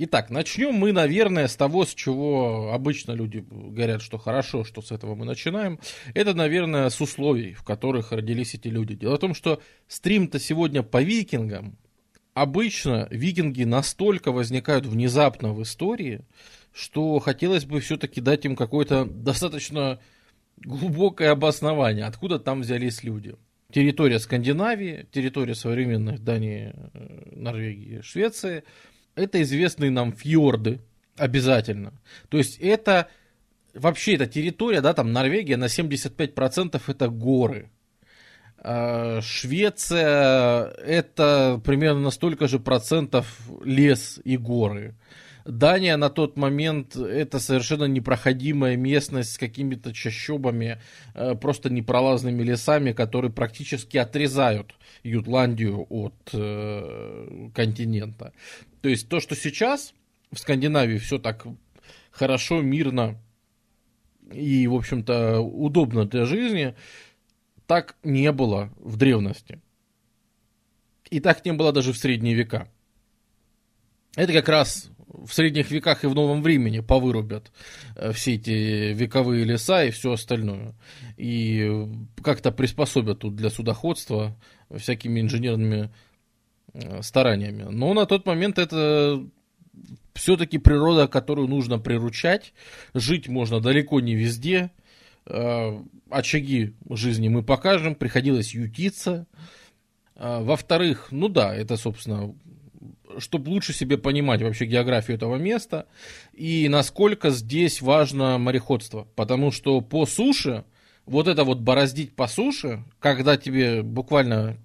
Итак, начнем мы, наверное, с того, с чего обычно люди говорят, что хорошо, что с этого мы начинаем. Это, наверное, с условий, в которых родились эти люди. Дело в том, что стрим-то сегодня по викингам. Обычно викинги настолько возникают внезапно в истории, что хотелось бы все-таки дать им какое-то достаточно глубокое обоснование, откуда там взялись люди. Территория Скандинавии, территория современных Дании, э, Норвегии, Швеции – это известные нам фьорды, обязательно. То есть это вообще эта территория, да, там Норвегия на 75% это горы. А, Швеция это примерно на столько же процентов лес и горы. Дания на тот момент это совершенно непроходимая местность с какими-то чащобами, э, просто непролазными лесами, которые практически отрезают Ютландию от э, континента. То есть то, что сейчас в Скандинавии все так хорошо, мирно и, в общем-то, удобно для жизни, так не было в древности. И так не было даже в средние века. Это как раз в средних веках и в новом времени повырубят э, все эти вековые леса и все остальное. И как-то приспособят тут для судоходства всякими инженерными Э, стараниями. Но на тот момент это все-таки природа, которую нужно приручать. Жить можно далеко не везде. Э, очаги жизни мы покажем. Приходилось ютиться. Э, во-вторых, ну да, это, собственно, чтобы лучше себе понимать вообще географию этого места и насколько здесь важно мореходство. Потому что по суше, вот это вот бороздить по суше, когда тебе буквально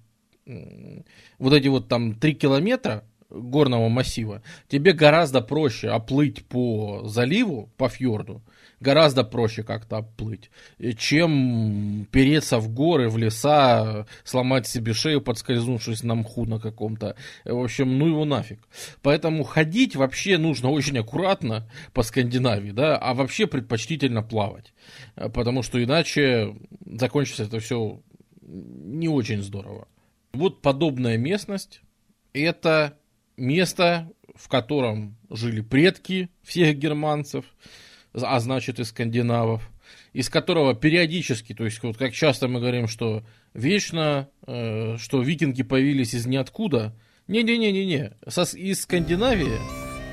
вот эти вот там три километра горного массива, тебе гораздо проще оплыть по заливу, по фьорду, гораздо проще как-то оплыть, чем переться в горы, в леса, сломать себе шею, подскользнувшись на мху на каком-то. В общем, ну его нафиг. Поэтому ходить вообще нужно очень аккуратно по Скандинавии, да, а вообще предпочтительно плавать, потому что иначе закончится это все не очень здорово. Вот подобная местность – это место, в котором жили предки всех германцев, а значит и скандинавов, из которого периодически, то есть вот как часто мы говорим, что вечно, э, что викинги появились из ниоткуда, не-не-не-не-не, из Скандинавии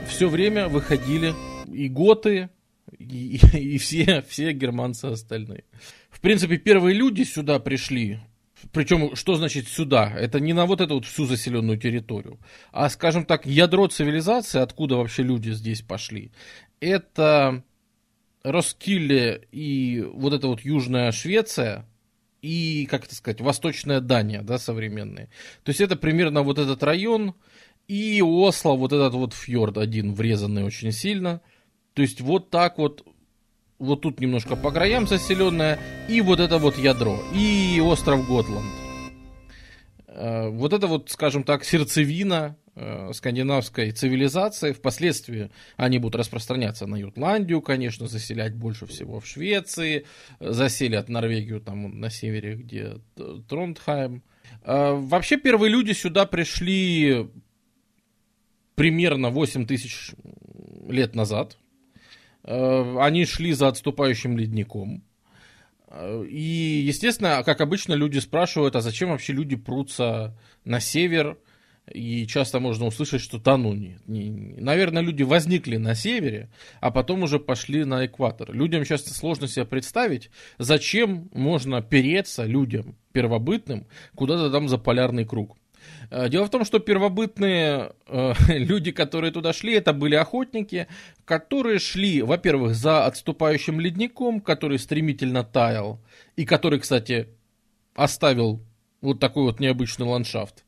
все время выходили и готы, и, и все, все германцы остальные. В принципе, первые люди сюда пришли причем, что значит сюда? Это не на вот эту вот всю заселенную территорию, а, скажем так, ядро цивилизации, откуда вообще люди здесь пошли, это Роскилле и вот эта вот Южная Швеция, и, как это сказать, Восточная Дания, да, современные. То есть это примерно вот этот район, и Осло, вот этот вот фьорд один, врезанный очень сильно. То есть вот так вот вот тут немножко по краям заселенная, и вот это вот ядро, и остров Готланд. Э, вот это вот, скажем так, сердцевина э, скандинавской цивилизации. Впоследствии они будут распространяться на Ютландию, конечно, заселять больше всего в Швеции, заселят Норвегию там на севере, где Трондхайм. Э, вообще первые люди сюда пришли примерно 8 тысяч лет назад. Э, они шли за отступающим ледником. Э, и, естественно, как обычно, люди спрашивают, а зачем вообще люди прутся на север? И часто можно услышать, что да ну. Наверное, люди возникли на севере, а потом уже пошли на экватор. Людям часто сложно себе представить, зачем можно переться людям первобытным куда-то там за полярный круг. Э, дело в том, что первобытные э, люди, которые туда шли, это были охотники, которые шли, во-первых, за отступающим ледником, который стремительно таял, и который, кстати, оставил вот такой вот необычный ландшафт.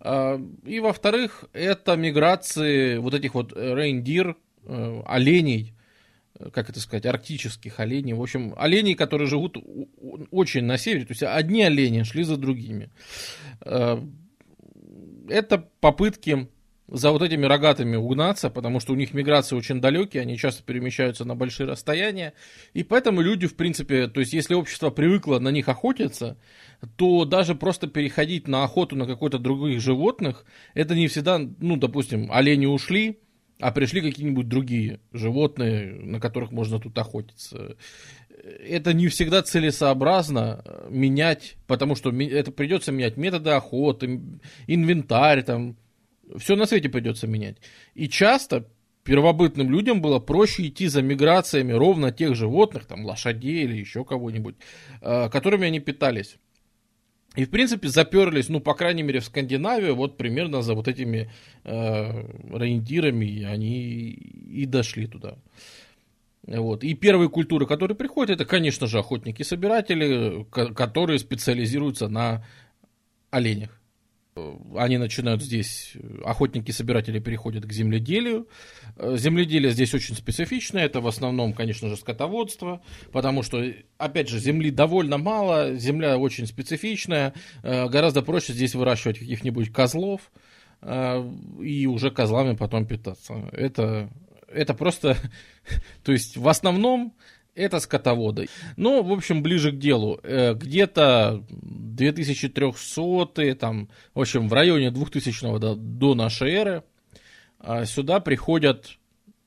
Э, и, во-вторых, это миграции вот этих вот рейндир, оленей, как это сказать, арктических оленей. В общем, оленей, которые живут очень на севере. То есть одни олени шли за другими это попытки за вот этими рогатыми угнаться, потому что у них миграции очень далекие, они часто перемещаются на большие расстояния, и поэтому люди, в принципе, то есть если общество привыкло на них охотиться, то даже просто переходить на охоту на какой-то других животных, это не всегда, ну, допустим, олени ушли, а пришли какие-нибудь другие животные, на которых можно тут охотиться. Это не всегда целесообразно менять, потому что это придется менять методы охоты, инвентарь, там, все на свете придется менять. И часто первобытным людям было проще идти за миграциями ровно тех животных, там, лошадей или еще кого-нибудь, э, которыми они питались. И, в принципе, заперлись, ну, по крайней мере, в Скандинавию, вот примерно за вот этими э, рейндирами они и дошли туда. Вот. И первые культуры, которые приходят, это, конечно же, охотники-собиратели, которые специализируются на оленях. Они начинают здесь, охотники-собиратели переходят к земледелию. Э, земледелие здесь очень специфичное, это в основном, конечно же, скотоводство, потому что, опять же, земли довольно мало, земля очень специфичная, э, гораздо проще здесь выращивать каких-нибудь козлов э, и уже козлами потом питаться. Это, это просто, то есть в основном это скотоводы. Ну, в общем, ближе к делу. Где-то 2300, там, в общем, в районе 2000 до, до нашей эры а, сюда приходят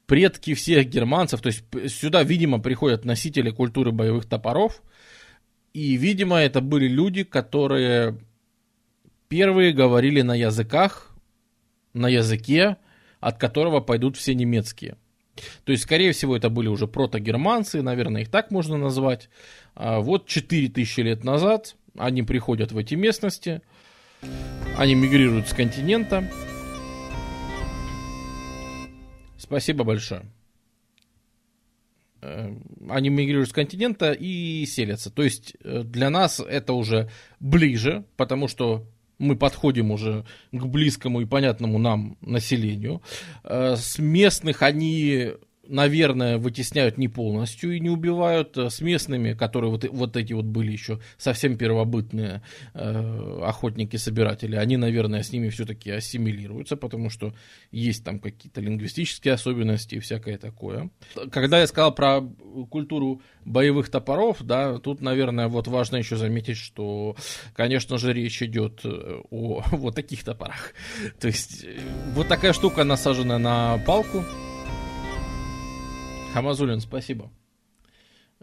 предки всех германцев, то есть сюда, видимо, приходят носители культуры боевых топоров, и, видимо, это были люди, которые первые говорили на языках, на языке, от которого пойдут все немецкие. То есть, скорее всего, это были уже протогерманцы, наверное, их так можно назвать. А вот 4000 лет назад они приходят в эти местности, они мигрируют с континента. Спасибо большое. Э, они мигрируют с континента и селятся. То есть э, для нас это уже ближе, потому что мы подходим уже к близкому и понятному нам населению. Э, с местных они наверное, вытесняют не полностью и не убивают. Э, с местными, которые вот, вот эти вот были еще совсем первобытные э, охотники-собиратели, они, наверное, с ними все-таки ассимилируются, потому что есть там какие-то лингвистические особенности и всякое такое. Когда я сказал про культуру боевых топоров, да, тут, наверное, вот важно еще заметить, что, конечно же, речь идет э, о вот таких топорах. То есть э, вот такая штука, насаженная на палку, Хамазулин, спасибо.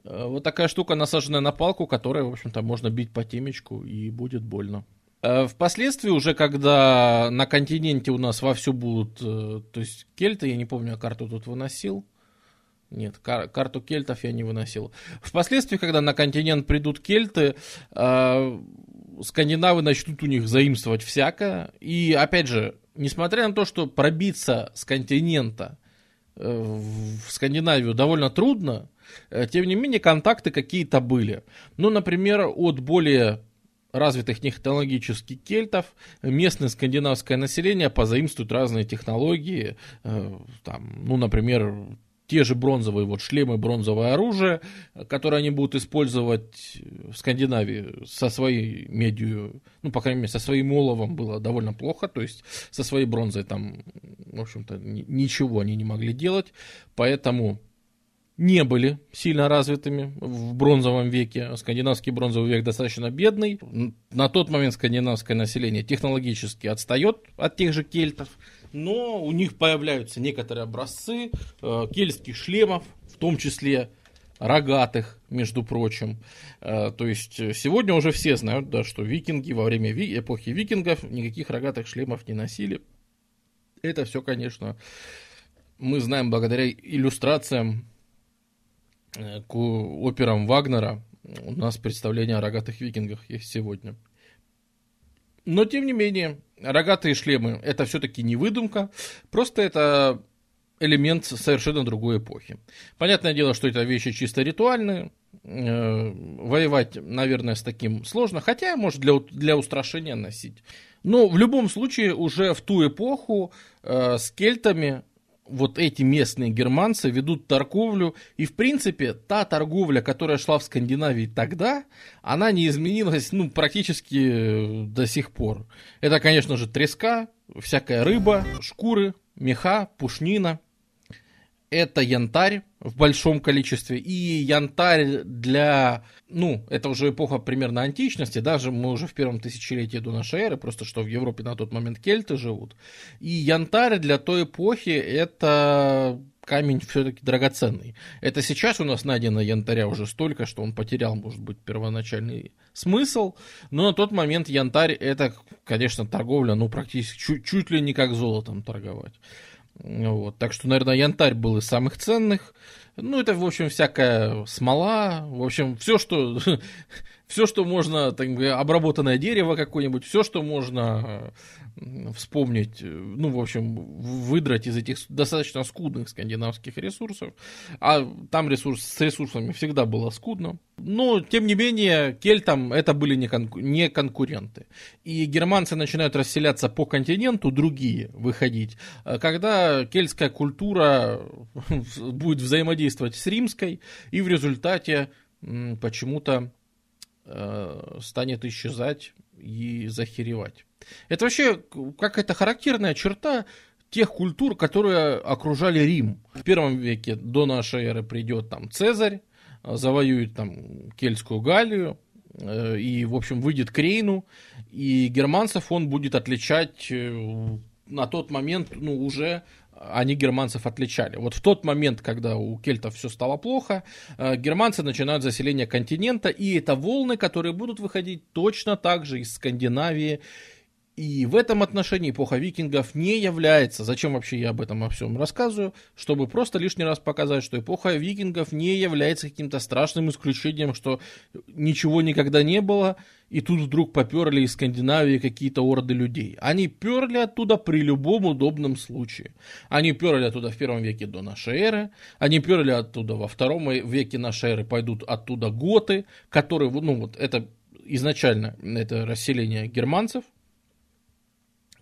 Э, вот такая штука, насаженная на палку, которая, в общем-то, можно бить по темечку, и будет больно. Э, впоследствии уже, когда на континенте у нас вовсю будут, э, то есть кельты, я не помню, я карту тут выносил, нет, кар- карту кельтов я не выносил. Впоследствии, когда на континент придут кельты, э, скандинавы начнут у них заимствовать всякое. И опять же, несмотря на то, что пробиться с континента в Скандинавию довольно трудно, э, тем не менее контакты какие-то были. Ну, например, от более развитых технологически кельтов местное скандинавское население позаимствует разные технологии, э, там, ну, например, те же бронзовые вот шлемы, бронзовое оружие, которое они будут использовать в Скандинавии со своей медью, ну, по крайней мере, со своим оловом было довольно плохо, то есть со своей бронзой там, в общем-то, ничего они не могли делать, поэтому не были сильно развитыми в бронзовом веке. Скандинавский бронзовый век достаточно бедный. На тот момент скандинавское население технологически отстает от тех же кельтов но у них появляются некоторые образцы э, кельтских шлемов, в том числе рогатых, между прочим. Э, то есть сегодня уже все знают, да, что викинги во время ви- эпохи викингов никаких рогатых шлемов не носили. Это все, конечно, мы знаем благодаря иллюстрациям э, к операм Вагнера. У нас представление о рогатых викингах есть сегодня. Но, тем не менее, рогатые шлемы – это все-таки не выдумка, просто это элемент совершенно другой эпохи. Понятное дело, что это вещи чисто ритуальные, э, воевать, наверное, с таким сложно, хотя, может, для, для устрашения носить. Но в любом случае, уже в ту эпоху э, с кельтами вот эти местные германцы ведут торговлю, и в принципе та торговля, которая шла в Скандинавии тогда, она не изменилась ну, практически э, до сих пор. Это, конечно же, треска, всякая рыба, шкуры, меха, пушнина. Это янтарь в большом количестве, и янтарь для, ну, это уже эпоха примерно античности, даже мы уже в первом тысячелетии до нашей эры, просто что в Европе на тот момент кельты живут, и янтарь для той эпохи это камень все-таки драгоценный. Это сейчас у нас найдено янтаря уже столько, что он потерял, может быть, первоначальный смысл, но на тот момент янтарь это, конечно, торговля, ну, практически чуть, чуть ли не как золотом торговать. Вот. Так что, наверное, янтарь был из самых ценных. Ну, это, в общем, всякая смола, в общем, все, что, все, что можно, так, обработанное дерево какое-нибудь, все, что можно вспомнить, ну, в общем, выдрать из этих достаточно скудных скандинавских ресурсов. А там ресурс, с ресурсами всегда было скудно. Но, тем не менее, кельтам это были не, конку- не конкуренты. И германцы начинают расселяться по континенту, другие выходить, э, когда кельтская культура будет взаимодействовать с римской, и в результате почему-то э, станет исчезать и захеревать. Это вообще какая-то характерная черта тех культур, которые окружали Рим. В первом веке до нашей эры придет там Цезарь, завоюет там Кельтскую Галлию, э, и, в общем, выйдет к Рейну, и германцев он будет отличать э, на тот момент, ну, уже они германцев отличали. Вот в тот момент, когда у кельтов все стало плохо, э, германцы начинают заселение континента, и это волны, которые будут выходить точно так же из Скандинавии, и в этом отношении эпоха викингов не является, зачем вообще я об этом во всем рассказываю, чтобы просто лишний раз показать, что эпоха викингов не является каким-то страшным исключением, что ничего никогда не было, и тут вдруг поперли из Скандинавии какие-то орды людей. Они перли оттуда при любом удобном случае. Они перли оттуда в первом веке до нашей эры, они перли оттуда во втором веке нашей эры, пойдут оттуда готы, которые, ну вот это изначально это расселение германцев –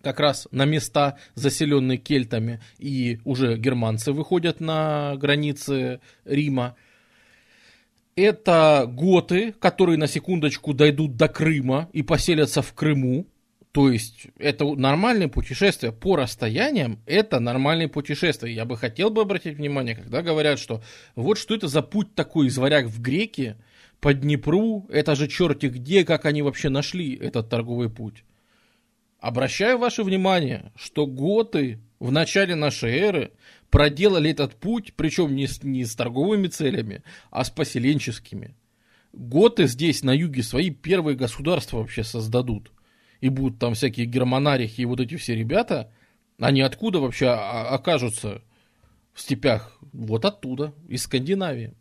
как раз на места, заселенные кельтами, и уже германцы выходят на границы Рима. Это готы, которые на секундочку дойдут до Крыма и поселятся в Крыму. То есть это нормальное путешествие по расстояниям, это нормальное путешествие. Я бы хотел бы обратить внимание, когда говорят, что вот что это за путь такой из варяг в греки, по Днепру, это же черти где, как они вообще нашли этот торговый путь. Обращаю ваше внимание, что готы в начале нашей эры проделали этот путь, причем не с, не с торговыми целями, а с поселенческими. Готы здесь, на юге, свои первые государства вообще создадут. И будут там всякие германарихи и вот эти все ребята, они откуда вообще окажутся в степях? Вот оттуда, из Скандинавии.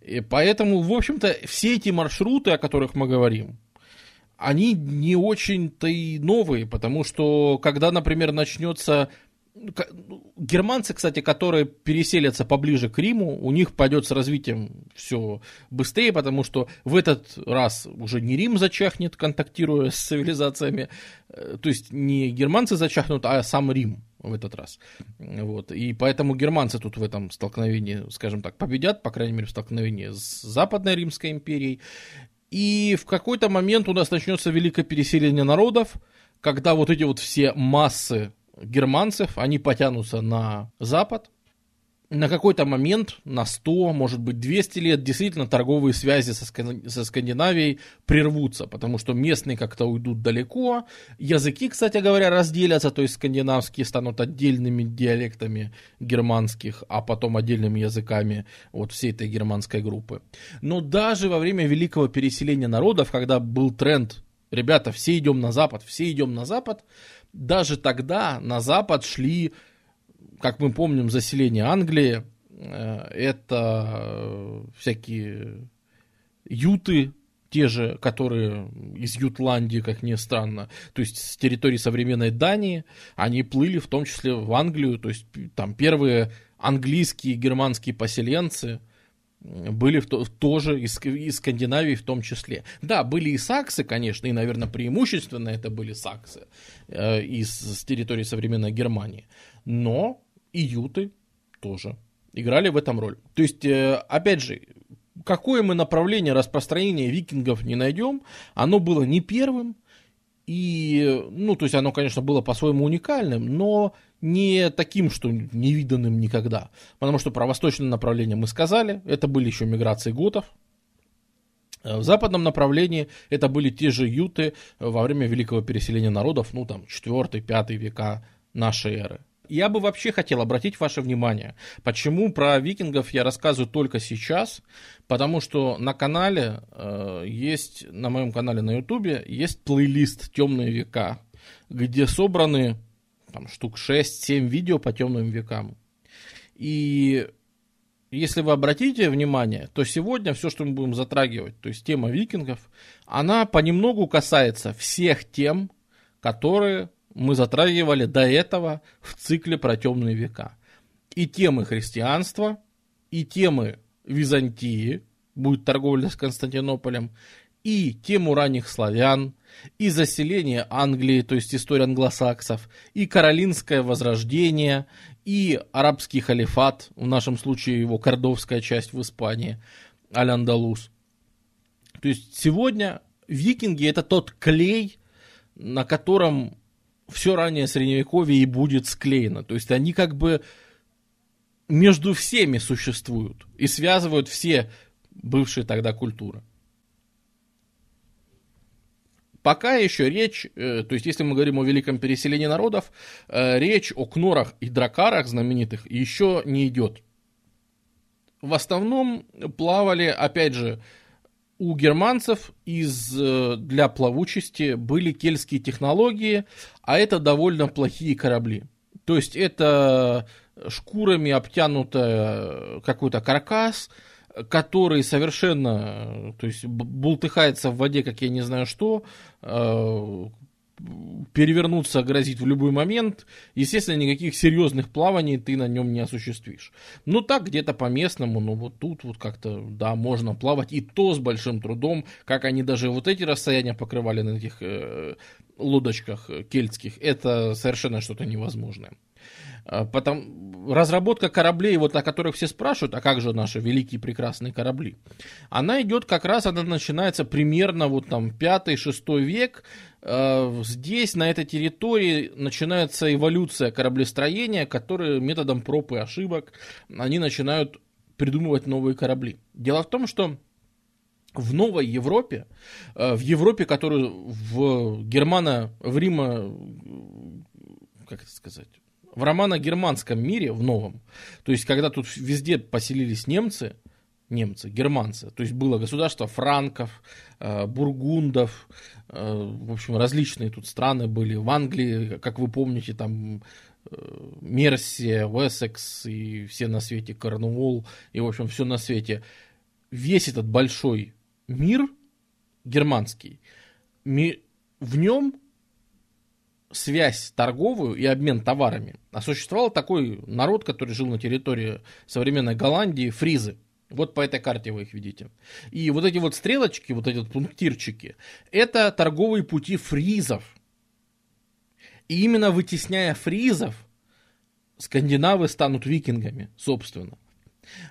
И поэтому, в общем-то, все эти маршруты, о которых мы говорим, они не очень-то и новые, потому что когда, например, начнется Германцы, кстати, которые переселятся поближе к Риму, у них пойдет с развитием все быстрее, потому что в этот раз уже не Рим зачахнет, контактируя с цивилизациями, э, то есть не германцы зачахнут, а сам Рим в этот раз. Вот. И поэтому германцы тут в этом столкновении, скажем так, победят, по крайней мере, в столкновении с Западной Римской империей. И в какой-то момент у нас начнется великое переселение народов, когда вот эти вот все массы германцев, они потянутся на запад, на какой-то момент, на 100, может быть 200 лет, действительно торговые связи со, со Скандинавией прервутся, потому что местные как-то уйдут далеко, языки, кстати говоря, разделятся, то есть скандинавские станут отдельными диалектами германских, а потом отдельными языками вот всей этой германской группы. Но даже во время великого переселения народов, когда был тренд, ребята, все идем на запад, все идем на запад, даже тогда на запад шли как мы помним, заселение Англии, э, это э, всякие юты, те же, которые из Ютландии, как ни странно, то есть с территории современной Дании, они плыли в том числе в Англию, то есть там первые английские, германские поселенцы были в то, тоже из, из Скандинавии в том числе. Да, были и саксы, конечно, и, наверное, преимущественно это были саксы э, из с территории современной Германии, но и юты тоже играли в этом роль. То есть, э, опять же, какое мы направление распространения викингов не найдем, оно было не первым, И, ну, то есть оно, конечно, было по-своему уникальным, но не таким, что невиданным никогда. Потому что про восточное направление мы сказали, это были еще миграции готов. В западном направлении это были те же юты во время великого переселения народов, ну там 4-5 века нашей эры. Я бы вообще хотел обратить ваше внимание, почему про викингов я рассказываю только сейчас, потому что на канале э, есть, на моем канале на ютубе, есть плейлист «Темные века», где собраны там, штук 6-7 видео по темным векам. И если вы обратите внимание, то сегодня все, что мы будем затрагивать, то есть тема викингов, она понемногу касается всех тем, которые мы затрагивали до этого в цикле про темные века. И темы христианства, и темы Византии, будет торговля с Константинополем, и тему ранних славян, и заселение Англии, то есть история англосаксов, и Каролинское возрождение, и арабский халифат, в нашем случае его кордовская часть в Испании, Аль-Андалус. То есть сегодня викинги это тот клей, на котором все ранее средневековье и будет склеено. То есть они как бы между всеми существуют и связывают все бывшие тогда культуры. Пока еще речь, э, то есть если мы говорим о великом переселении народов, э, речь о кнорах и дракарах знаменитых еще не идет. В основном плавали, опять же, у германцев из, э, для плавучести были кельтские технологии, а это довольно плохие корабли. То есть это шкурами обтянутый какой-то каркас, который совершенно, то есть бултыхается в воде, как я не знаю что, э, перевернуться грозит в любой момент. Естественно, никаких серьезных плаваний ты на нем не осуществишь. Ну так, где-то по местному, ну вот тут вот как-то, да, можно плавать, и то с большим трудом, как они даже вот эти расстояния покрывали на этих э, лодочках кельтских, это совершенно что-то невозможное. А, потом, разработка кораблей, вот о которых все спрашивают, а как же наши великие прекрасные корабли, она идет как раз, она начинается примерно вот там 5-6 век, здесь, на этой территории, начинается эволюция кораблестроения, которые методом проб и ошибок, они начинают придумывать новые корабли. Дело в том, что в новой Европе, а, в Европе, которую в Германа, в Рима, как это сказать, в романо-германском мире, в новом, то есть когда тут везде поселились немцы, немцы, германцы, то есть было государство франков, э, бургундов, э, в общем, различные тут страны были. В Англии, как вы помните, там э, Мерсия, Уэссекс и все на свете, Корнуолл и, в общем, все на свете. Весь этот большой мир германский, в нем связь торговую и обмен товарами, а такой народ, который жил на территории современной Голландии, фризы. Вот по этой карте вы их видите. И вот эти вот стрелочки, вот эти вот пунктирчики, это торговые пути фризов. И именно вытесняя фризов, скандинавы станут викингами, собственно.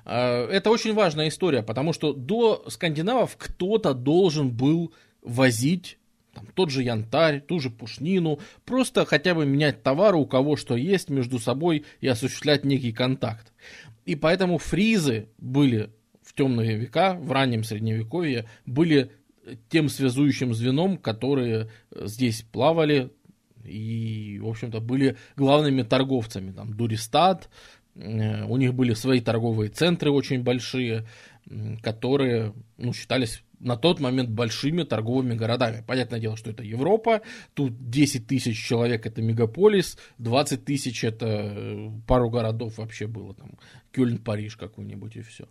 А, это очень важная история, потому что до скандинавов кто-то должен был возить там, тот же янтарь, ту же пушнину, просто хотя бы менять товары у кого что есть между собой и осуществлять некий контакт. И поэтому фризы были в темные века, в раннем средневековье, были тем связующим звеном, которые здесь плавали и, в общем-то, были главными торговцами. Там Дуристат, э, у них были свои торговые центры очень большие, которые ну, считались на тот момент большими торговыми городами. Понятное дело, что это Европа, тут 10 тысяч человек это мегаполис, 20 тысяч это э, пару городов вообще было, там Кёльн, Париж какой-нибудь и все.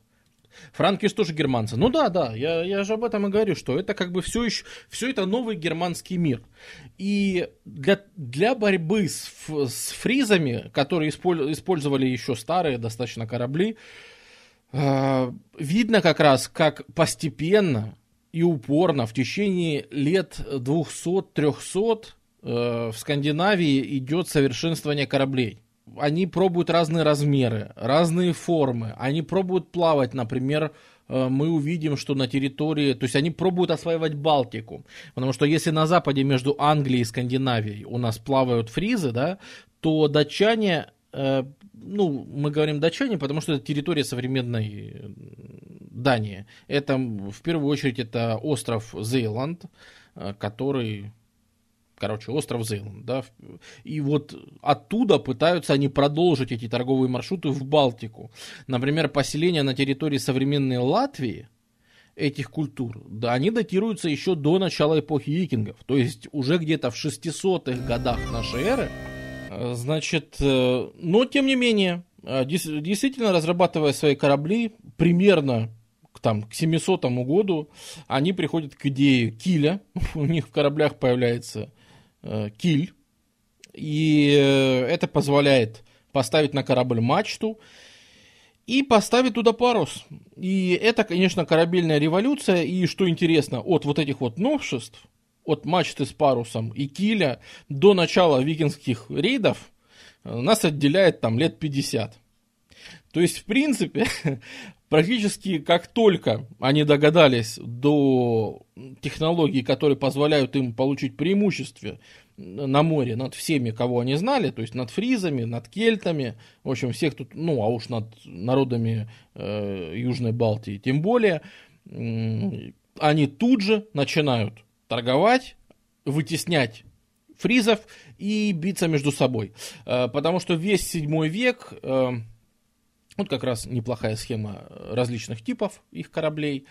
Франки же тоже германцы. Ну да, да, я, я же об этом и говорю, что это как бы все еще, все это новый германский мир. И для, для борьбы с, с фризами, которые использовали еще старые достаточно корабли, э, видно как раз, как постепенно и упорно в течение лет 200-300 э, в Скандинавии идет совершенствование кораблей. они пробуют разные размеры, разные формы. Они пробуют плавать, например, э, мы увидим, что на территории, то есть они пробуют осваивать Балтику. Потому что если на западе между Англией и Скандинавией у нас плавают фризы, да, то датчане э, ну, мы говорим датчане, потому что это территория современной Дании. Это, в первую очередь, это остров Зейланд, э, который короче, остров Зейланд, да, и вот оттуда пытаются они продолжить эти торговые маршруты в Балтику. Например, поселения на территории современной Латвии, этих культур, да, они датируются еще до начала эпохи викингов, то есть уже где-то в 600-х годах нашей эры, э, значит, э, но тем не менее, действительно разрабатывая свои корабли, примерно там, к 700 году они приходят к идее киля, у них в кораблях появляется Э, киль, и э, это позволяет поставить на корабль мачту и поставить туда парус. И это, конечно, корабельная революция, и что интересно, от вот этих вот новшеств, от мачты с парусом и киля до начала викингских рейдов э, нас отделяет там лет 50. То есть, в принципе, практически как только они догадались до технологий, которые позволяют им получить преимущество на море над всеми, кого они знали, то есть над фризами, над кельтами, в общем, всех тут, ну, а уж над народами э, Южной Балтии, тем более, э, они тут же начинают торговать, вытеснять фризов и биться между собой. Э, потому что весь седьмой век... Э, вот как раз неплохая схема различных типов их кораблей.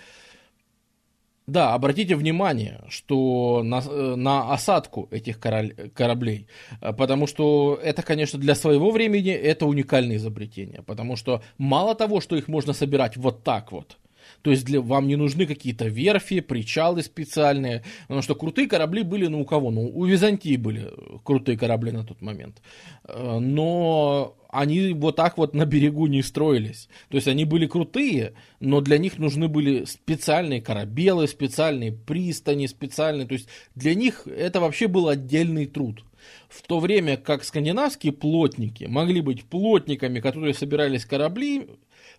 Да, обратите внимание, что на, на осадку этих кораблей, потому что это, конечно, для своего времени это уникальное изобретение, потому что мало того, что их можно собирать вот так вот, то есть для, вам не нужны какие-то верфи, причалы специальные. Потому что крутые корабли были, ну, у кого? Ну, у Византии были крутые корабли на тот момент. Э, но они вот так вот на берегу не строились. То есть они были крутые, но для них нужны были специальные корабелы, специальные пристани, специальные. То есть для них это вообще был отдельный труд. В то время как скандинавские плотники могли быть плотниками, которые собирались корабли,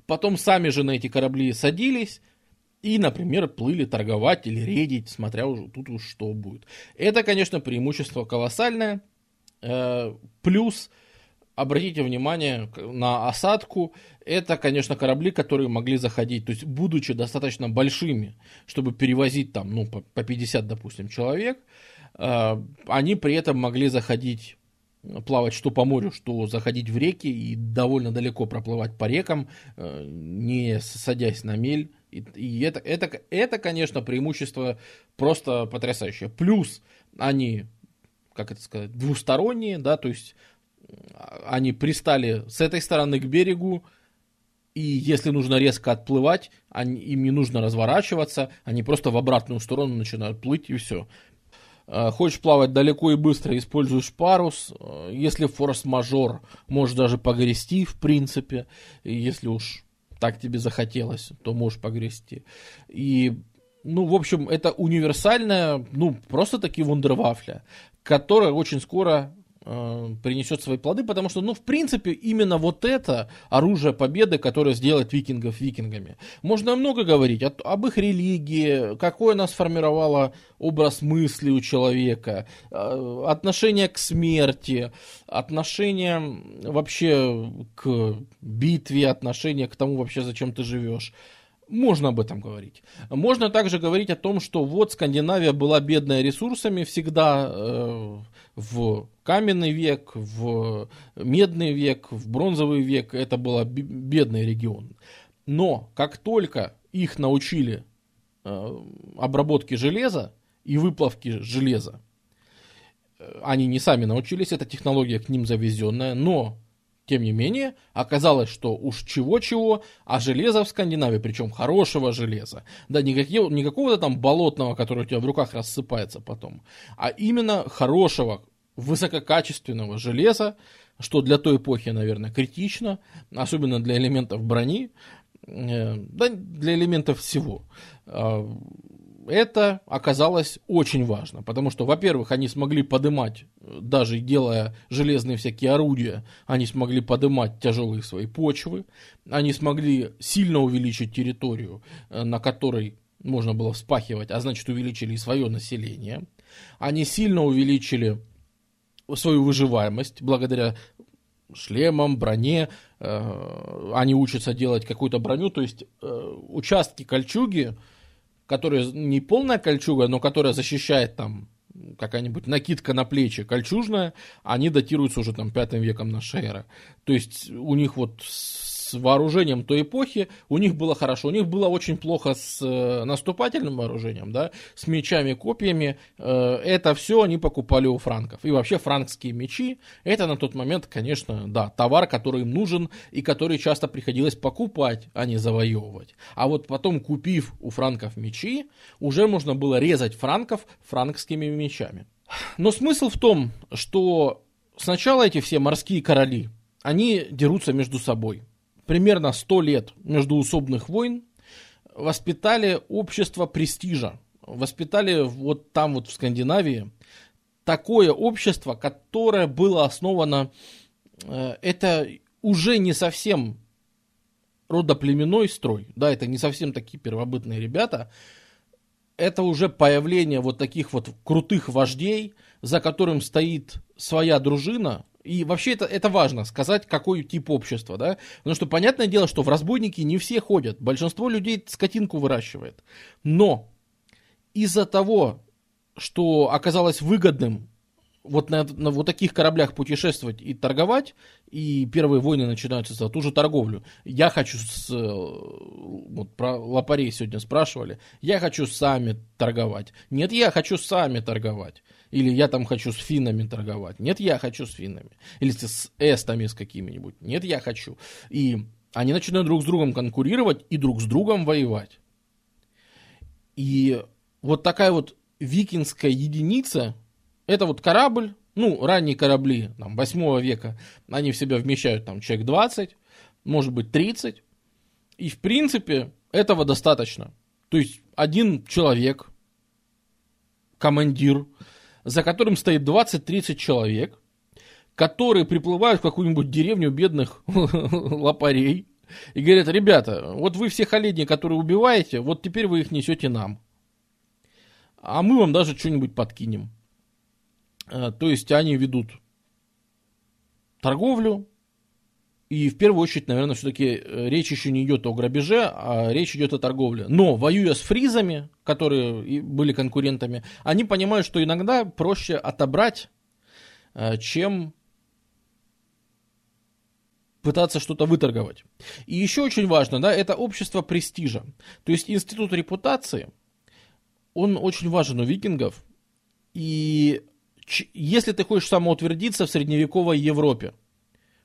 потом сами же на эти корабли садились и, например, плыли торговать или рейдить, смотря уже тут уж что будет. Это, конечно, преимущество колоссальное. Э, плюс, обратите внимание на осадку. Это, конечно, корабли, которые могли заходить, то есть, будучи достаточно большими, чтобы перевозить там, ну, по 50, допустим, человек, э, они при этом могли заходить плавать что по морю, что заходить в реки и довольно далеко проплывать по рекам, э, не садясь на мель. И, это, это, это, конечно, преимущество просто потрясающее. Плюс они, как это сказать, двусторонние, да, то есть они пристали с этой стороны к берегу, и если нужно резко отплывать, они, им не нужно разворачиваться, они просто в обратную сторону начинают плыть и все. Э, хочешь плавать далеко и быстро, используешь парус. Э, если форс-мажор, можешь даже погрести, в принципе. Если уж так тебе захотелось, то можешь погрести. И, ну, в общем, это универсальная, ну, просто таки вундервафля, которая очень скоро принесет свои плоды, потому что, ну, в принципе, именно вот это оружие победы, которое сделает викингов викингами. Можно много говорить о, об их религии, какое она сформировало образ мысли у человека, э, отношение к смерти, отношение вообще к битве, отношение к тому вообще, зачем ты живешь. Можно об этом говорить. Можно также говорить о том, что вот Скандинавия была бедная ресурсами всегда э, в каменный век, в медный век, в бронзовый век. Это был бедный регион. Но как только их научили э, обработке железа и выплавке железа, э, они не сами научились, эта технология к ним завезенная, но тем не менее, оказалось, что уж чего-чего, а железо в Скандинавии, причем хорошего железа, да, никакие, не какого-то там болотного, которое у тебя в руках рассыпается потом, а именно хорошего, высококачественного железа, что для той эпохи, наверное, критично, особенно для элементов брони, э, да, для элементов всего. А, это оказалось очень важно, потому что, во-первых, они смогли подымать, даже делая железные всякие орудия, они смогли подымать тяжелые свои почвы, они смогли сильно увеличить территорию, э, на которой можно было вспахивать, а значит увеличили и свое население. Они сильно увеличили свою выживаемость благодаря шлемам, броне. Э, они учатся делать какую-то броню, то есть э, участки кольчуги, которая не полная кольчуга, но которая защищает там какая-нибудь накидка на плечи кольчужная, они датируются уже там пятым веком нашей эры. То есть у них вот вооружением той эпохи у них было хорошо. У них было очень плохо с э, наступательным вооружением, да, с мечами, копьями. Э, это все они покупали у франков. И вообще франкские мечи, это на тот момент, конечно, да, товар, который им нужен и который часто приходилось покупать, а не завоевывать. А вот потом, купив у франков мечи, уже можно было резать франков франкскими мечами. Но смысл в том, что сначала эти все морские короли, они дерутся между собой примерно 100 лет междуусобных войн воспитали общество престижа. Воспитали вот там вот в Скандинавии такое общество, которое было основано, э, это уже не совсем родоплеменной строй, да, это не совсем такие первобытные ребята, это уже появление вот таких вот крутых вождей, за которым стоит своя дружина, и вообще это, это важно, сказать, какой тип общества, да. Потому что понятное дело, что в разбойники не все ходят. Большинство людей скотинку выращивает. Но из-за того, что оказалось выгодным вот на, на вот таких кораблях путешествовать и торговать, и первые войны начинаются за ту же торговлю. Я хочу, с, э, вот про лопарей сегодня спрашивали, я хочу сами торговать. Нет, я хочу сами торговать. Или я там хочу с финнами торговать. Нет, я хочу с финнами. Или с эстами с какими-нибудь. Нет, я хочу. И они начинают друг с другом конкурировать и друг с другом воевать. И вот такая вот викинская единица, это вот корабль, ну, ранние корабли, там, 8 века, они в себя вмещают там человек 20, может быть 30. И, в принципе, этого достаточно. То есть, один человек, командир, за которым стоит 20-30 человек, которые приплывают в какую-нибудь деревню бедных лопарей и говорят, ребята, вот вы всех оленей, которые убиваете, вот теперь вы их несете нам. А мы вам даже что-нибудь подкинем. А, то есть они ведут торговлю, и в первую очередь, наверное, все-таки э, речь еще не идет о грабеже, а речь идет о торговле. Но воюя с фризами, которые были конкурентами, они понимают, что иногда проще отобрать, э, чем пытаться что-то выторговать. И еще очень важно, да, это общество престижа. То есть институт репутации, он очень важен у викингов. И если ты хочешь самоутвердиться в средневековой Европе,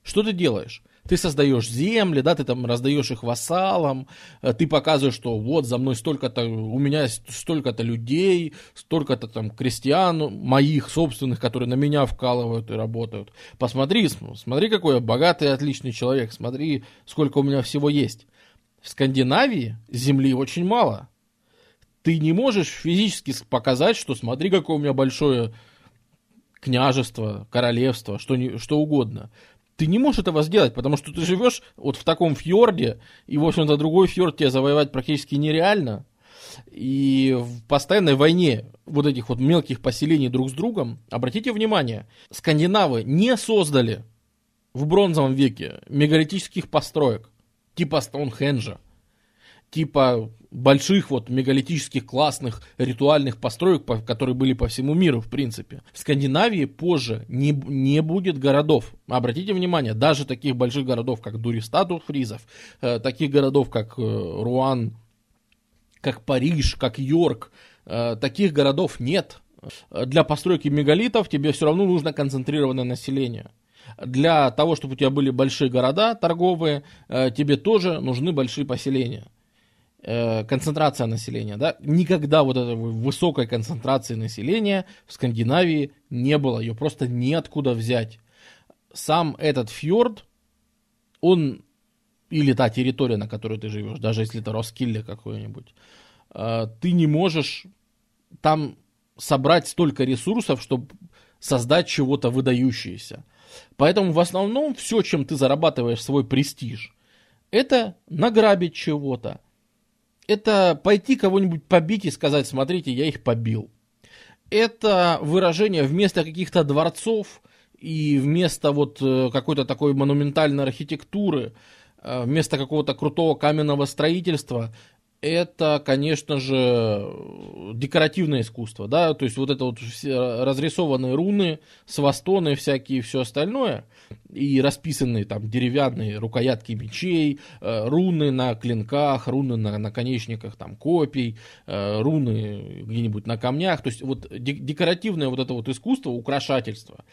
что ты делаешь? Ты создаешь земли, да, ты там раздаешь их вассалам, э, ты показываешь, что вот за мной столько-то, у меня столько-то людей, столько-то там крестьян моих собственных, которые на меня вкалывают и работают. Посмотри, смотри, какой я богатый, отличный человек, смотри, сколько у меня всего есть. В Скандинавии земли очень мало. Ты не можешь физически показать, что смотри, какое у меня большое княжество, королевство, что, не, что угодно ты не можешь этого сделать, потому что ты живешь вот в таком фьорде, и, в общем-то, другой фьорд тебе завоевать практически нереально. И в постоянной войне вот этих вот мелких поселений друг с другом, обратите внимание, скандинавы не создали в бронзовом веке мегалитических построек, типа Стоунхенджа, типа больших вот мегалитических классных ритуальных построек, которые были по всему миру, в принципе. В Скандинавии позже не, не будет городов. Обратите внимание, даже таких больших городов, как Дуристат у фризов, э, таких городов, как э, Руан, как Париж, как Йорк, э, таких городов нет. Для постройки мегалитов тебе все равно нужно концентрированное население. Для того, чтобы у тебя были большие города торговые, э, тебе тоже нужны большие поселения. Э, концентрация населения, да, никогда вот этой высокой концентрации населения в Скандинавии не было, ее просто неоткуда взять. Сам этот фьорд, он, или та территория, на которой ты живешь, даже если это Роскилле какой-нибудь, э, ты не можешь там собрать столько ресурсов, чтобы создать чего-то выдающееся. Поэтому в основном все, чем ты зарабатываешь свой престиж, это награбить чего-то. Это пойти кого-нибудь побить и сказать, смотрите, я их побил. Это выражение вместо каких-то дворцов и вместо вот э, какой-то такой монументальной архитектуры, э, вместо какого-то крутого каменного строительства, это, конечно же, декоративное искусство, да, то есть вот это вот все разрисованные руны, свастоны всякие все остальное, и расписанные там деревянные рукоятки мечей, э, руны на клинках, руны на наконечниках там копий, э, руны где-нибудь на камнях, то есть вот декоративное вот это вот искусство, украшательство,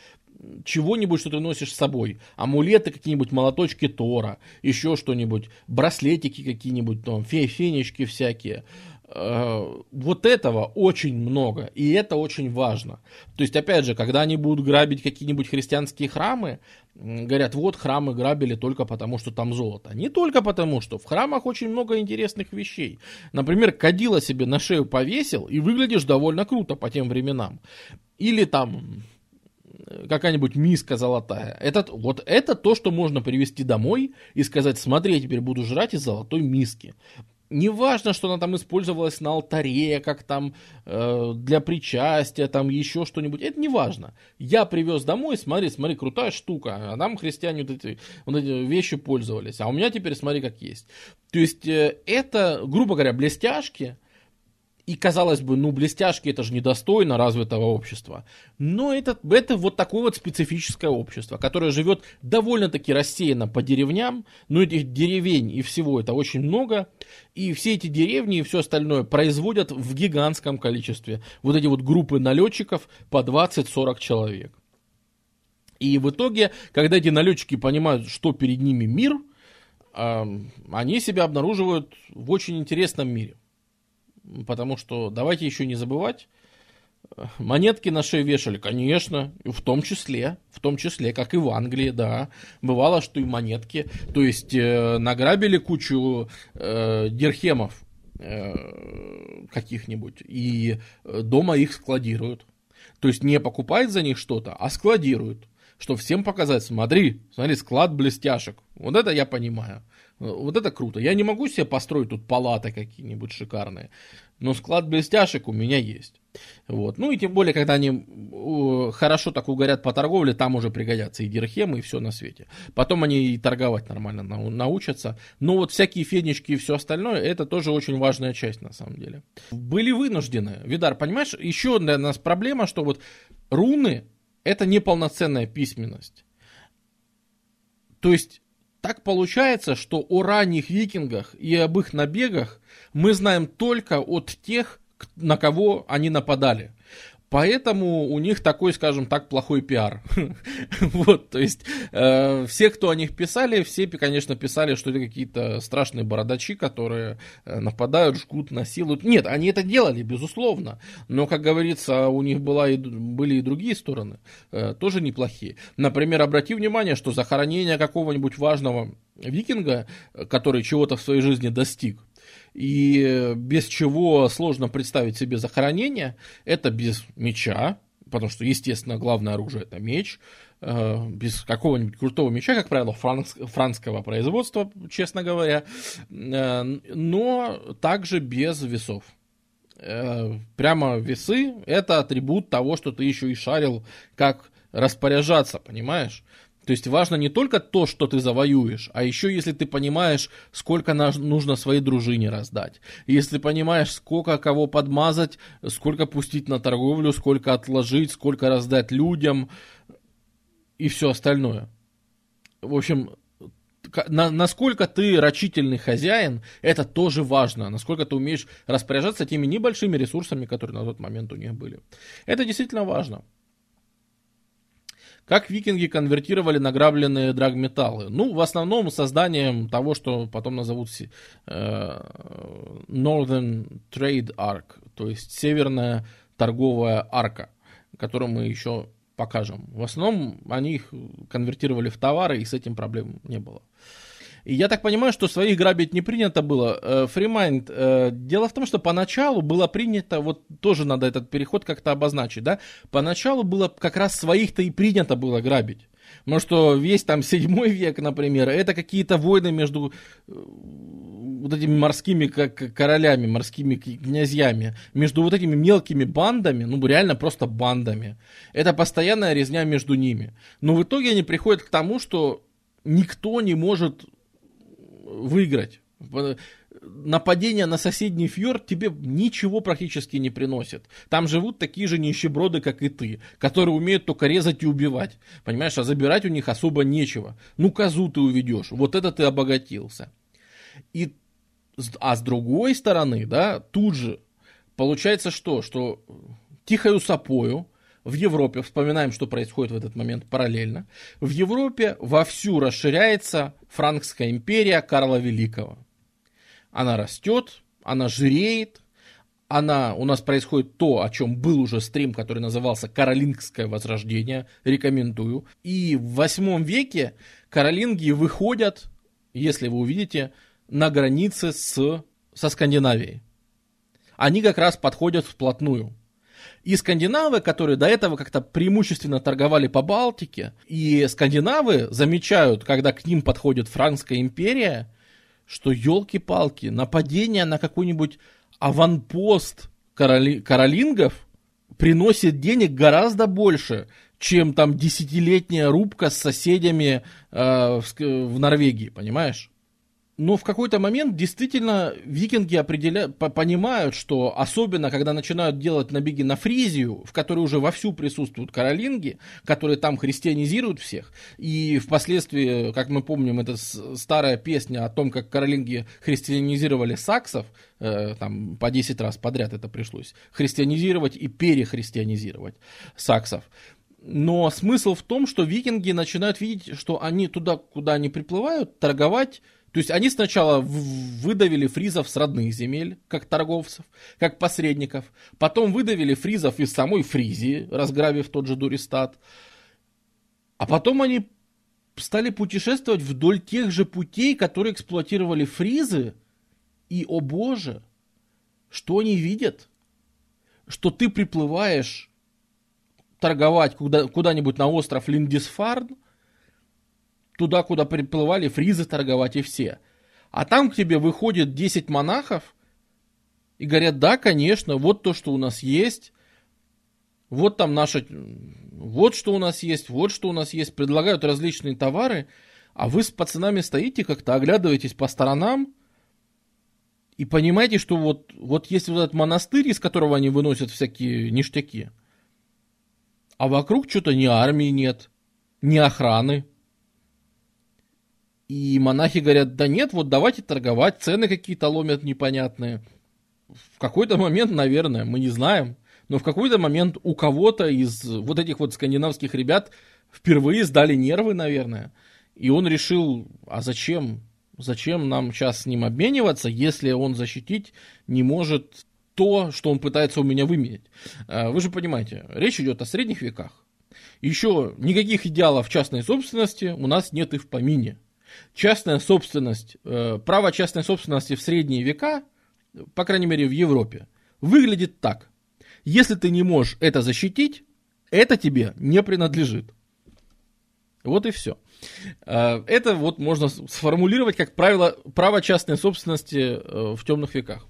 чего-нибудь, что ты носишь с собой. Амулеты какие-нибудь, молоточки Тора, еще что-нибудь, браслетики какие-нибудь, там, фенечки всякие. Э, вот этого очень много, и это очень важно. То есть, опять же, когда они будут грабить какие-нибудь христианские храмы, говорят, вот храмы грабили только потому, что там золото. Не только потому, что в храмах очень много интересных вещей. Например, кадила себе на шею повесил, и выглядишь довольно круто по тем временам. Или там какая-нибудь миска золотая. Это, вот это то, что можно привезти домой и сказать, смотри, я теперь буду жрать из золотой миски. Не важно, что она там использовалась на алтаре, как там э, для причастия, там еще что-нибудь. Это не важно. Я привез домой, смотри, смотри, крутая штука. А там христиане вот эти, вот эти вещи пользовались. А у меня теперь смотри, как есть. То есть э, это, грубо говоря, блестяшки, и казалось бы, ну, блестяшки это же недостойно развитого общества. Но это, это вот такое вот специфическое общество, которое живет довольно-таки рассеянно по деревням. Но этих деревень и всего это очень много. И все эти деревни и все остальное производят в гигантском количестве. Вот эти вот группы налетчиков по 20-40 человек. И в итоге, когда эти налетчики понимают, что перед ними мир, они себя обнаруживают в очень интересном мире потому что давайте еще не забывать, монетки на шею вешали, конечно, в том числе, в том числе, как и в Англии, да, бывало, что и монетки, то есть э, награбили кучу э, дирхемов э, каких-нибудь и дома их складируют, то есть не покупают за них что-то, а складируют, чтобы всем показать, смотри, смотри, склад блестяшек, вот это я понимаю. Вот это круто. Я не могу себе построить тут палаты какие-нибудь шикарные, но склад блестяшек у меня есть. Вот. Ну и тем более, когда они хорошо так угорят по торговле, там уже пригодятся и дирхемы, и все на свете. Потом они и торговать нормально научатся. Но вот всякие фенечки и все остальное, это тоже очень важная часть на самом деле. Были вынуждены. Видар, понимаешь, еще для нас проблема, что вот руны это неполноценная письменность. То есть так получается, что о ранних викингах и об их набегах мы знаем только от тех, на кого они нападали. Поэтому у них такой, скажем так, плохой пиар. вот, то есть, э, все, кто о них писали, все, конечно, писали, что это какие-то страшные бородачи, которые э, нападают, жгут, насилуют. Нет, они это делали, безусловно. Но, как говорится, у них была и, были и другие стороны, э, тоже неплохие. Например, обрати внимание, что захоронение какого-нибудь важного викинга, который чего-то в своей жизни достиг, и без чего сложно представить себе захоронение, это без меча, потому что, естественно, главное оружие это меч, э, без какого-нибудь крутого меча, как правило, франц, францского производства, честно говоря, э, но также без весов. Э, прямо весы – это атрибут того, что ты еще и шарил, как распоряжаться, понимаешь? То есть важно не только то, что ты завоюешь, а еще если ты понимаешь, сколько нужно своей дружине раздать. Если понимаешь, сколько кого подмазать, сколько пустить на торговлю, сколько отложить, сколько раздать людям и все остальное. В общем, на, насколько ты рачительный хозяин, это тоже важно. Насколько ты умеешь распоряжаться теми небольшими ресурсами, которые на тот момент у них были. Это действительно важно. Как викинги конвертировали награбленные драгметаллы? Ну, в основном созданием того, что потом назовут э, Northern Trade Arc, то есть северная торговая арка, которую мы еще покажем. В основном они их конвертировали в товары, и с этим проблем не было. И я так понимаю, что своих грабить не принято было. Freemind, дело в том, что поначалу было принято, вот тоже надо этот переход как-то обозначить, да, поначалу было как раз своих-то и принято было грабить. Потому что весь там седьмой век, например, это какие-то войны между э, вот этими морскими как королями, морскими князьями, между вот этими мелкими бандами, ну реально просто бандами. Это постоянная резня между ними. Но в итоге они приходят к тому, что никто не может выиграть нападение на соседний фьорд тебе ничего практически не приносит. Там живут такие же нищеброды, как и ты, которые умеют только резать и убивать. Понимаешь, а забирать у них особо нечего. Ну, козу ты уведешь, вот это ты обогатился. И, а с другой стороны, да, тут же получается что? Что тихою сапою в Европе, вспоминаем, что происходит в этот момент параллельно, в Европе вовсю расширяется Франкская империя Карла Великого она растет, она жиреет, она, у нас происходит то, о чем был уже стрим, который назывался «Каролингское возрождение», рекомендую. И в восьмом веке каролинги выходят, если вы увидите, на границе с, со Скандинавией. Они как раз подходят вплотную. И скандинавы, которые до этого как-то преимущественно торговали по Балтике, и скандинавы замечают, когда к ним подходит Франкская империя, что елки-палки, нападение на какой-нибудь аванпост короли, каролингов приносит денег гораздо больше, чем там десятилетняя рубка с соседями э, в, в Норвегии, понимаешь? Но в какой-то момент действительно викинги определя... понимают, что особенно когда начинают делать набеги на Фризию, в которой уже вовсю присутствуют каролинги, которые там христианизируют всех, и впоследствии, как мы помним, это старая песня о том, как каролинги христианизировали саксов, э, там по 10 раз подряд это пришлось, христианизировать и перехристианизировать саксов. Но смысл в том, что викинги начинают видеть, что они туда, куда они приплывают, торговать то есть они сначала выдавили фризов с родных земель, как торговцев, как посредников. Потом выдавили фризов из самой Фризии, разграбив тот же Дуристат. А потом они стали путешествовать вдоль тех же путей, которые эксплуатировали фризы. И, о боже, что они видят? Что ты приплываешь торговать куда, куда-нибудь на остров Линдисфарн, туда, куда приплывали фризы торговать и все. А там к тебе выходит 10 монахов и говорят, да, конечно, вот то, что у нас есть, вот там наша, вот что у нас есть, вот что у нас есть, предлагают различные товары, а вы с пацанами стоите как-то, оглядываетесь по сторонам, и понимаете, что вот, вот есть вот этот монастырь, из которого они выносят всякие ништяки, а вокруг что-то ни армии нет, ни охраны, и монахи говорят, да нет, вот давайте торговать, цены какие-то ломят непонятные. В какой-то момент, наверное, мы не знаем, но в какой-то момент у кого-то из вот этих вот скандинавских ребят впервые сдали нервы, наверное. И он решил, а зачем? Зачем нам сейчас с ним обмениваться, если он защитить не может то, что он пытается у меня выменять? А, вы же понимаете, речь идет о средних веках. Еще никаких идеалов частной собственности у нас нет и в помине частная собственность, э, право частной собственности в средние века, по крайней мере в Европе, выглядит так. Если ты не можешь это защитить, это тебе не принадлежит. Вот и все. Э, это вот можно сформулировать как правило право частной собственности э, в темных веках.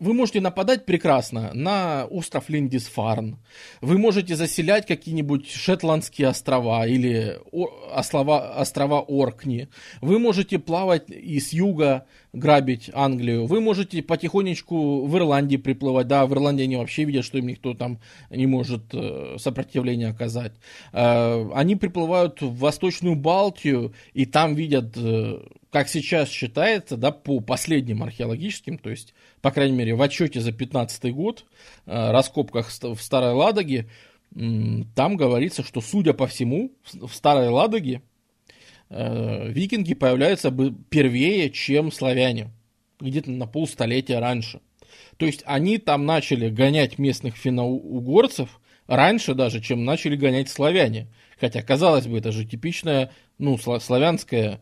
Вы можете нападать прекрасно на остров Линдисфарн. Вы можете заселять какие-нибудь Шетландские острова или острова, острова Оркни. Вы можете плавать и с юга грабить Англию. Вы можете потихонечку в Ирландии приплывать. Да, в Ирландии они вообще видят, что им никто там не может э, сопротивления оказать. Э, они приплывают в Восточную Балтию и там видят э, как сейчас считается, да, по последним археологическим, то есть, по крайней мере, в отчете за 15 год, э, раскопках в Старой Ладоге, там говорится, что, судя по всему, в Старой Ладоге э, викинги появляются бы первее, чем славяне, где-то на полстолетия раньше. То есть они там начали гонять местных финно-угорцев раньше даже, чем начали гонять славяне. Хотя, казалось бы, это же типичная, ну, славянская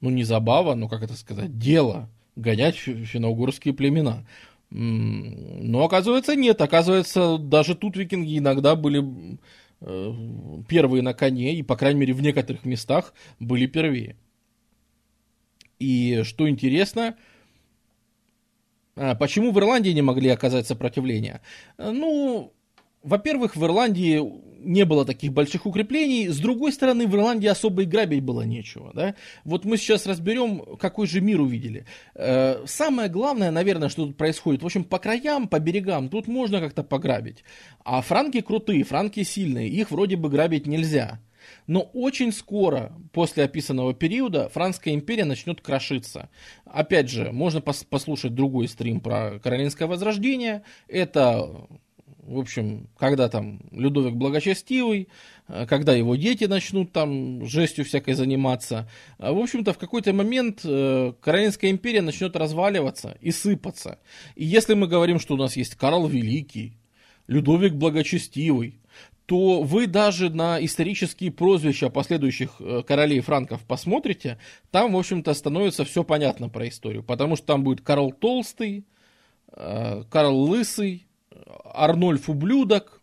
ну не забава, но как это сказать, дело гонять финно-угорские племена. Но оказывается нет, оказывается даже тут викинги иногда были э, первые на коне, и по крайней мере в некоторых местах были первее. И что интересно, а, почему в Ирландии не могли оказать сопротивление? Ну, во-первых, в Ирландии не было таких больших укреплений. С другой стороны, в Ирландии особо и грабить было нечего. Да? Вот мы сейчас разберем, какой же мир увидели. Э, самое главное, наверное, что тут происходит. В общем, по краям, по берегам тут можно как-то пограбить. А франки крутые, франки сильные. Их вроде бы грабить нельзя. Но очень скоро, после описанного периода, Франская империя начнет крошиться. Опять же, можно послушать другой стрим про Каролинское возрождение. Это в общем, когда там Людовик благочестивый, э, когда его дети начнут там жестью всякой заниматься. А, в общем-то, в какой-то момент э, Каролинская империя начнет разваливаться и сыпаться. И если мы говорим, что у нас есть Карл Великий, Людовик благочестивый, то вы даже на исторические прозвища последующих э, королей франков посмотрите, там, в общем-то, становится все понятно про историю. Потому что там будет Карл Толстый, э, Карл Лысый, Арнольф Ублюдок,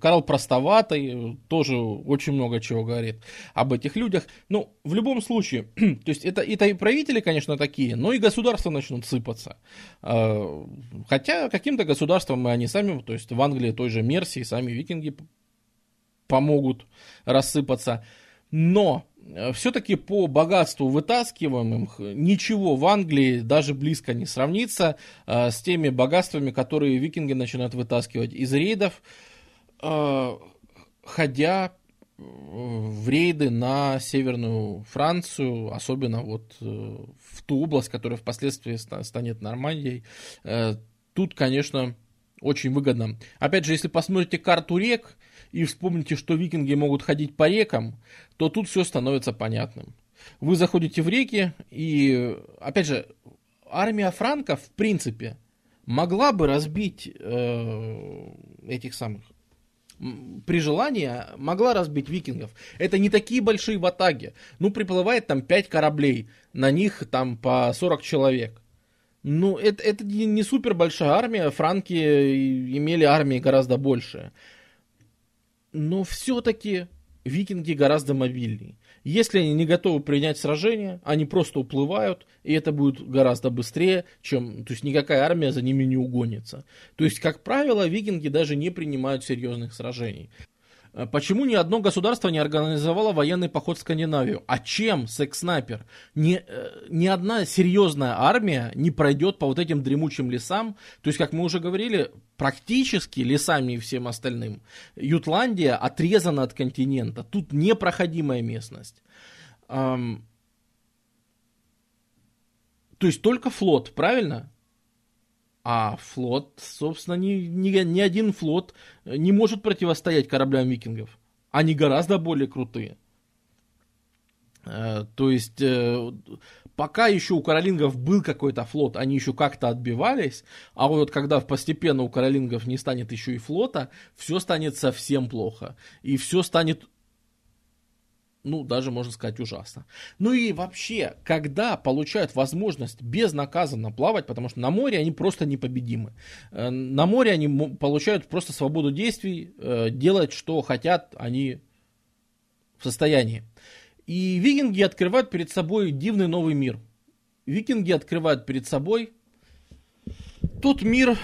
Карл Простоватый, тоже очень много чего говорит об этих людях. Ну, в любом случае, то есть это, это и правители, конечно, такие, но и государства начнут сыпаться. Э, хотя каким-то государствам они сами, то есть в Англии той же Мерсии, сами викинги помогут рассыпаться. Но все-таки по богатству вытаскиваемым ничего в Англии даже близко не сравнится э, с теми богатствами, которые викинги начинают вытаскивать из рейдов, э, ходя в рейды на Северную Францию, особенно вот в ту область, которая впоследствии станет Нормандией. Тут, конечно, очень выгодно. Опять же, если посмотрите карту рек, и вспомните, что викинги могут ходить по рекам, то тут все становится понятным. Вы заходите в реки, и, опять же, армия франков, в принципе, могла бы разбить э, этих самых при желании могла разбить викингов. Это не такие большие ватаги. Ну, приплывает там 5 кораблей, на них там по 40 человек. Ну, это, это не супер большая армия, франки имели армии гораздо больше но все-таки викинги гораздо мобильнее. Если они не готовы принять сражение, они просто уплывают, и это будет гораздо быстрее, чем, то есть никакая армия за ними не угонится. То есть, как правило, викинги даже не принимают серьезных сражений. Э, почему ни одно государство не организовало военный поход в Скандинавию? А чем секс-снайпер? Ни, э, ни одна серьезная армия не пройдет по вот этим дремучим лесам. То есть, как мы уже говорили, практически лесами и всем остальным. Ютландия отрезана от континента. Тут непроходимая местность. То есть только флот, правильно? А флот, собственно, ни, ни, ни один флот не может противостоять кораблям викингов. Они гораздо более крутые. Э, то есть, э, пока еще у каролингов был какой-то флот, они еще как-то отбивались, а вот когда постепенно у каролингов не станет еще и флота, все станет совсем плохо. И все станет ну, даже можно сказать ужасно. Ну и вообще, когда получают возможность безнаказанно плавать, потому что на море они просто непобедимы. Э, на море они получают просто свободу действий, э, делать что хотят они в состоянии. И викинги открывают перед собой дивный новый мир. Викинги открывают перед собой тот мир,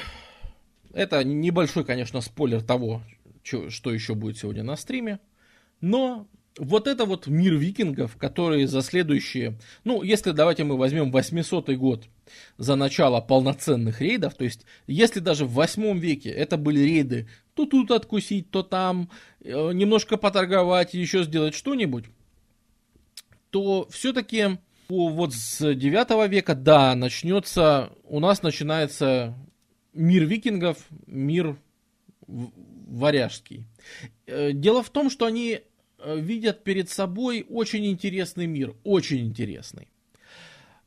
это небольшой, конечно, спойлер того, что еще будет сегодня на стриме, но вот это вот мир викингов, которые за следующие, ну, если давайте мы возьмем 800 год за начало полноценных рейдов, то есть если даже в 8 веке это были рейды то тут откусить, то там, э, немножко поторговать, еще сделать что-нибудь, то все-таки вот с 9 века, да, начнется, у нас начинается мир викингов, мир варяжский. Э, дело в том, что они видят перед собой очень интересный мир, очень интересный,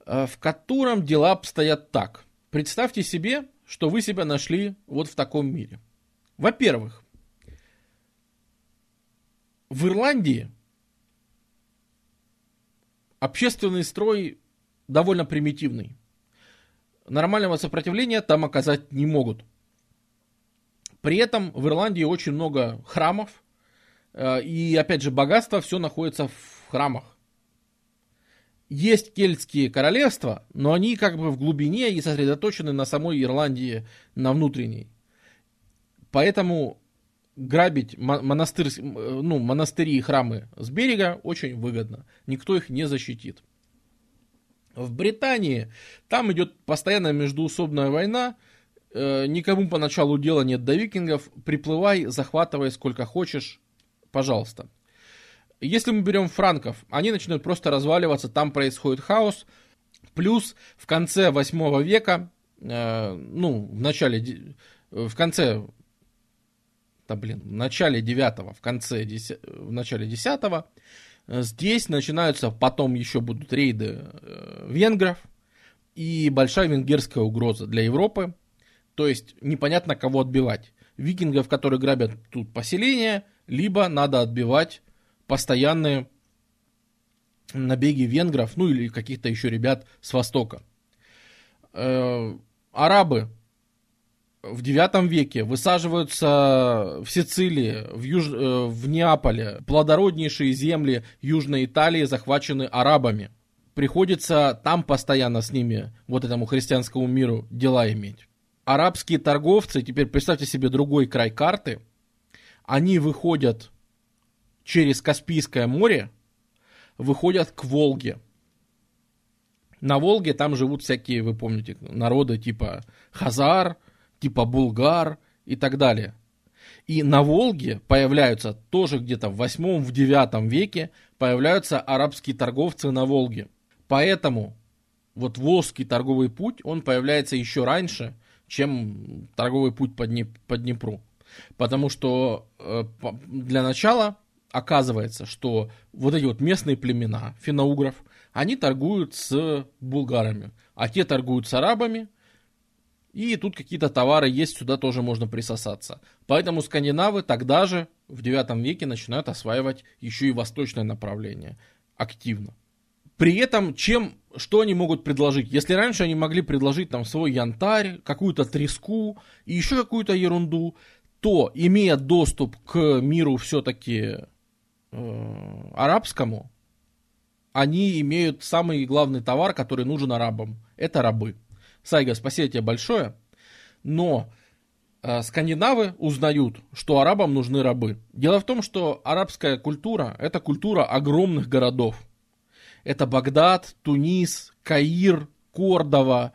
э, в котором дела обстоят так. Представьте себе, что вы себя нашли вот в таком мире. Во-первых, в Ирландии общественный строй довольно примитивный. Нормального сопротивления там оказать не могут. При этом в Ирландии очень много храмов, э, и опять же богатство все находится в храмах. Есть кельтские королевства, но они как бы в глубине и сосредоточены на самой Ирландии, на внутренней. Поэтому грабить монастырь, ну, монастыри и храмы с берега очень выгодно. Никто их не защитит. В Британии там идет постоянная междуусобная война. Э, никому поначалу дела нет до викингов. Приплывай, захватывай сколько хочешь. Пожалуйста. Если мы берем франков, они начинают просто разваливаться, там происходит хаос. Плюс в конце 8 века, э, ну, в начале, в конце да блин, в начале 9 в конце 10, в начале 10 здесь начинаются, потом еще будут рейды э, венгров и большая венгерская угроза для Европы. То есть непонятно кого отбивать. Викингов, которые грабят тут поселения, либо надо отбивать постоянные набеги венгров, ну или каких-то еще ребят с востока. Э, арабы в IX веке высаживаются в Сицилии, в, Юж... Э, в Неаполе. Плодороднейшие земли Южной Италии захвачены арабами. Приходится там постоянно с ними, вот этому христианскому миру, дела иметь. Арабские торговцы, теперь представьте себе другой край карты, они выходят через Каспийское море, выходят к Волге. На Волге там живут всякие, вы помните, народы типа Хазар, типа Булгар и так далее. И на Волге появляются тоже где-то в 8 в 9 веке появляются арабские торговцы на Волге. Поэтому вот Волжский торговый путь, он появляется еще раньше, чем торговый путь по, Днеп, по Днепру. Потому что э, для начала оказывается, что вот эти вот местные племена финоугров, они торгуют с булгарами, а те торгуют с арабами, и тут какие-то товары есть, сюда тоже можно присосаться. Поэтому скандинавы тогда же, в 9 веке, начинают осваивать еще и восточное направление активно. При этом, чем, что они могут предложить? Если раньше они могли предложить там свой янтарь, какую-то треску и еще какую-то ерунду, то, имея доступ к миру все-таки э, арабскому, они имеют самый главный товар, который нужен арабам. Это рабы. Сайга, спасибо тебе большое. Но э, скандинавы узнают, что арабам нужны рабы. Дело в том, что арабская культура – это культура огромных городов. Это Багдад, Тунис, Каир, Кордова.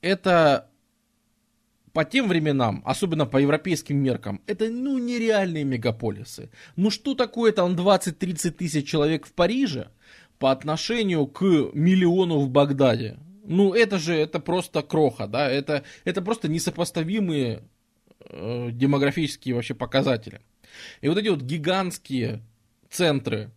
Это по тем временам, особенно по европейским меркам, это ну нереальные мегаполисы. Ну что такое там 20-30 тысяч человек в Париже по отношению к миллиону в Багдаде? Ну, это же, это просто кроха, да, это, это просто несопоставимые э, демографические вообще показатели. И вот эти вот гигантские центры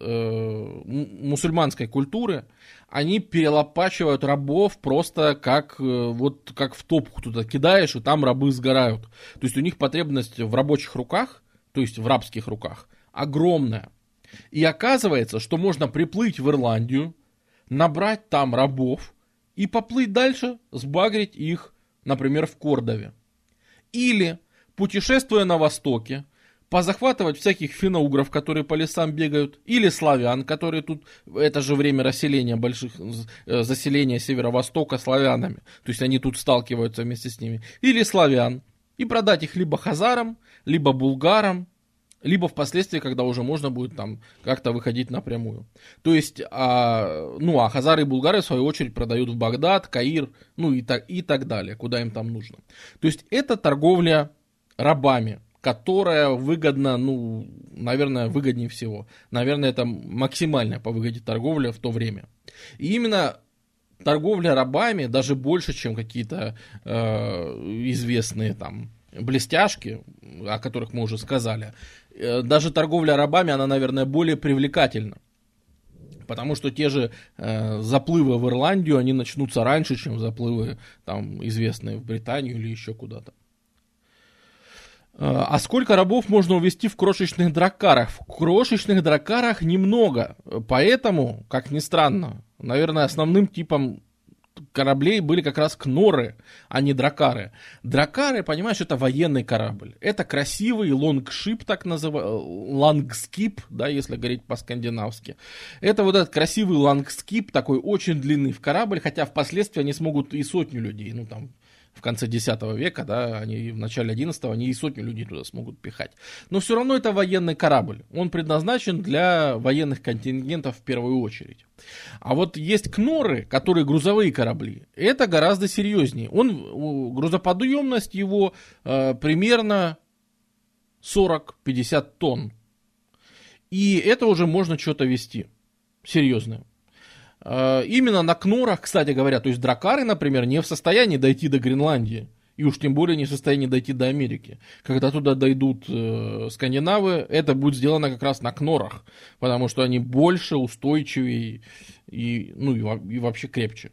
э, мусульманской культуры, они перелопачивают рабов просто как, э, вот, как в топку туда кидаешь, и там рабы сгорают. То есть у них потребность в рабочих руках, то есть в рабских руках, огромная. И оказывается, что можно приплыть в Ирландию, набрать там рабов, и поплыть дальше, сбагрить их, например, в Кордове. Или, путешествуя на востоке, позахватывать всяких финоугров, которые по лесам бегают, или славян, которые тут в это же время расселения больших, э, заселения северо-востока славянами, то есть они тут сталкиваются вместе с ними, или славян, и продать их либо хазарам, либо булгарам, либо впоследствии, когда уже можно будет там как-то выходить напрямую. То есть, а, ну, а хазары и булгары, в свою очередь, продают в Багдад, Каир, ну и так, и так далее, куда им там нужно. То есть, это торговля рабами, которая выгодна, ну, наверное, выгоднее всего. Наверное, это максимальная по выгоде торговля в то время. И именно торговля рабами даже больше, чем какие-то э, известные там блестяшки, о которых мы уже сказали, Э, даже торговля рабами, она, наверное, более привлекательна. Потому что те же э, заплывы в Ирландию, они начнутся раньше, чем заплывы, там, известные в Британию или еще куда-то. А сколько рабов можно увезти в крошечных дракарах? В крошечных дракарах немного. Поэтому, как ни странно, наверное, основным типом кораблей были как раз кноры, а не дракары. Дракары, понимаешь, это военный корабль. Это красивый longship, так называемый, langskip, да, если говорить по-скандинавски. Это вот этот красивый лангскип, такой очень длинный в корабль, хотя впоследствии они смогут и сотню людей, ну там, в конце X века, да, они в начале XI, они и сотню людей туда смогут пихать. Но все равно это военный корабль. Он предназначен для военных контингентов в первую очередь. А вот есть кноры, которые грузовые корабли. Это гораздо серьезнее. Он, грузоподъемность его э, примерно 40-50 тонн. И это уже можно что-то вести. Серьезное. Э, именно на Кнорах, кстати говоря, то есть дракары, например, не в состоянии дойти до Гренландии. И уж тем более не в состоянии дойти до Америки. Когда туда дойдут э, скандинавы, это будет сделано как раз на Кнорах. Потому что они больше, устойчивее и, ну, и, и вообще крепче.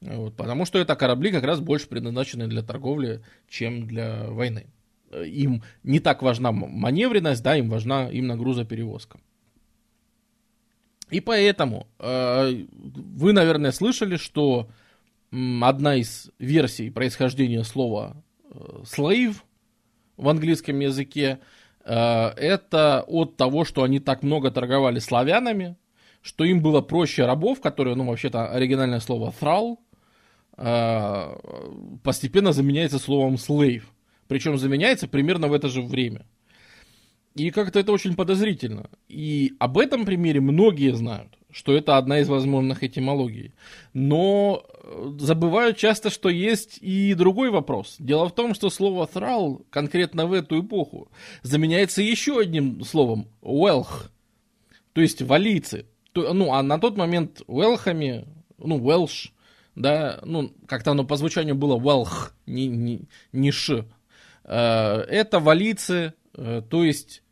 Вот, потому что это корабли как раз больше предназначены для торговли, чем для войны. Им не так важна маневренность, да, им важна именно грузоперевозка. И поэтому э, вы, наверное, слышали, что одна из версий происхождения слова э, slave в английском языке э, это от того, что они так много торговали славянами, что им было проще рабов, которые, ну, вообще-то оригинальное слово thrall, э, постепенно заменяется словом slave. Причем заменяется примерно в это же время. И как-то это очень подозрительно. И об этом примере многие знают, что это одна из возможных этимологий. Но э, забывают часто, что есть и другой вопрос. Дело в том, что слово «тhrall» конкретно в эту эпоху заменяется еще одним словом «welch», то есть «валийцы». Ну, а на тот момент «велхами», ну, «welsh», да, ну, как-то оно по звучанию было «welch», не, не, не «ш», э, это валийцы, э, то есть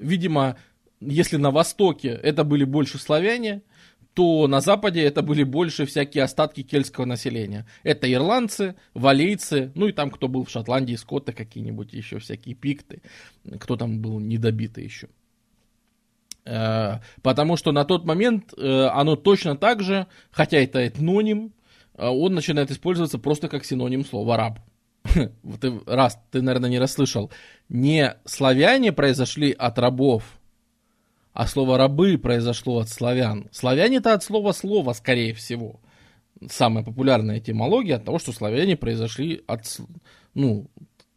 видимо, если на Востоке это были больше славяне, то на Западе это были больше всякие остатки кельтского населения. Это ирландцы, валейцы, ну и там, кто был в Шотландии, скотты какие-нибудь, еще всякие пикты, кто там был недобитый еще. Э, потому что на тот момент э, оно точно так же, хотя это этноним, э, он начинает использоваться просто как синоним слова раб. ты, раз, ты, наверное, не расслышал, не славяне произошли от рабов, а слово рабы произошло от славян. Славяне-то от слова слова, скорее всего. Самая популярная этимология от того, что славяне произошли от, ну,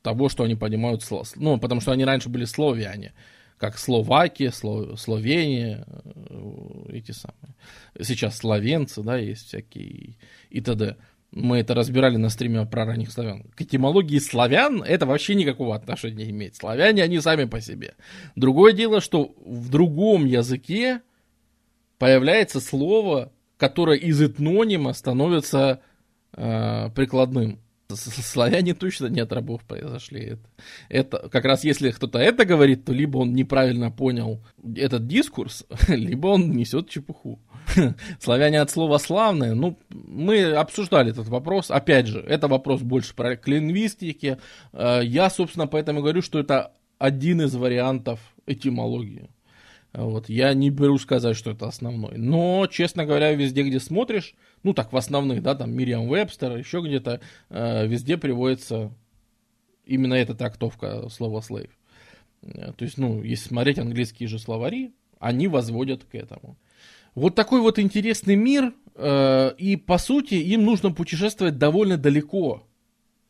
того, что они понимают, ну, потому что они раньше были словяне, как Словакия, Сло, Словения, э, эти самые. Сейчас словенцы, да, есть всякие и т.д. Мы это разбирали на стриме про ранних славян. К этимологии славян это вообще никакого отношения не имеет. Славяне, они сами по себе. Другое дело, что в другом языке появляется слово, которое из этнонима становится э, прикладным. Славяне точно не от рабов произошли. Это, это как раз если кто-то это говорит, то либо он неправильно понял этот дискурс, либо он несет чепуху. Славяне от слова славные. Ну, мы обсуждали этот вопрос. Опять же, это вопрос больше про к лингвистике. Э, я, собственно, поэтому говорю, что это один из вариантов этимологии. Вот, я не беру сказать, что это основной. Но, честно говоря, везде, где смотришь, ну так в основных, да, там Мириам Вебстер, еще где-то, э, везде приводится именно эта трактовка слова slave. Э, то есть, ну, если смотреть английские же словари, они возводят к этому. Вот такой вот интересный мир, э, и по сути им нужно путешествовать довольно далеко.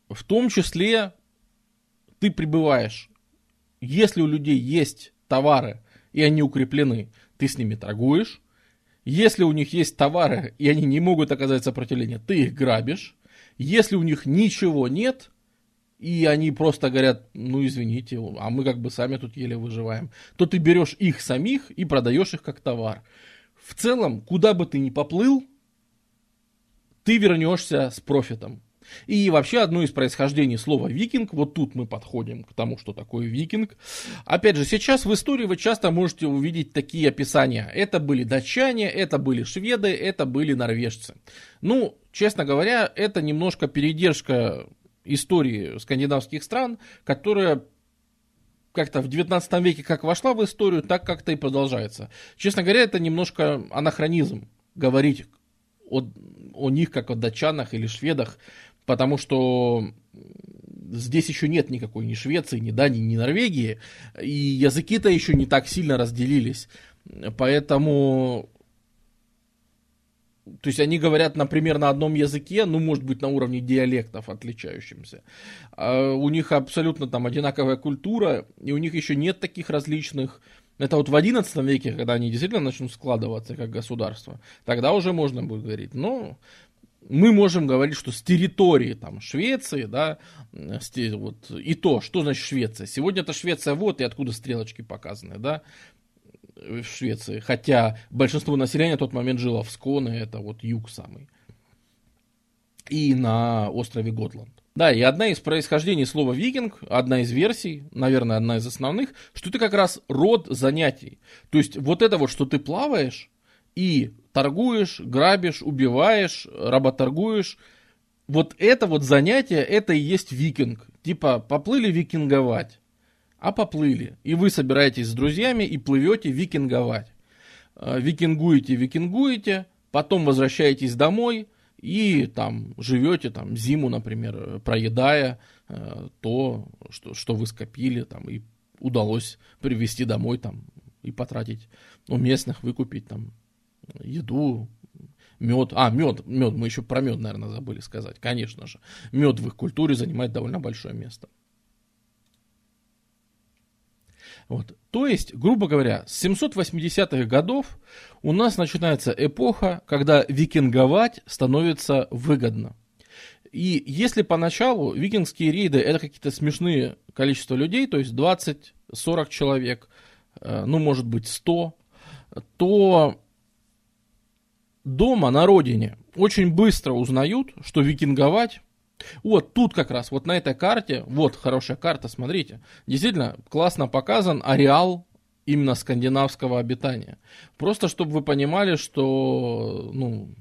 В том числе ты прибываешь. Если у людей есть товары, и они укреплены, ты с ними торгуешь. Если у них есть товары, и они не могут оказать сопротивление, ты их грабишь. Если у них ничего нет, и они просто говорят, ну извините, а мы как бы сами тут еле выживаем, то ты берешь их самих и продаешь их как товар в целом, куда бы ты ни поплыл, ты вернешься с профитом. И вообще одно из происхождений слова викинг, вот тут мы подходим к тому, что такое викинг. Опять же, сейчас в истории вы часто можете увидеть такие описания. Это были датчане, это были шведы, это были норвежцы. Ну, честно говоря, это немножко передержка истории скандинавских стран, которая как-то в 19 веке как вошла в историю, так как-то и продолжается. Честно говоря, это немножко анахронизм говорить о, о них как о датчанах или шведах, потому что здесь еще нет никакой ни Швеции, ни Дании, ни Норвегии, и языки-то еще не так сильно разделились. Поэтому то есть они говорят, например, на одном языке, ну, может быть, на уровне диалектов отличающимся. А у них абсолютно там одинаковая культура, и у них еще нет таких различных... Это вот в XI веке, когда они действительно начнут складываться как государство, тогда уже можно будет говорить. Но мы можем говорить, что с территории там, Швеции, да, вот, и то, что значит Швеция. Сегодня это Швеция вот, и откуда стрелочки показаны, да, в Швеции. Хотя большинство населения в тот момент жило в Сконе, это вот юг самый. И на острове Готланд. Да, и одна из происхождений слова викинг, одна из версий, наверное, одна из основных, что это как раз род занятий. То есть вот это вот, что ты плаваешь и торгуешь, грабишь, убиваешь, работоргуешь, вот это вот занятие, это и есть викинг. Типа, поплыли викинговать а поплыли. И вы собираетесь с друзьями и плывете викинговать. Э, викингуете, викингуете, потом возвращаетесь домой и там живете там зиму, например, проедая э, то, что, что вы скопили там и удалось привезти домой там и потратить у местных, выкупить там еду, мед. А, мед, мед, мы еще про мед, наверное, забыли сказать. Конечно же, мед в их культуре занимает довольно большое место. Вот. То есть, грубо говоря, с 780-х годов у нас начинается эпоха, когда викинговать становится выгодно. И если поначалу викингские рейды это какие-то смешные количества людей, то есть 20-40 человек, э, ну может быть 100, то дома на родине очень быстро узнают, что викинговать вот тут как раз, вот на этой карте, вот хорошая карта, смотрите, действительно классно показан ареал именно скандинавского обитания. Просто чтобы вы понимали, что ну,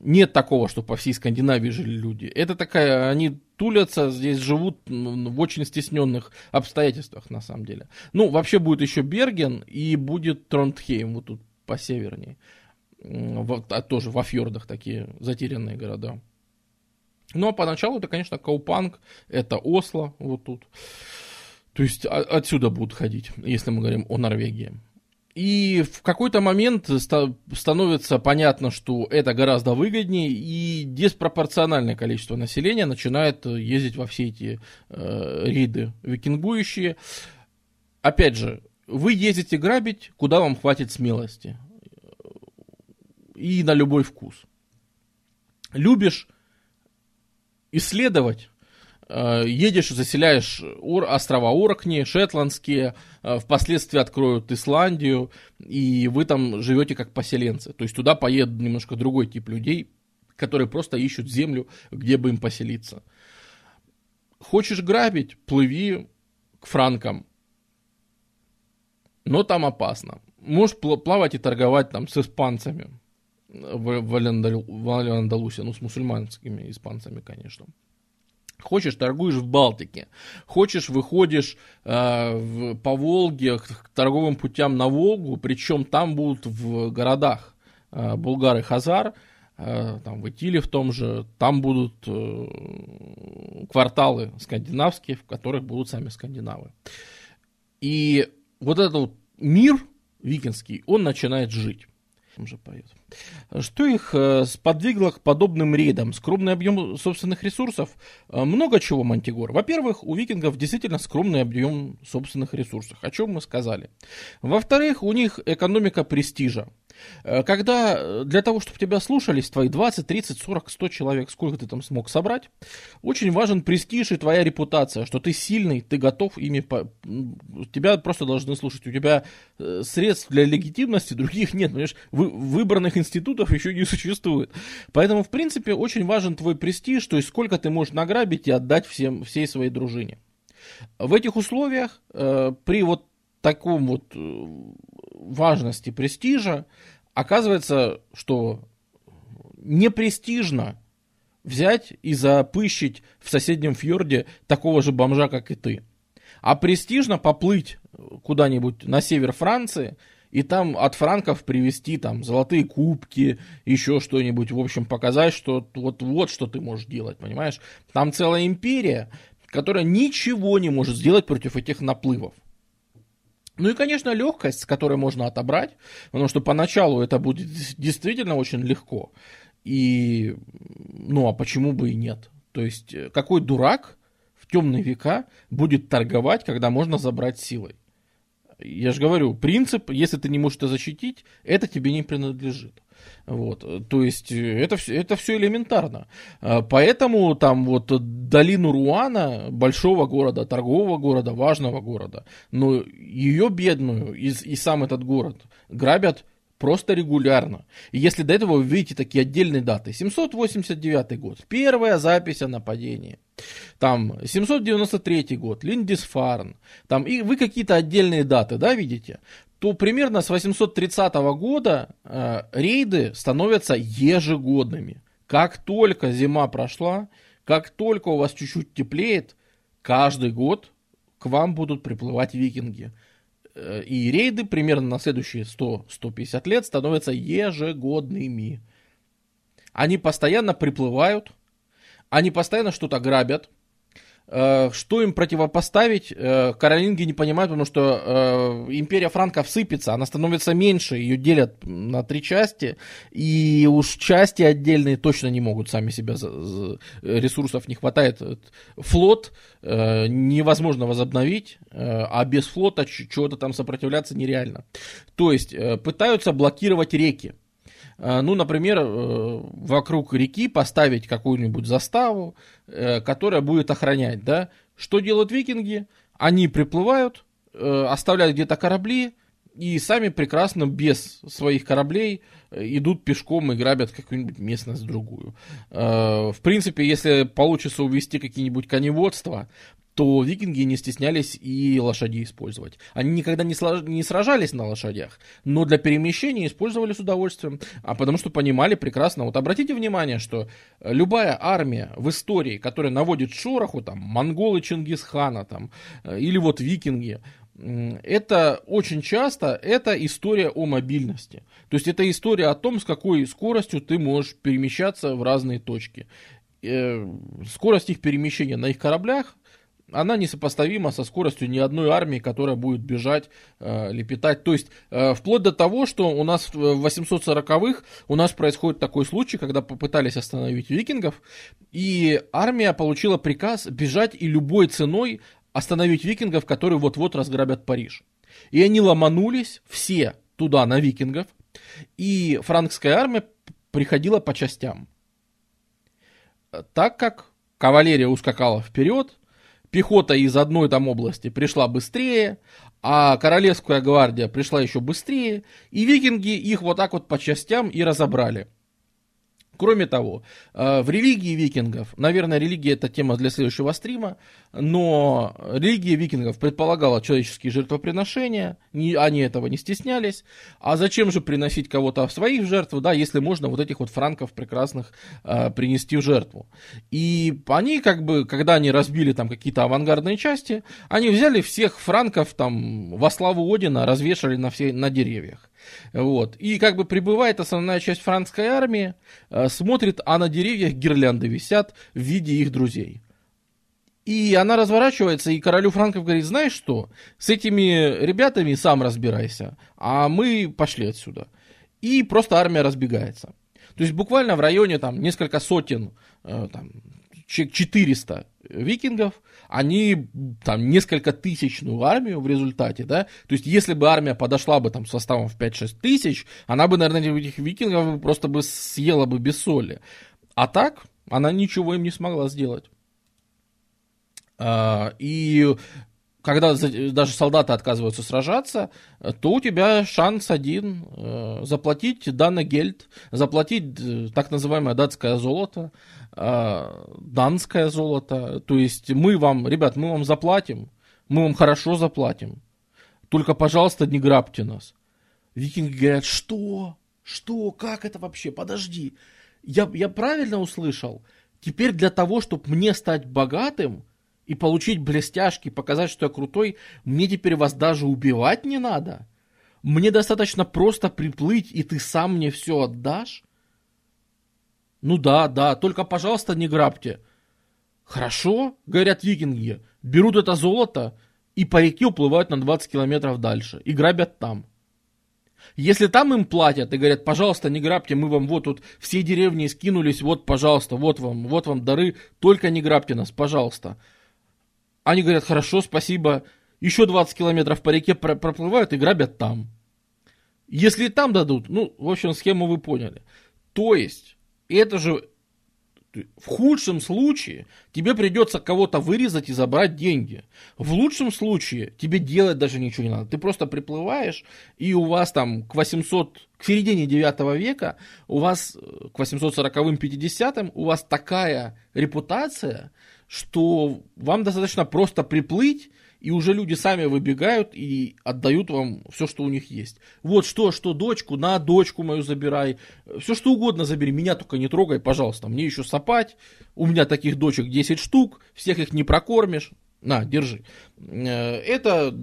нет такого, что по всей Скандинавии жили люди. Это такая, они тулятся, здесь живут в очень стесненных обстоятельствах, на самом деле. Ну, вообще будет еще Берген и будет Тронтхейм, вот тут по севернее. Вот, а тоже во фьордах такие затерянные города. Но поначалу это, конечно, Каупанг, это Осло, вот тут. То есть отсюда будут ходить, если мы говорим о Норвегии. И в какой-то момент становится понятно, что это гораздо выгоднее, и диспропорциональное количество населения начинает ездить во все эти э, рейды викингующие. Опять же, вы ездите грабить, куда вам хватит смелости. И на любой вкус. Любишь исследовать. Э, едешь, заселяешь острова Оркни, Шетландские, э, впоследствии откроют Исландию, и вы там живете как поселенцы. То есть туда поедут немножко другой тип людей, которые просто ищут землю, где бы им поселиться. Хочешь грабить, плыви к франкам. Но там опасно. Можешь плавать и торговать там с испанцами в, в, Андалу, в Андалусе, ну, с мусульманскими испанцами, конечно. Хочешь, торгуешь в Балтике. Хочешь, выходишь э, в, по Волге к торговым путям на Волгу, причем там будут в городах э, Булгар Хазар, э, там в Итиле в том же, там будут э, кварталы скандинавские, в которых будут сами скандинавы. И вот этот вот мир викинский, он начинает жить же поет. Что их э, сподвигло к подобным рейдам? Скромный объем собственных ресурсов? Э, много чего, Мантигор. Во-первых, у викингов действительно скромный объем собственных ресурсов, о чем мы сказали. Во-вторых, у них экономика престижа. Э, когда э, для того, чтобы тебя слушались, твои 20, 30, 40, 100 человек, сколько ты там смог собрать, очень важен престиж и твоя репутация, что ты сильный, ты готов ими... По... Тебя просто должны слушать. У тебя э, средств для легитимности других нет, понимаешь? Вы, выбранных институтов еще не существует. Поэтому, в принципе, очень важен твой престиж, то есть сколько ты можешь награбить и отдать всем, всей своей дружине. В этих условиях, э, при вот таком вот важности престижа, оказывается, что не престижно взять и запыщить в соседнем фьорде такого же бомжа, как и ты. А престижно поплыть куда-нибудь на север Франции и там от франков привезти там золотые кубки, еще что-нибудь, в общем, показать, что вот, вот что ты можешь делать, понимаешь? Там целая империя, которая ничего не может сделать против этих наплывов. Ну и, конечно, легкость, с которой можно отобрать, потому что поначалу это будет действительно очень легко. И, ну а почему бы и нет? То есть, э, какой дурак в темные века будет торговать, когда можно забрать силой? Я же говорю, принцип, если ты не можешь это защитить, это тебе не принадлежит. Вот, то есть это, это все элементарно. А, поэтому там вот долину Руана, большого города, торгового города, важного города, но ее бедную и, и сам этот город грабят просто регулярно. И если до этого вы видите такие отдельные даты, 789 год, первая запись о нападении, там 793 год, Линдисфарн, там и вы какие-то отдельные даты, да, видите, то примерно с 830 года э, рейды становятся ежегодными. Как только зима прошла, как только у вас чуть-чуть теплеет, каждый год к вам будут приплывать викинги. Э, и рейды примерно на следующие 100-150 лет становятся ежегодными. Они постоянно приплывают, они постоянно что-то грабят, что им противопоставить, э, каролинги не понимают, потому что э, империя франков сыпется, она становится меньше, ее делят на три части, и уж части отдельные точно не могут сами себя, ресурсов не хватает. Флот невозможно возобновить, а без флота чего-то там сопротивляться нереально. То есть пытаются блокировать реки. Э, ну, например, э, вокруг реки поставить какую-нибудь заставу, э, которая будет охранять, да. Что делают викинги? Они приплывают, оставляют где-то корабли, и сами прекрасно без своих кораблей идут пешком и грабят какую-нибудь местность другую. В принципе, если получится увести какие-нибудь коневодства, то викинги не стеснялись и лошади использовать. Они никогда не, слож... не сражались на лошадях, но для перемещения использовали с удовольствием, а потому что понимали прекрасно. Вот обратите внимание, что любая армия в истории, которая наводит шороху, там, монголы Чингисхана, там, э, или вот викинги, это очень часто это история о мобильности. То есть это история о том, с какой скоростью ты можешь перемещаться в разные точки. Э, скорость их перемещения на их кораблях она несопоставима со скоростью ни одной армии, которая будет бежать, э, лепетать. То есть, э, вплоть до того, что у нас в 840-х у нас происходит такой случай, когда попытались остановить викингов, и армия получила приказ бежать и любой ценой остановить викингов, которые вот-вот разграбят Париж. И они ломанулись все туда, на викингов, и франкская армия приходила по частям. Так как кавалерия ускакала вперед, пехота из одной там области пришла быстрее, а королевская гвардия пришла еще быстрее, и викинги их вот так вот по частям и разобрали. Кроме того, э, в религии викингов, наверное, религия это тема для следующего стрима, но религия викингов предполагала человеческие жертвоприношения, они этого не стеснялись. А зачем же приносить кого-то в своих жертву, да, если можно вот этих вот франков прекрасных э, принести в жертву. И они как бы, когда они разбили там какие-то авангардные части, они взяли всех франков там во славу Одина, развешали на, все, на деревьях. Вот. И как бы прибывает основная часть франкской армии, э, смотрит, а на деревьях гирлянды висят в виде их друзей. И она разворачивается, и королю франков говорит, знаешь что, с этими ребятами сам разбирайся, а мы пошли отсюда. И просто армия разбегается. То есть буквально в районе там несколько сотен, э, там, 400 викингов, они там несколько тысячную армию в результате, да, то есть если бы армия подошла бы там составом в 5-6 тысяч, она бы, наверное, этих викингов просто бы съела бы без соли. А так, она ничего им не смогла сделать. А, и когда даже солдаты отказываются сражаться, то у тебя шанс один э, заплатить данный заплатить э, так называемое датское золото, э, данское золото. То есть мы вам, ребят, мы вам заплатим, мы вам хорошо заплатим. Только, пожалуйста, не грабьте нас. Викинги говорят, что? Что? Как это вообще? Подожди. Я, я правильно услышал? Теперь для того, чтобы мне стать богатым, и получить блестяшки, показать, что я крутой, мне теперь вас даже убивать не надо? Мне достаточно просто приплыть, и ты сам мне все отдашь? Ну да, да, только, пожалуйста, не грабьте. Хорошо, говорят викинги, берут это золото и по реке уплывают на 20 километров дальше и грабят там. Если там им платят и говорят, пожалуйста, не грабьте, мы вам вот тут все деревни скинулись, вот, пожалуйста, вот вам, вот вам дары, только не грабьте нас, пожалуйста. Они говорят, хорошо, спасибо, еще 20 километров по реке проплывают и грабят там. Если там дадут, ну, в общем, схему вы поняли. То есть, это же в худшем случае тебе придется кого-то вырезать и забрать деньги. В лучшем случае тебе делать даже ничего не надо. Ты просто приплываешь, и у вас там к 800, к середине 9 века, у вас э, к 840-м, 50-м, у вас такая репутация, что вам достаточно просто приплыть, и уже люди сами выбегают и отдают вам все, что у них есть. Вот что, что дочку, на дочку мою забирай, все что угодно забери, меня только не трогай, пожалуйста, мне еще сопать, у меня таких дочек 10 штук, всех их не прокормишь, на, держи. Э, это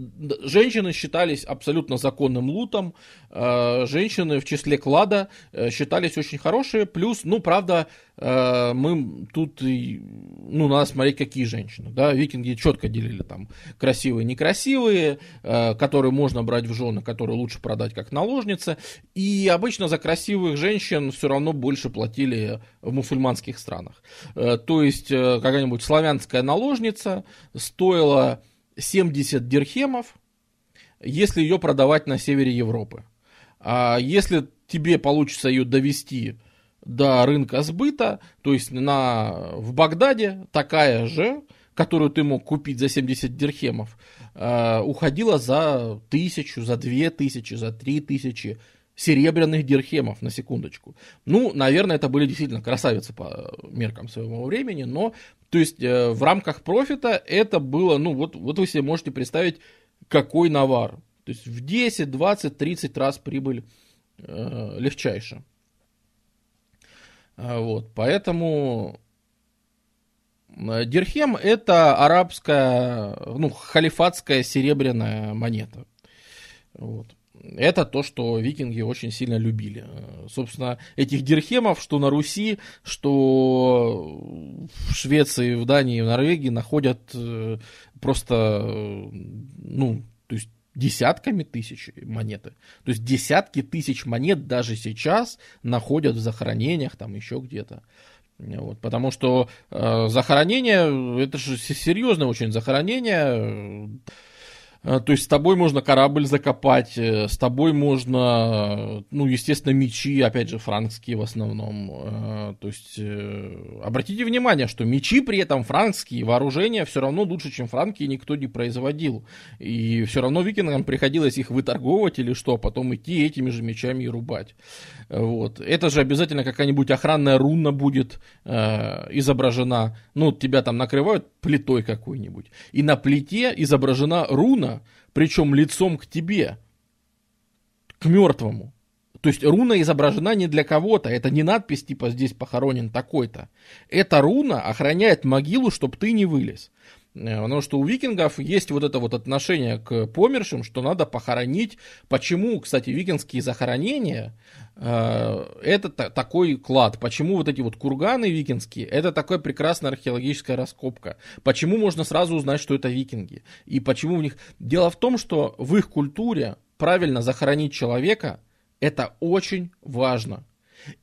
женщины считались абсолютно законным лутом. Э, женщины в числе клада э, считались очень хорошие. Плюс, ну, правда, мы тут, ну, надо смотреть, какие женщины. Да? Викинги четко делили там красивые, некрасивые, которые можно брать в жены, которые лучше продать как наложницы. И обычно за красивых женщин все равно больше платили в мусульманских странах. То есть какая-нибудь славянская наложница стоила 70 дирхемов, если ее продавать на севере Европы. А если тебе получится ее довести до рынка сбыта, то есть на, в Багдаде такая же, которую ты мог купить за 70 дирхемов, э, уходила за тысячу, за две тысячи, за три тысячи серебряных дирхемов, на секундочку. Ну, наверное, это были действительно красавицы по меркам своего времени, но, то есть, э, в рамках профита это было, ну, вот, вот вы себе можете представить, какой навар. То есть, в 10, 20, 30 раз прибыль э, легчайше. А, вот, поэтому э, Дирхем это арабская, ну, халифатская серебряная монета. Вот это то, что викинги очень сильно любили. Собственно, этих дирхемов, что на Руси, что в Швеции, в Дании, в Норвегии находят э, просто, ну, то есть десятками тысяч монеты. То есть десятки тысяч монет даже сейчас находят в захоронениях, там еще где-то. Вот, потому что э, захоронение, это же серьезное очень захоронение. Э, то есть с тобой можно корабль закопать, э, с тобой можно, ну, естественно, мечи, опять же, франкские в основном. Э, то есть обратите внимание, что мечи при этом франкские, вооружение все равно лучше, чем франки, никто не производил. И все равно викингам приходилось их выторговывать или что, а потом идти этими же мечами и рубать. Вот. Это же обязательно какая-нибудь охранная руна будет э, изображена. Ну, тебя там накрывают плитой какой-нибудь. И на плите изображена руна, причем лицом к тебе, к мертвому. То есть руна изображена не для кого-то, это не надпись типа здесь похоронен такой-то. Эта руна охраняет могилу, чтобы ты не вылез. Э, потому что у викингов есть вот это вот отношение к помершим, что надо похоронить. Почему, кстати, викингские захоронения это такой клад? Почему вот эти вот курганы викингские, это такая прекрасная археологическая раскопка? Почему можно сразу узнать, что это викинги? И почему в них... Дело в том, что в их культуре правильно захоронить человека это очень важно.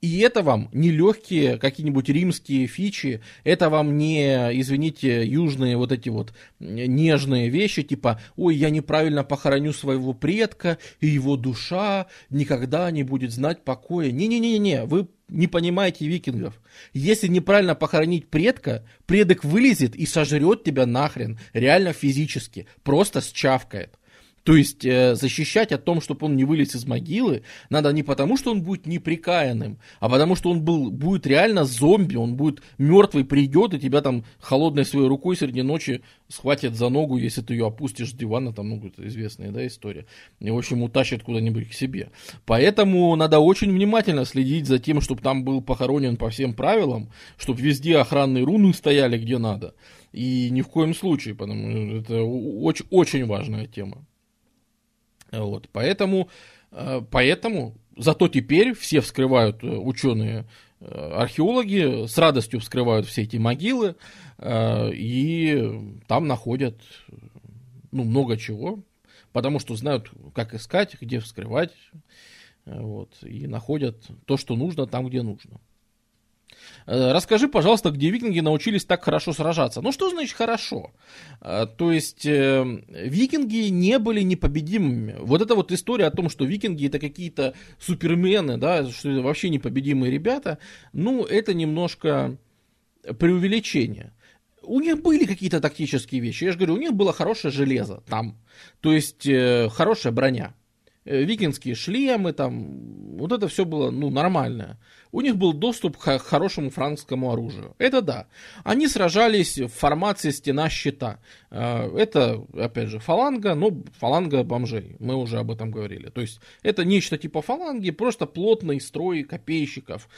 И это вам не легкие какие-нибудь римские фичи, это вам не, извините, южные вот эти вот нежные вещи, типа, ой, я неправильно похороню своего предка, и его душа никогда не будет знать покоя. Не-не-не-не, вы не понимаете викингов. Если неправильно похоронить предка, предок вылезет и сожрет тебя нахрен, реально физически, просто счавкает. То есть э, защищать о том, чтобы он не вылез из могилы, надо не потому, что он будет неприкаянным, а потому, что он был, будет реально зомби, он будет мертвый, придет и тебя там холодной своей рукой среди ночи схватит за ногу, если ты ее опустишь с дивана, там, ну, это известная, да, история. И, в общем, утащит куда-нибудь к себе. Поэтому надо очень внимательно следить за тем, чтобы там был похоронен по всем правилам, чтобы везде охранные руны стояли где надо. И ни в коем случае, потому что это очень, очень важная тема. Вот, поэтому, э, поэтому, зато теперь все вскрывают э, ученые э, археологи с радостью вскрывают все эти могилы и там находят ну, много чего, потому что знают, как искать, где вскрывать, вот, и находят то, что нужно там, где нужно. Э, расскажи, пожалуйста, где викинги научились так хорошо сражаться. Ну, что значит хорошо? Э, то есть, э, викинги не были непобедимыми. Вот эта вот история о том, что викинги это какие-то супермены, да, что это вообще непобедимые ребята, ну, это немножко преувеличение. У них были какие-то тактические вещи. Я же говорю, у них было хорошее железо там. То есть, хорошая броня викинские шлемы, там, вот это все было, ну, нормальное у них был доступ к хорошему франкскому оружию. Это да. Они сражались в формации стена-щита. Э, это, опять же, фаланга, но фаланга бомжей. Мы уже об этом говорили. То есть это нечто типа фаланги, просто плотный строй копейщиков.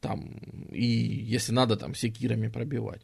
Там, и если надо, там, секирами пробивать.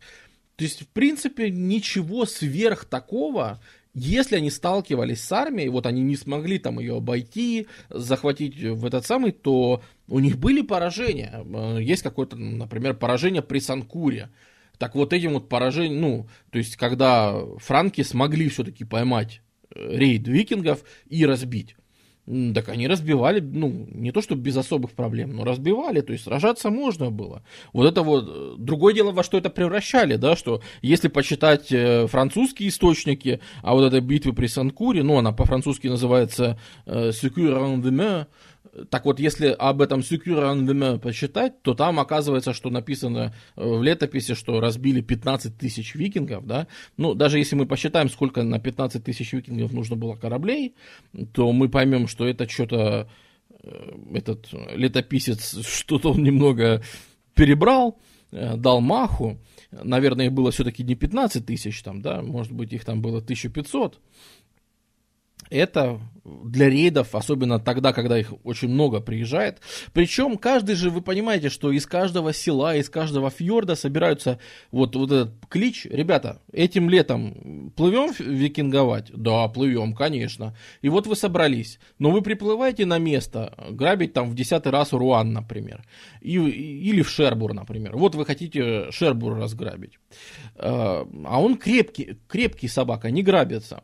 То есть, в принципе, ничего сверх такого если они сталкивались с армией, вот они не смогли там ее обойти, захватить в этот самый, то у них были поражения. Э, есть какое-то, например, поражение при Санкуре. Так вот этим вот поражением, ну, то есть когда франки смогли все-таки поймать э, рейд викингов и разбить. Так они разбивали, ну, не то чтобы без особых проблем, но разбивали, то есть сражаться можно было. Вот это вот, э, другое дело, во что это превращали, да, что если почитать э, французские источники, а вот этой битвы при Санкуре, ну, она по-французски называется э, «Secure en demain», так вот, если об этом Secure Rendement почитать, то там оказывается, что написано э, в летописи, что разбили 15 тысяч викингов, да. Ну, даже если мы посчитаем, сколько на 15 тысяч викингов нужно было кораблей, то мы поймем, что это что-то, э, этот летописец, что-то он немного перебрал, э, дал маху. Наверное, их было все-таки не 15 тысяч там, да, может быть, их там было 1500 это для рейдов, особенно тогда, когда их очень много приезжает. Причем каждый же, вы понимаете, что из каждого села, из каждого фьорда собираются вот, вот этот клич. Ребята, этим летом плывем викинговать? Да, плывем, конечно. И вот вы собрались. Но вы приплываете на место, грабить там в десятый раз Руан, например. И, или в Шербур, например. Вот вы хотите Шербур разграбить. А, а он крепкий, крепкий собака, не грабится.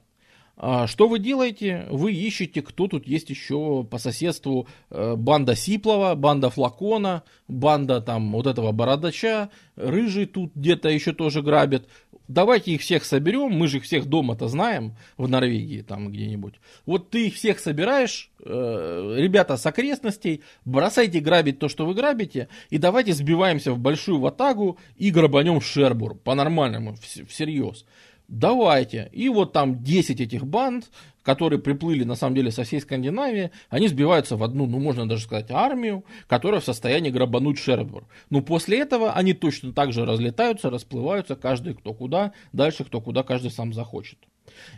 А что вы делаете? Вы ищете, кто тут есть еще по соседству. Э, банда Сиплова, банда Флакона, банда там вот этого Бородача, Рыжий тут где-то еще тоже грабит. Давайте их всех соберем, мы же их всех дома-то знаем, в Норвегии там где-нибудь. Вот ты их всех собираешь, э, ребята с окрестностей, бросайте грабить то, что вы грабите, и давайте сбиваемся в большую ватагу и грабанем Шербур, по-нормальному, всерьез давайте. И вот там 10 этих банд, которые приплыли на самом деле со всей Скандинавии, они сбиваются в одну, ну можно даже сказать, армию, которая в состоянии грабануть Шербур. Но после этого они точно так же разлетаются, расплываются, каждый кто куда, дальше кто куда, каждый сам захочет.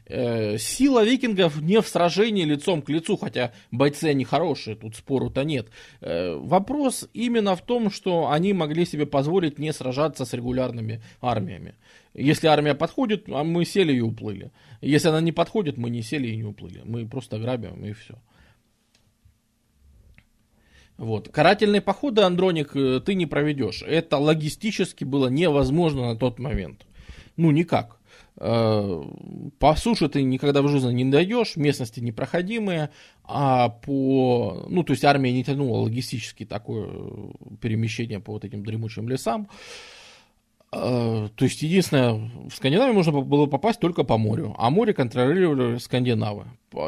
Э, сила викингов не в сражении лицом к лицу, хотя бойцы они хорошие, тут спору-то нет. Э, вопрос именно в том, что они могли себе позволить не сражаться с регулярными армиями. Если армия подходит, а мы сели и уплыли. Если она не подходит, мы не сели и не уплыли. Мы просто грабим и все. Вот. Карательные походы, Андроник, э, ты не проведешь. Это логистически было невозможно на тот момент. Ну, никак. Э, по суше ты никогда в жизни не дойдешь, местности непроходимые, а по, ну, то есть армия не тянула логистически такое перемещение по вот этим дремучим лесам. Э, то есть, единственное, в Скандинавию можно было попасть только по морю, а море контролировали скандинавы.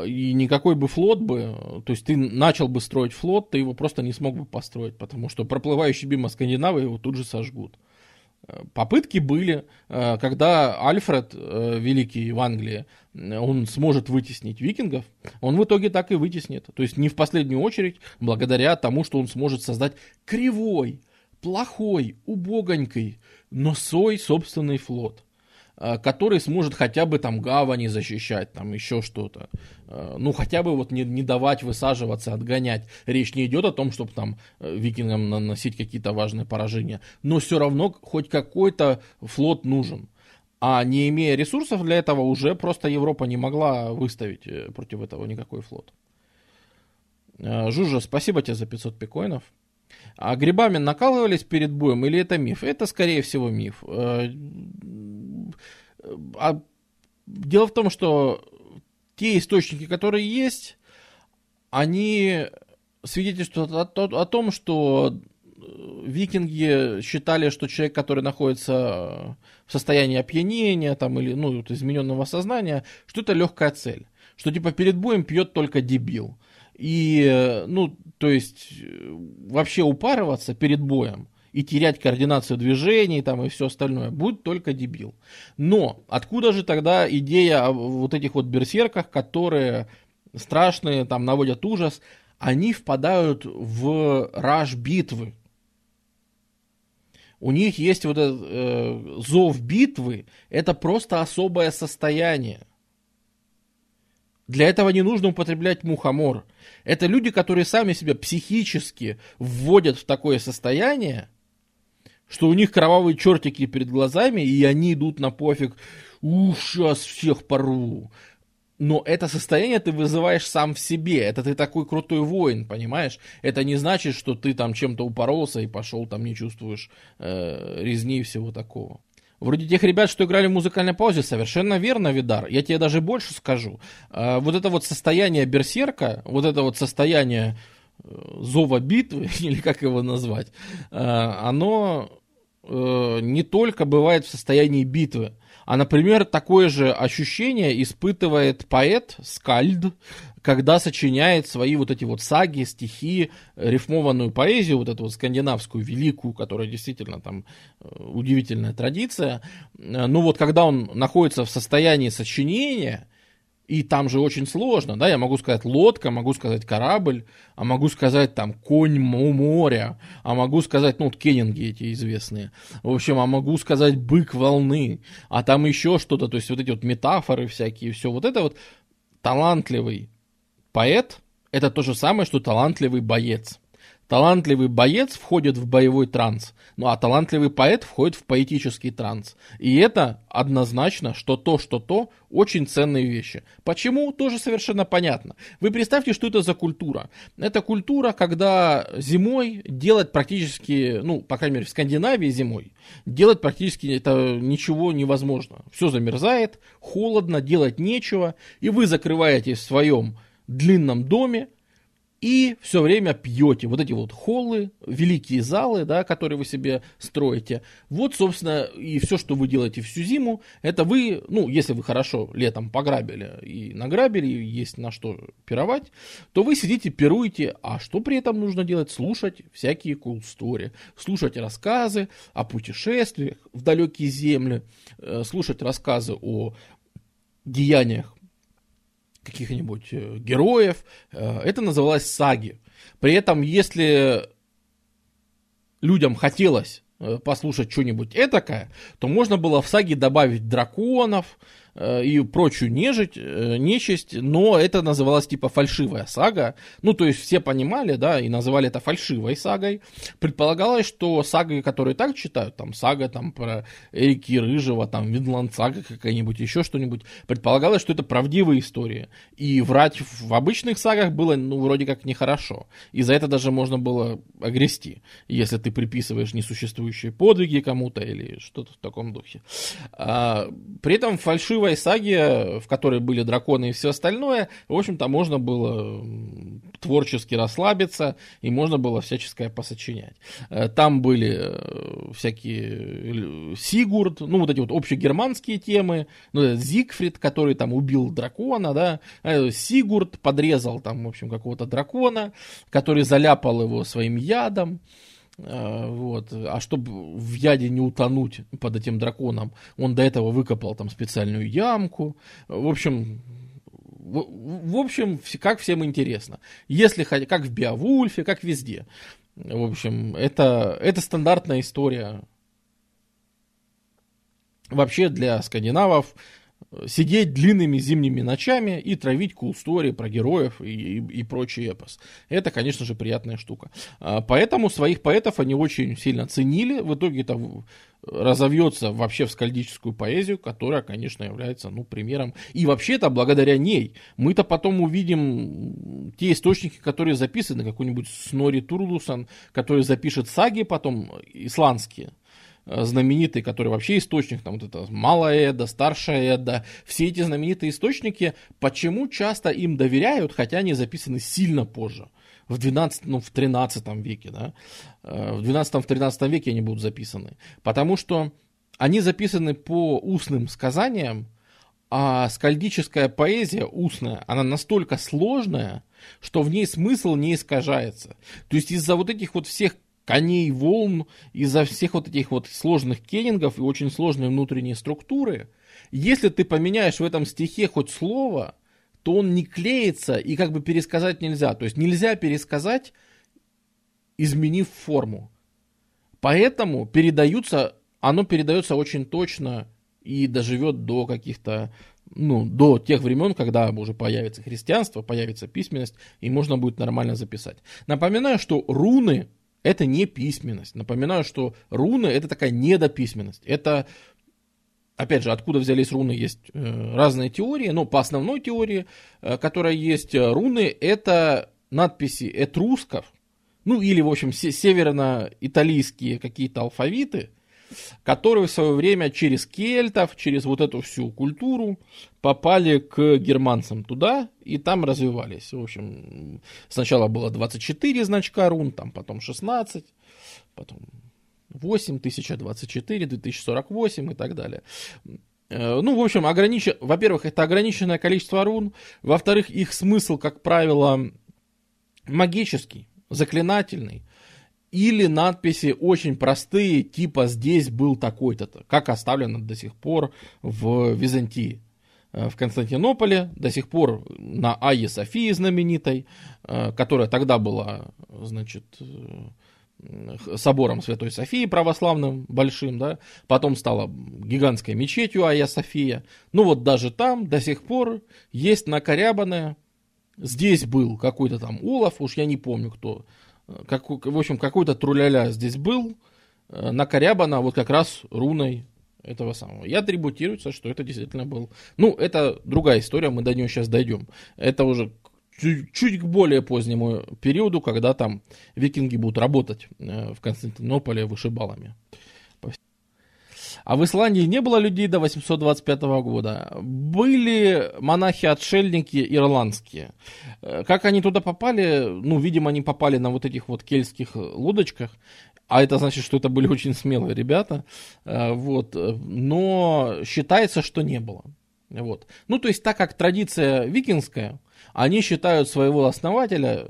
И никакой бы флот бы, то есть ты начал бы строить флот, ты его просто не смог бы построить, потому что проплывающие мимо скандинавы его тут же сожгут. Попытки были, э, когда Альфред, э, великий в Англии, он сможет вытеснить викингов, он в итоге так и вытеснит. То есть не в последнюю очередь, благодаря тому, что он сможет создать кривой, плохой, убогонький, но свой собственный флот. Э, который сможет хотя бы там гавани защищать, там еще что-то. Э, ну, хотя бы вот не, не давать высаживаться, отгонять. Речь не идет о том, чтобы там э, викингам наносить какие-то важные поражения. Но все равно хоть какой-то флот нужен. А не имея ресурсов для этого, уже просто Европа не могла выставить против этого никакой флот. Жужа, спасибо тебе за 500 пикоинов. А грибами накалывались перед боем или это миф? Это, скорее всего, миф. Э, а дело в том, что те источники, которые есть, они свидетельствуют о, том, что викинги считали, что человек, который находится в состоянии опьянения там, или ну, измененного сознания, что это легкая цель. Что типа перед боем пьет только дебил. И, ну, то есть, вообще упарываться перед боем и терять координацию движений там и все остальное будет только дебил. Но откуда же тогда идея о вот этих вот берсерках, которые страшные, там наводят ужас, они впадают в раж битвы. У них есть вот этот э, зов битвы, это просто особое состояние. Для этого не нужно употреблять мухомор. Это люди, которые сами себя психически вводят в такое состояние, что у них кровавые чертики перед глазами, и они идут на пофиг, ух, сейчас всех порву. Но это состояние ты вызываешь сам в себе. Это ты такой крутой воин, понимаешь? Это не значит, что ты там чем-то упоролся и пошел там не чувствуешь э, резни и всего такого. Вроде тех ребят, что играли в музыкальной паузе, совершенно верно, Видар. Я тебе даже больше скажу. А, вот это вот состояние берсерка, вот это вот состояние э, зова битвы, или как его назвать, а, оно э, не только бывает в состоянии битвы, а, например, такое же ощущение испытывает поэт Скальд, когда сочиняет свои вот эти вот саги, стихи, рифмованную поэзию, вот эту вот скандинавскую великую, которая действительно там э, удивительная традиция. Э, ну вот когда он находится в состоянии сочинения, и там же очень сложно, да, я могу сказать лодка, могу сказать корабль, а могу сказать там конь у моря, а могу сказать, ну, вот кеннинги эти известные, в общем, а могу сказать бык волны, а там еще что-то, то есть вот эти вот метафоры всякие, все вот это вот талантливый Поэт – это то же самое, что талантливый боец. Талантливый боец входит в боевой транс, ну а талантливый поэт входит в поэтический транс. И это однозначно, что то, что то, очень ценные вещи. Почему, тоже совершенно понятно. Вы представьте, что это за культура. Это культура, когда зимой делать практически, ну, по крайней мере, в Скандинавии зимой, делать практически это ничего невозможно. Все замерзает, холодно, делать нечего, и вы закрываетесь в своем длинном доме и все время пьете. Вот эти вот холлы, великие залы, да, которые вы себе строите. Вот, собственно, и все, что вы делаете всю зиму, это вы, ну, если вы хорошо летом пограбили и награбили, и есть на что пировать, то вы сидите, пируете, а что при этом нужно делать? Слушать всякие cool story, слушать рассказы о путешествиях в далекие земли, э, слушать рассказы о деяниях каких-нибудь э, героев. Э, это называлось саги. При этом, если людям хотелось э, послушать что-нибудь этакое, то можно было в саге добавить драконов, и прочую нежить, э, нечисть, но это называлось типа фальшивая сага. Ну, то есть все понимали, да, и называли это фальшивой сагой. Предполагалось, что саги, которые так читают, там сага там про Эрики Рыжего, там Винланд сага какая-нибудь, еще что-нибудь, предполагалось, что это правдивые истории. И врать в обычных сагах было, ну, вроде как нехорошо. И за это даже можно было огрести, если ты приписываешь несуществующие подвиги кому-то или что-то в таком духе. А, при этом фальшивая фальшивой саге, в которой были драконы и все остальное, в общем-то, можно было творчески расслабиться, и можно было всяческое посочинять. Э, там были э, всякие Сигурд, ну, вот эти вот общегерманские темы, ну, Зигфрид, который там убил дракона, да, э, Сигурд подрезал там, в общем, какого-то дракона, который заляпал его своим ядом, Э, вот. А чтобы в яде не утонуть под этим драконом, он до этого выкопал там специальную ямку. В общем, в, в общем, как всем интересно. Если как в Биовульфе, как везде. В общем, это, это стандартная история. Вообще для скандинавов сидеть длинными зимними ночами и травить cool story про героев и, и, и прочий эпос. Это, конечно же, приятная штука. А, поэтому своих поэтов они очень сильно ценили. В итоге это разовьется вообще в скальдическую поэзию, которая, конечно, является ну, примером. И вообще-то, благодаря ней, мы-то потом увидим те источники, которые записаны, какой-нибудь Снори Турлусон, который запишет саги потом исландские Э, знаменитый, который вообще источник, там вот это малая Эда, старшая Эда, все эти знаменитые источники, почему часто им доверяют, хотя они записаны сильно позже, в 12, ну, в 13 веке, да, э, в 12-13 веке они будут записаны, потому что они записаны по устным сказаниям, а скальдическая поэзия устная, она настолько сложная, что в ней смысл не искажается. То есть из-за вот этих вот всех коней волн, из-за всех вот этих вот сложных кеннингов и очень сложной внутренней структуры, если ты поменяешь в этом стихе хоть слово, то он не клеится и как бы пересказать нельзя. То есть нельзя пересказать, изменив форму. Поэтому передаются, оно передается очень точно и доживет до каких-то, ну, до тех времен, когда уже появится христианство, появится письменность, и можно будет нормально записать. Напоминаю, что руны это не письменность. Напоминаю, что руны это такая недописьменность. Это, опять же, откуда взялись руны, есть э, разные теории, но по основной теории, э, которая есть, э, руны это надписи этрусков, ну или, в общем, северно-италийские какие-то алфавиты, которые в свое время через кельтов, через вот эту всю культуру попали к германцам туда и там развивались. В общем, сначала было 24 значка рун, там потом 16, потом 8, 1024, 2048 и так далее. Э, ну, в общем, огранич... во-первых, это ограниченное количество рун. Во-вторых, их смысл, как правило, магический, заклинательный или надписи очень простые, типа «здесь был такой-то», как оставлено до сих пор в Византии. Э, в Константинополе, до сих пор на Айе Софии знаменитой, э, которая тогда была, значит, э, собором Святой Софии православным большим, да, потом стала гигантской мечетью Айя София. Ну вот даже там до сих пор есть накорябанное, здесь был какой-то там Улов, уж я не помню кто, как, в общем, какой-то труляля здесь был, э, накорябана вот как раз руной этого самого. И атрибутируется, что это действительно был. Ну, это другая история, мы до нее сейчас дойдем. Это уже чуть, чуть к более позднему периоду, когда там викинги будут работать э, в Константинополе вышибалами. А в Исландии не было людей до 825 года. Были монахи-отшельники ирландские. Э, как они туда попали? Ну, видимо, они попали на вот этих вот кельтских лодочках. А это значит, что это были очень смелые ребята. Э, вот. Но считается, что не было. Вот. Ну, то есть, так как традиция викингская, они считают своего основателя,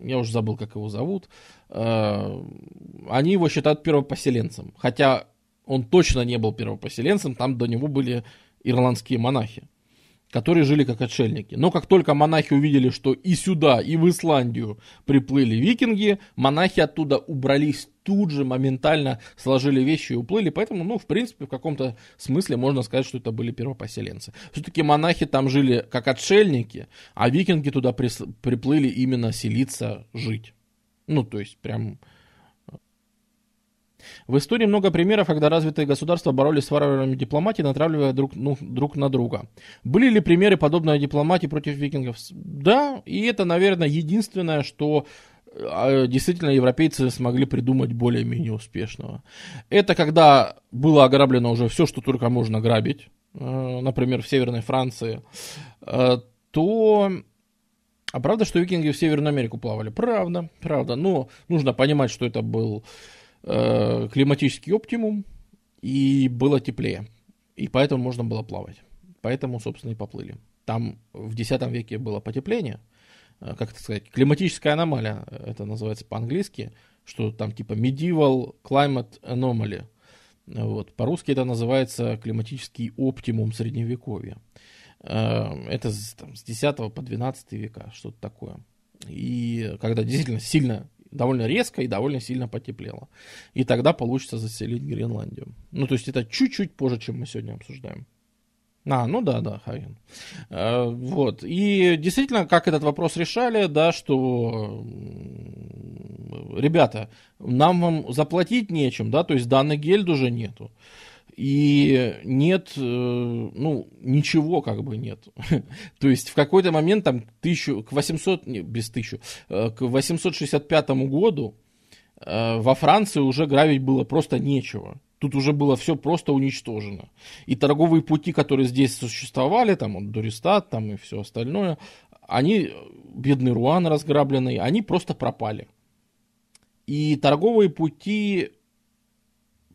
я уже забыл, как его зовут, э, они его считают первопоселенцем. Хотя он точно не был первопоселенцем, там до него были ирландские монахи, которые жили как отшельники. Но как только монахи увидели, что и сюда, и в Исландию приплыли викинги, монахи оттуда убрались тут же, моментально сложили вещи и уплыли. Поэтому, ну, в принципе, в каком-то смысле можно сказать, что это были первопоселенцы. Все-таки монахи там жили как отшельники, а викинги туда приплыли именно селиться, жить. Ну, то есть, прям в истории много примеров, когда развитые государства боролись с варварами дипломатии, натравливая друг, ну, друг на друга. Были ли примеры подобной дипломатии против викингов? Да, и это, наверное, единственное, что а, действительно европейцы смогли придумать более-менее успешного. Это когда было ограблено уже все, что только можно грабить, э, например, в Северной Франции, э, то... А правда, что викинги в Северную Америку плавали? Правда, правда. Но нужно понимать, что это был э, климатический оптимум, и было теплее. И поэтому можно было плавать. Поэтому, собственно, и поплыли. Там в X веке было потепление, э, как это сказать, климатическая аномалия, это называется по-английски. что там типа medieval climate anomaly. Вот. По-русски это называется климатический оптимум средневековья. Э, это там, с 10 по 12 века, что-то такое. И когда действительно сильно, довольно резко и довольно сильно потеплело. И тогда получится заселить Гренландию. Ну, то есть это чуть-чуть позже, чем мы сегодня обсуждаем. А, ну да, да, Хаген. Э, вот. И действительно, как этот вопрос решали, да, что, ребята, нам вам заплатить нечем, да, то есть данный гельд уже нету. И нет, э, ну, ничего как бы нет. То есть в какой-то момент там тысячу, к 800, не, без тысячу, э, к 865 году во Франции уже грабить было просто нечего. Тут уже было все просто уничтожено. И торговые пути, которые здесь существовали, там Дуристат, там и все остальное, они, бедный Руан разграбленный, они просто пропали. И торговые пути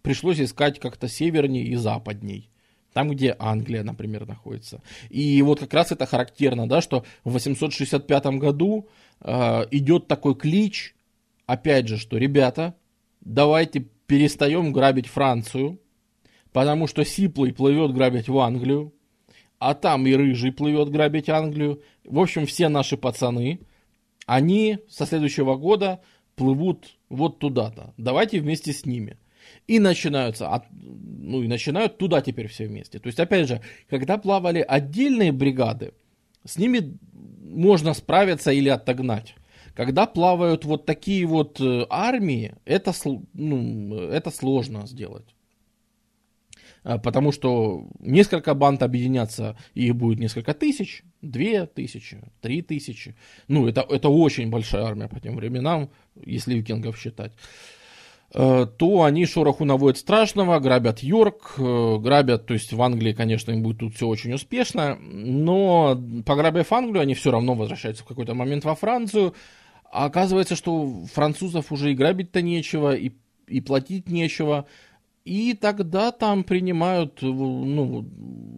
пришлось искать как-то севернее и западней. Там, где Англия, например, находится. И вот как раз это характерно, да, что в 865 году э, идет такой клич, опять же, что, ребята, давайте перестаем грабить Францию, потому что Сиплый плывет грабить в Англию, а там и Рыжий плывет грабить Англию. В общем, все наши пацаны, они со следующего года плывут вот туда-то. Давайте вместе с ними. И начинаются, от, ну и начинают туда теперь все вместе. То есть, опять же, когда плавали отдельные бригады, с ними можно справиться или отогнать. Когда плавают вот такие вот э, армии, это, ну, это сложно сделать. А, потому что несколько банд объединятся, и их будет несколько тысяч, две тысячи, три тысячи. Ну, это, это очень большая армия по тем временам, если викингов считать э, то они шороху наводят страшного, грабят Йорк, э, грабят, то есть в Англии, конечно, им будет тут все очень успешно, но пограбив Англию, они все равно возвращаются в какой-то момент во Францию, а оказывается, что французов уже и грабить-то нечего, и, и платить нечего. И тогда там принимают ну,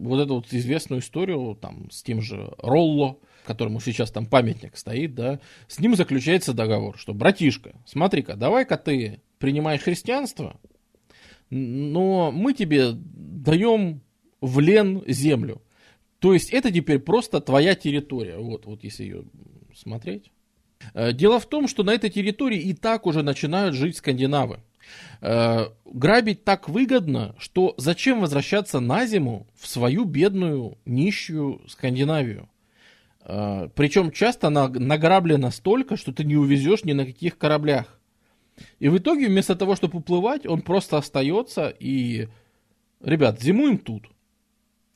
вот эту вот известную историю там, с тем же Ролло, которому сейчас там памятник стоит, да, с ним заключается договор, что, братишка, смотри-ка, давай-ка ты принимаешь христианство, но мы тебе даем в лен землю. То есть это теперь просто твоя территория. Вот, вот если ее смотреть. Э, дело в том, что на этой территории и так уже начинают жить скандинавы. Э, грабить так выгодно, что зачем возвращаться на зиму в свою бедную, нищую Скандинавию? Э, Причем часто награблено столько, что ты не увезешь ни на каких кораблях. И в итоге вместо того, чтобы уплывать, он просто остается и... Ребят, зимуем тут.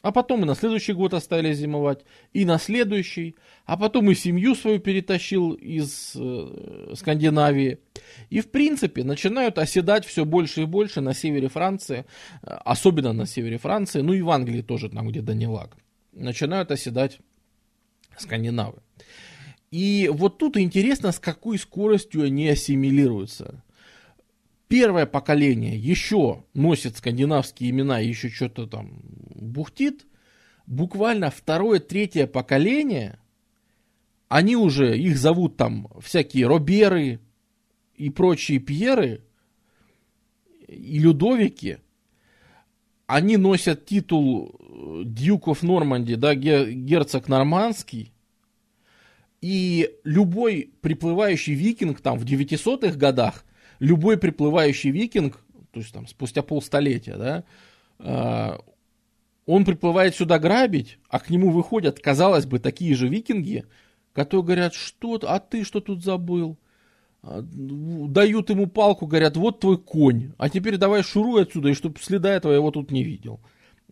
А потом и на следующий год остались зимовать, и на следующий, а потом и семью свою перетащил из э, Скандинавии. И в принципе начинают оседать все больше и больше на севере Франции, э, особенно на севере Франции, ну и в Англии тоже, там где Данилаг. Начинают оседать скандинавы. И вот тут интересно, с какой скоростью они ассимилируются. Первое поколение еще носит скандинавские имена еще что-то там бухтит. Буквально второе, третье поколение, они уже, их зовут там всякие Роберы и прочие Пьеры, и Людовики. Они носят титул Duke of Normandy, да, герцог нормандский. И любой приплывающий викинг там в 900-х годах – любой приплывающий викинг, то есть там спустя полстолетия, да, э, он приплывает сюда грабить, а к нему выходят, казалось бы, такие же викинги, которые говорят, что, а ты что тут забыл? А, дают ему палку, говорят, вот твой конь, а теперь давай шуруй отсюда, и чтобы следа этого его тут не видел.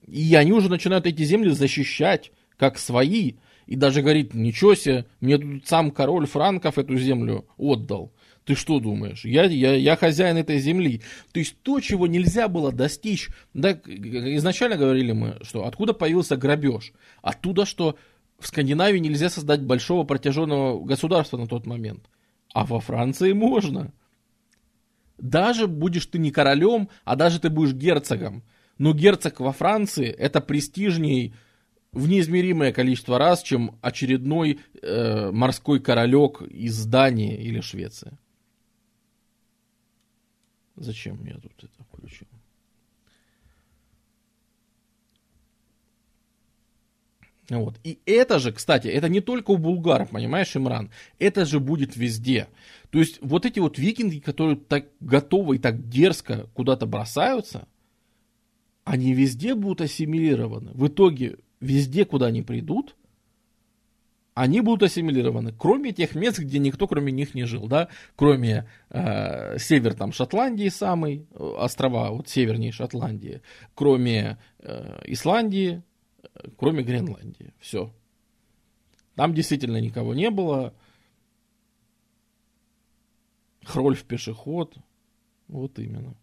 И они уже начинают эти земли защищать, как свои, и даже говорит, ничего себе, мне тут сам король франков эту землю отдал. Ты что думаешь? Я, я, я хозяин этой земли. То есть то, чего нельзя было достичь. Да, изначально говорили мы, что откуда появился грабеж? Оттуда, что в Скандинавии нельзя создать большого протяженного государства на тот момент. А во Франции можно. Даже будешь ты не королем, а даже ты будешь герцогом. Но герцог во Франции это престижней в неизмеримое количество раз, чем очередной э, морской королек из Дании или Швеции. Зачем я тут это включил? Вот. И это же, кстати, это не только у булгаров, понимаешь, Имран, это же будет везде. То есть вот эти вот викинги, которые так готовы и так дерзко куда-то бросаются, они везде будут ассимилированы. В итоге везде, куда они придут, они будут ассимилированы, кроме тех мест, где никто кроме них не жил, да, кроме э, север там Шотландии самый, э, острова вот севернее Шотландии, кроме э, Исландии, кроме Гренландии. Все. Там действительно никого не было. Хрольф пешеход. Вот именно.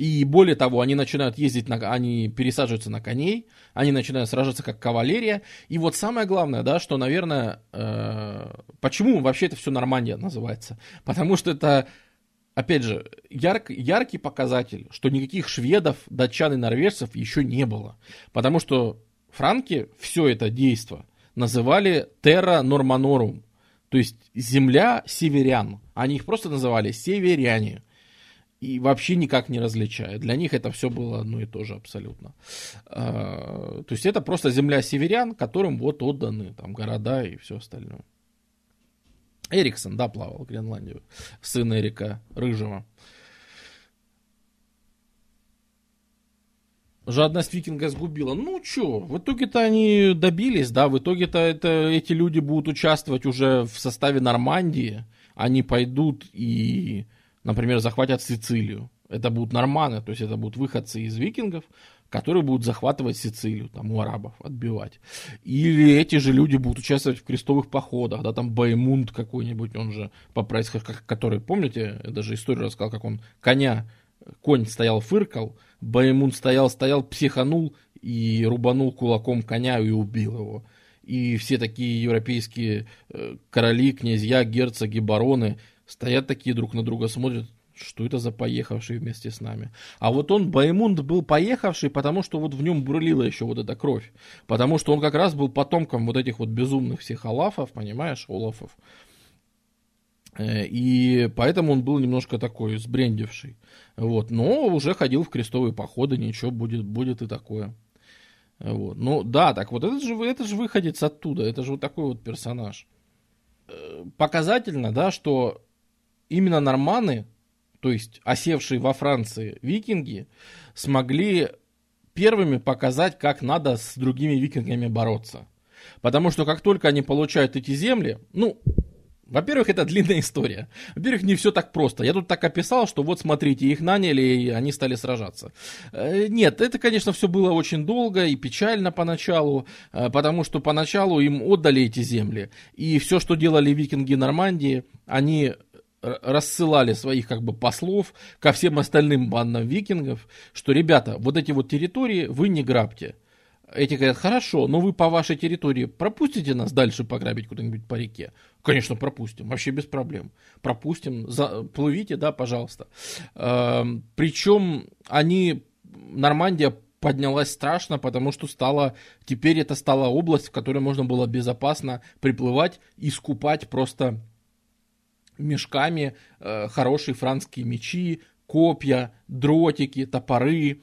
И более того, они начинают ездить, на, они пересаживаются на коней, они начинают сражаться как кавалерия. И вот самое главное, да, что, наверное, э, почему вообще это все Нормандия называется? Потому что это опять же, ярк, яркий показатель, что никаких шведов, датчан и норвежцев еще не было. Потому что франки все это действо называли Terra Normanorum, то есть земля северян. Они их просто называли северяне. И вообще никак не различая. Для них это все было одно и то же абсолютно. А, то есть это просто земля северян, которым вот отданы там города и все остальное. Эриксон, да, плавал в Гренландию. Сын Эрика Рыжего. Жадность викинга сгубила. Ну чё, в итоге-то они добились, да, в итоге-то это, эти люди будут участвовать уже в составе Нормандии. Они пойдут и, например, захватят Сицилию. Это будут норманы, то есть это будут выходцы из викингов, которые будут захватывать Сицилию, там, у арабов, отбивать. Или эти же люди будут участвовать в крестовых походах, да, там Баймунд какой-нибудь, он же по происхождению, который, помните, я даже историю рассказал, как он коня, конь стоял, фыркал, Баймунд стоял, стоял, психанул и рубанул кулаком коня и убил его. И все такие европейские э, короли, князья, герцоги, бароны стоят такие друг на друга, смотрят, что это за поехавший вместе с нами? А вот он, Баймунд, был поехавший, потому что вот в нем бурлила еще вот эта кровь. Потому что он как раз был потомком вот этих вот безумных всех Алафов, понимаешь, Олафов. Э, и поэтому он был немножко такой сбрендивший. Вот. Но уже ходил в крестовые походы, ничего, будет, будет и такое. Вот. Ну да, так вот это же, это же выходец оттуда, это же вот такой вот персонаж. Э, показательно, да, что именно норманы то есть осевшие во Франции викинги, смогли первыми показать, как надо с другими викингами бороться. Потому что как только они получают эти земли, ну, во-первых, это длинная история. Во-первых, не все так просто. Я тут так описал, что вот смотрите, их наняли, и они стали сражаться. Э, нет, это, конечно, все было очень долго и печально поначалу, э, потому что поначалу им отдали эти земли. И все, что делали викинги Нормандии, они рассылали своих как бы послов ко всем остальным бандам викингов, что, ребята, вот эти вот территории вы не грабьте. Эти говорят, хорошо, но вы по вашей территории пропустите нас дальше пограбить куда-нибудь по реке? Конечно, пропустим, вообще без проблем. Пропустим, за, плывите, да, пожалуйста. Э, причем они, Нормандия поднялась страшно, потому что стала, теперь это стала область, в которой можно было безопасно приплывать и скупать просто мешками э, хорошие францкие мечи, копья, дротики, топоры.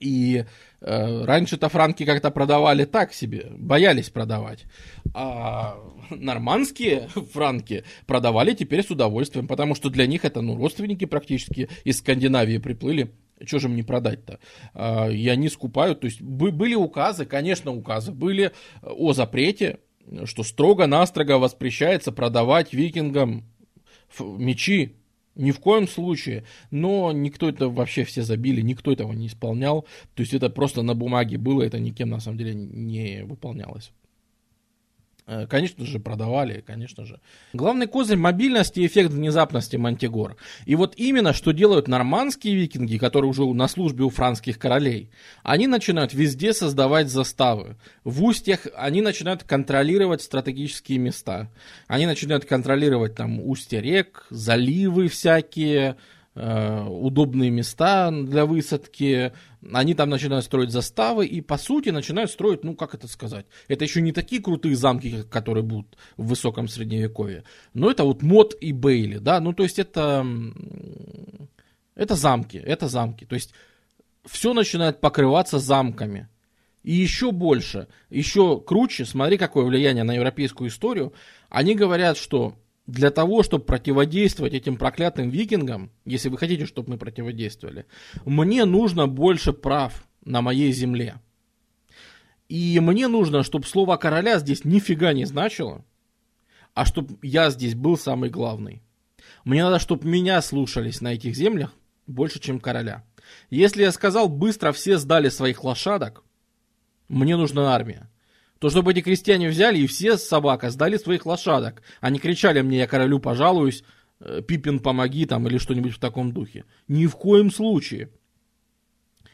И э, раньше-то франки как-то продавали так себе, боялись продавать. А нормандские франки продавали теперь с удовольствием, потому что для них это ну, родственники практически из Скандинавии приплыли. Что же им не продать-то? А, и они скупают. То есть были указы, конечно, указы были о запрете что строго-настрого воспрещается продавать викингам мечи. Ни в коем случае. Но никто это вообще все забили, никто этого не исполнял. То есть это просто на бумаге было, это никем на самом деле не выполнялось. Э, конечно же, продавали, конечно же. Главный козырь мобильности и эффект внезапности Мантигор. И вот именно что делают нормандские викинги, которые уже на службе у франских королей. Они начинают везде создавать заставы. В устьях они начинают контролировать стратегические места. Они начинают контролировать там устья рек, заливы всякие, удобные места для высадки, они там начинают строить заставы и, по сути, начинают строить, ну, как это сказать, это еще не такие крутые замки, которые будут в высоком средневековье, но это вот Мод и Бейли, да, ну, то есть это, это замки, это замки, то есть все начинает покрываться замками. И еще больше, еще круче, смотри, какое влияние на европейскую историю. Они говорят, что для того, чтобы противодействовать этим проклятым викингам, если вы хотите, чтобы мы противодействовали, мне нужно больше прав на моей земле. И мне нужно, чтобы слово короля здесь нифига не значило, а чтобы я здесь был самый главный. Мне надо, чтобы меня слушались на этих землях больше, чем короля. Если я сказал, быстро все сдали своих лошадок, мне нужна армия. То, чтобы эти крестьяне взяли и все собака сдали своих лошадок. Они кричали мне, я королю пожалуюсь, э, Пипин, помоги там или что-нибудь в таком духе. Ни в коем случае.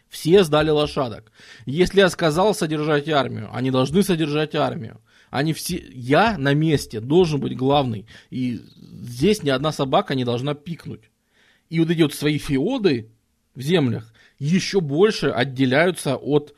Все сдали лошадок. Если я сказал содержать армию, они должны содержать армию. Они все, я на месте должен быть главный. И здесь ни одна собака не должна пикнуть. И вот эти вот свои феоды в землях еще больше отделяются от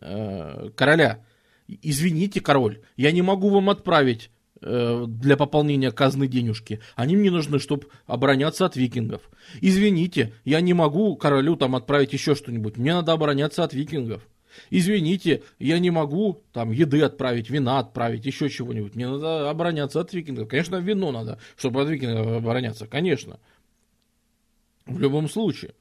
э, короля. Извините, король, я не могу вам отправить э, для пополнения казны денежки. Они мне нужны, чтобы обороняться от викингов. Извините, я не могу королю там отправить еще что-нибудь. Мне надо обороняться от викингов. Извините, я не могу там еды отправить, вина отправить, еще чего-нибудь. Мне надо обороняться от викингов. Конечно, вино надо, чтобы от викингов обороняться. Конечно. В любом случае.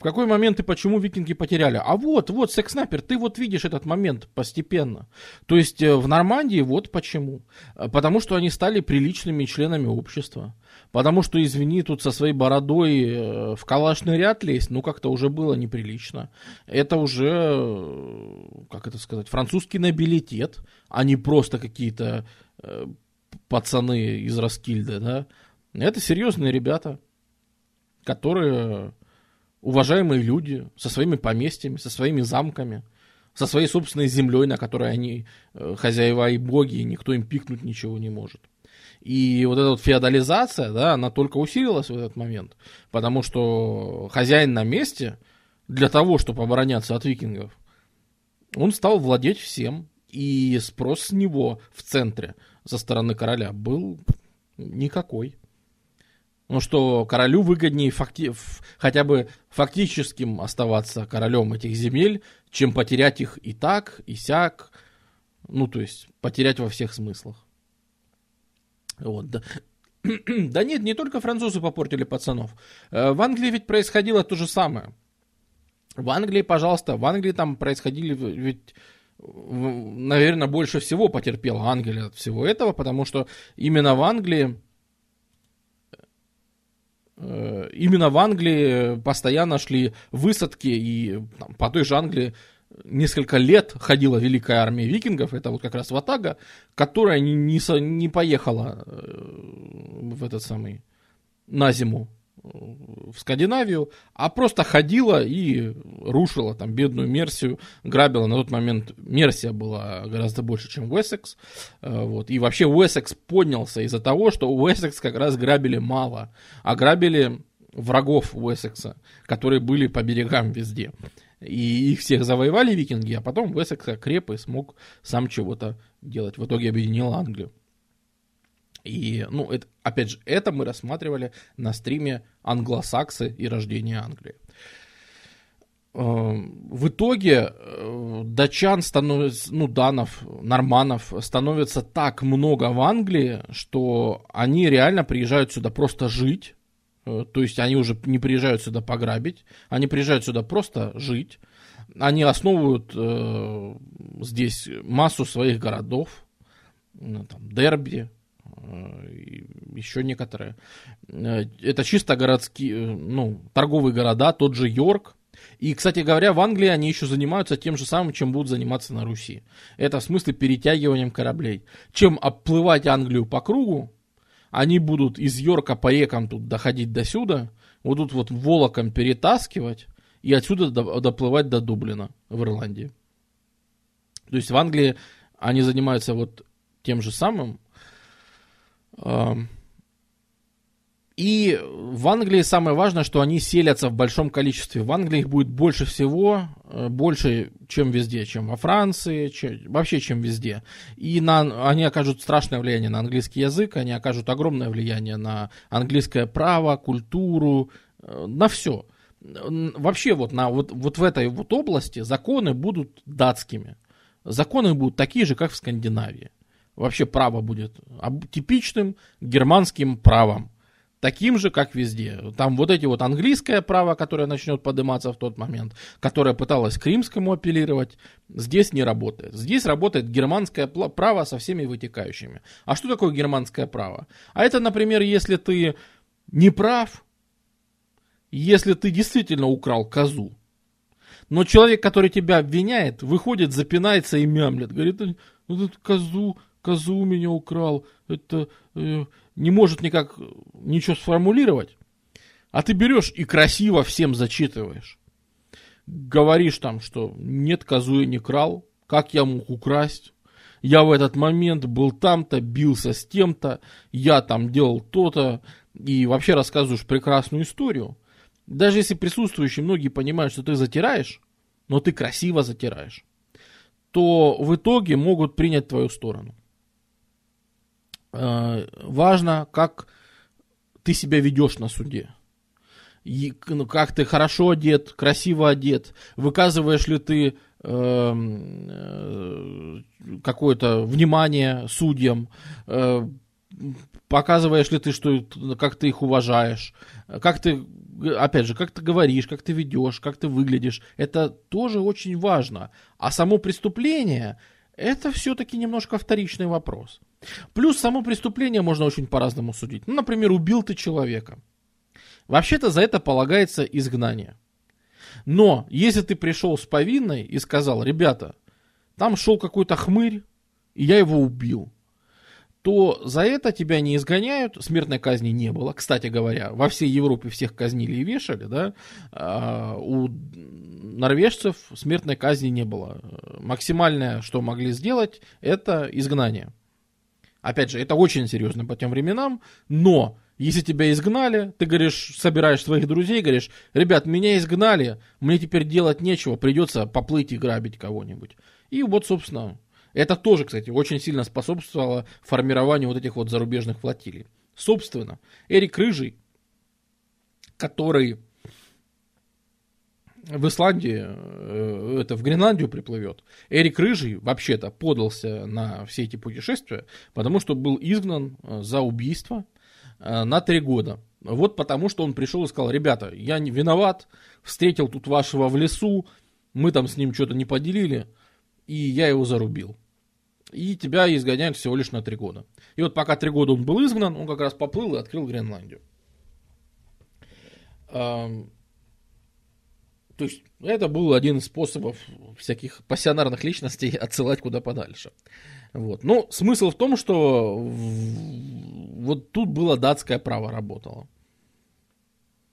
В какой момент и почему викинги потеряли? А вот, вот, секснапер, ты вот видишь этот момент постепенно. То есть э, в Нормандии вот почему. Э, потому что они стали приличными членами общества. Потому что, извини, тут со своей бородой э, в калашный ряд лезть, ну как-то уже было неприлично. Это уже, как это сказать, французский нобилитет, а не просто какие-то пацаны из Раскильда, да. Это серьезные ребята, которые уважаемые люди со своими поместьями, со своими замками, со своей собственной землей, на которой они э, хозяева и боги, и никто им пикнуть ничего не может. И вот эта вот феодализация, да, она только усилилась в этот момент, потому что хозяин на месте для того, чтобы обороняться от викингов, он стал владеть всем, и спрос с него в центре со стороны короля был никакой. Ну что королю выгоднее факти... хотя бы фактическим оставаться королем этих земель, чем потерять их и так, и сяк. Ну, то есть, потерять во всех смыслах. Вот, да. да нет, не только французы попортили пацанов. Э, в Англии ведь происходило то же самое. В Англии, пожалуйста, в Англии там происходили ведь наверное, больше всего потерпела Англия от всего этого, потому что именно в Англии именно в Англии постоянно шли высадки, и там, по той же Англии несколько лет ходила великая армия викингов, это вот как раз Ватага, которая не, не, не поехала э, в этот самый, на зиму в Скандинавию, а просто ходила и рушила там бедную Мерсию, грабила. На тот момент Мерсия была гораздо больше, чем Уэссекс. Э, вот. И вообще Уэссекс поднялся из-за того, что Уэссекс как раз грабили мало, а грабили врагов Уэссекса, которые были по берегам везде. И их всех завоевали викинги, а потом Уэссекс окреп и смог сам чего-то делать. В итоге объединил Англию. И, ну, это, опять же, это мы рассматривали на стриме «Англосаксы и рождение Англии». Эм, в итоге э, датчан становится, ну, данов, норманов становится так много в Англии, что они реально приезжают сюда просто жить. Э, то есть они уже не приезжают сюда пограбить, они приезжают сюда просто жить. Они основывают э, здесь массу своих городов, ну, там, Дерби, еще некоторые. Э, это чисто городские, э, ну, торговые города, тот же Йорк. И, кстати говоря, в Англии они еще занимаются тем же самым, чем будут заниматься на Руси. Это в смысле перетягиванием кораблей. Чем оплывать Англию по кругу, они будут из Йорка по рекам тут доходить до сюда, будут вот волоком перетаскивать и отсюда доплывать до Дублина в Ирландии. То есть в Англии они занимаются вот тем же самым, И в Англии самое важное, что они селятся в большом количестве. В Англии их будет больше всего, э, больше, чем везде, чем во Франции, чем, вообще, чем везде. И на, они окажут страшное влияние на английский язык, они окажут огромное влияние на английское право, культуру, э, на все. Вообще вот, на, вот, вот в этой вот области законы будут датскими. Законы будут такие же, как в Скандинавии. Вообще право будет типичным германским правом таким же, как везде. Там вот эти вот английское право, которое начнет подниматься в тот момент, которое пыталось к римскому апеллировать, здесь не работает. Здесь работает германское право со всеми вытекающими. А что такое германское право? А это, например, если ты не прав, если ты действительно украл козу, но человек, который тебя обвиняет, выходит, запинается и мямлет, говорит, вот эту козу, козу у меня украл, это э, не может никак ничего сформулировать, а ты берешь и красиво всем зачитываешь. Говоришь там, что нет, козу я не крал, как я мог украсть, я в этот момент был там-то, бился с тем-то, я там делал то-то, и вообще рассказываешь прекрасную историю. Даже если присутствующие многие понимают, что ты затираешь, но ты красиво затираешь, то в итоге могут принять твою сторону. Э, важно, как ты себя ведешь на суде. И, ну, как ты хорошо одет, красиво одет, выказываешь ли ты эм, э, какое-то внимание судьям, э, показываешь ли ты, что, как ты их уважаешь, как ты, опять же, как ты говоришь, как ты ведешь, как ты выглядишь. Это тоже очень важно. А само преступление, это все-таки немножко вторичный вопрос. Плюс само преступление можно очень по-разному судить. Ну, например, убил ты человека. Вообще-то за это полагается изгнание. Но если ты пришел с повинной и сказал, ребята, там шел какой-то хмырь, и я его убил, то за это тебя не изгоняют, смертной казни не было. Кстати говоря, во всей Европе всех казнили и вешали, да, а у норвежцев смертной казни не было. Максимальное, что могли сделать, это изгнание. Опять же, это очень серьезно по тем временам, но если тебя изгнали, ты говоришь, собираешь своих друзей, говоришь, ребят, меня изгнали, мне теперь делать нечего, придется поплыть и грабить кого-нибудь. И вот, собственно, это тоже, кстати, очень сильно способствовало формированию вот этих вот зарубежных флотилий. Собственно, Эрик Рыжий, который в Исландии, э, это в Гренландию приплывет. Эрик Рыжий вообще-то подался на все эти путешествия, потому что был изгнан э, за убийство э, на три года. Вот потому что он пришел и сказал, ребята, я не виноват, встретил тут вашего в лесу, мы там с ним что-то не поделили, и я его зарубил. И тебя изгоняют всего лишь на три года. И вот пока три года он был изгнан, он как раз поплыл и открыл Гренландию. То есть это был один из способов всяких пассионарных личностей отсылать куда подальше. Вот. Но смысл в том, что вот тут было датское право работало.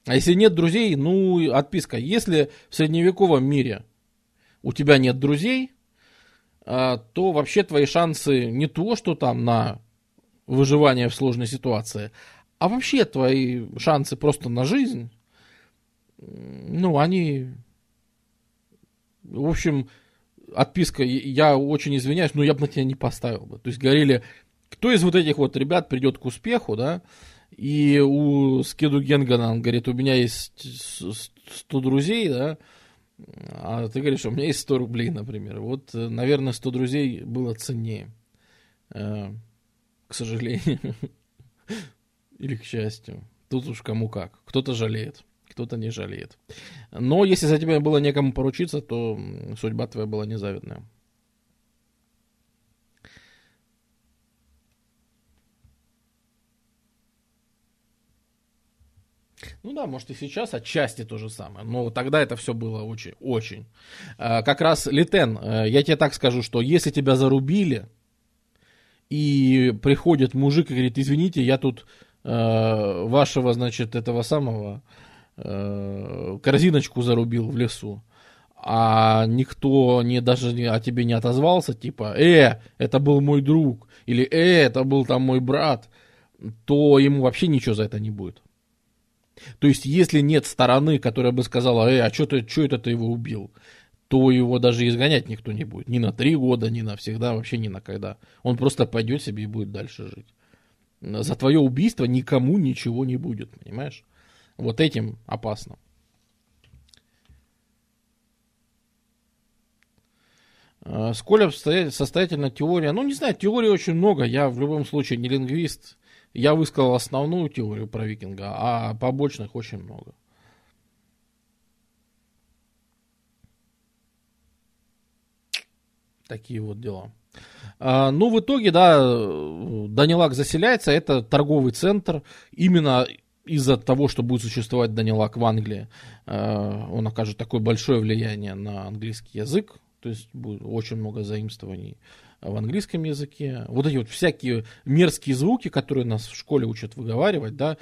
А если нет друзей, ну, отписка. Если в средневековом мире у тебя нет друзей, то вообще твои шансы не то, что там на выживание в сложной ситуации, а вообще твои шансы просто на жизнь ну, они, в общем, отписка, я очень извиняюсь, но я бы на тебя не поставил бы. То есть говорили, кто из вот этих вот ребят придет к успеху, да, и у Скеду Генгана, он говорит, у меня есть 100 друзей, да, а ты говоришь, у меня есть 100 рублей, например. Вот, наверное, 100 друзей было ценнее. Э, к сожалению. Или к счастью. Тут уж кому как. Кто-то жалеет кто-то не жалеет. Но если за тебя было некому поручиться, то судьба твоя была незавидная. Ну да, может и сейчас отчасти то же самое. Но тогда это все было очень, очень. А, как раз Литен, э, я тебе так скажу, что если тебя зарубили, и приходит мужик и говорит, извините, я тут э, вашего, значит, этого самого э, корзиночку зарубил в лесу, а никто не, даже о тебе не отозвался, типа, э, это был мой друг, или э, это был там мой брат, то ему вообще ничего за это не будет. То есть, если нет стороны, которая бы сказала, э, а что это ты его убил, то его даже изгонять никто не будет. Ни на три года, ни навсегда, вообще ни на когда. Он просто пойдет себе и будет дальше жить. За твое убийство никому ничего не будет, понимаешь? Вот этим опасно. А, сколь состоятельна теория? Ну, не знаю, теорий очень много. Я в любом случае не лингвист. Я высказал основную теорию про викинга, а побочных очень много. Такие вот дела. А, ну, в итоге, да, Данилак заселяется. Это торговый центр. Именно из-за того, что будет существовать Данилак в Англии, а, он окажет такое большое влияние на английский язык. То есть будет очень много заимствований в английском языке. Вот эти вот всякие мерзкие звуки, которые нас в школе учат выговаривать, да.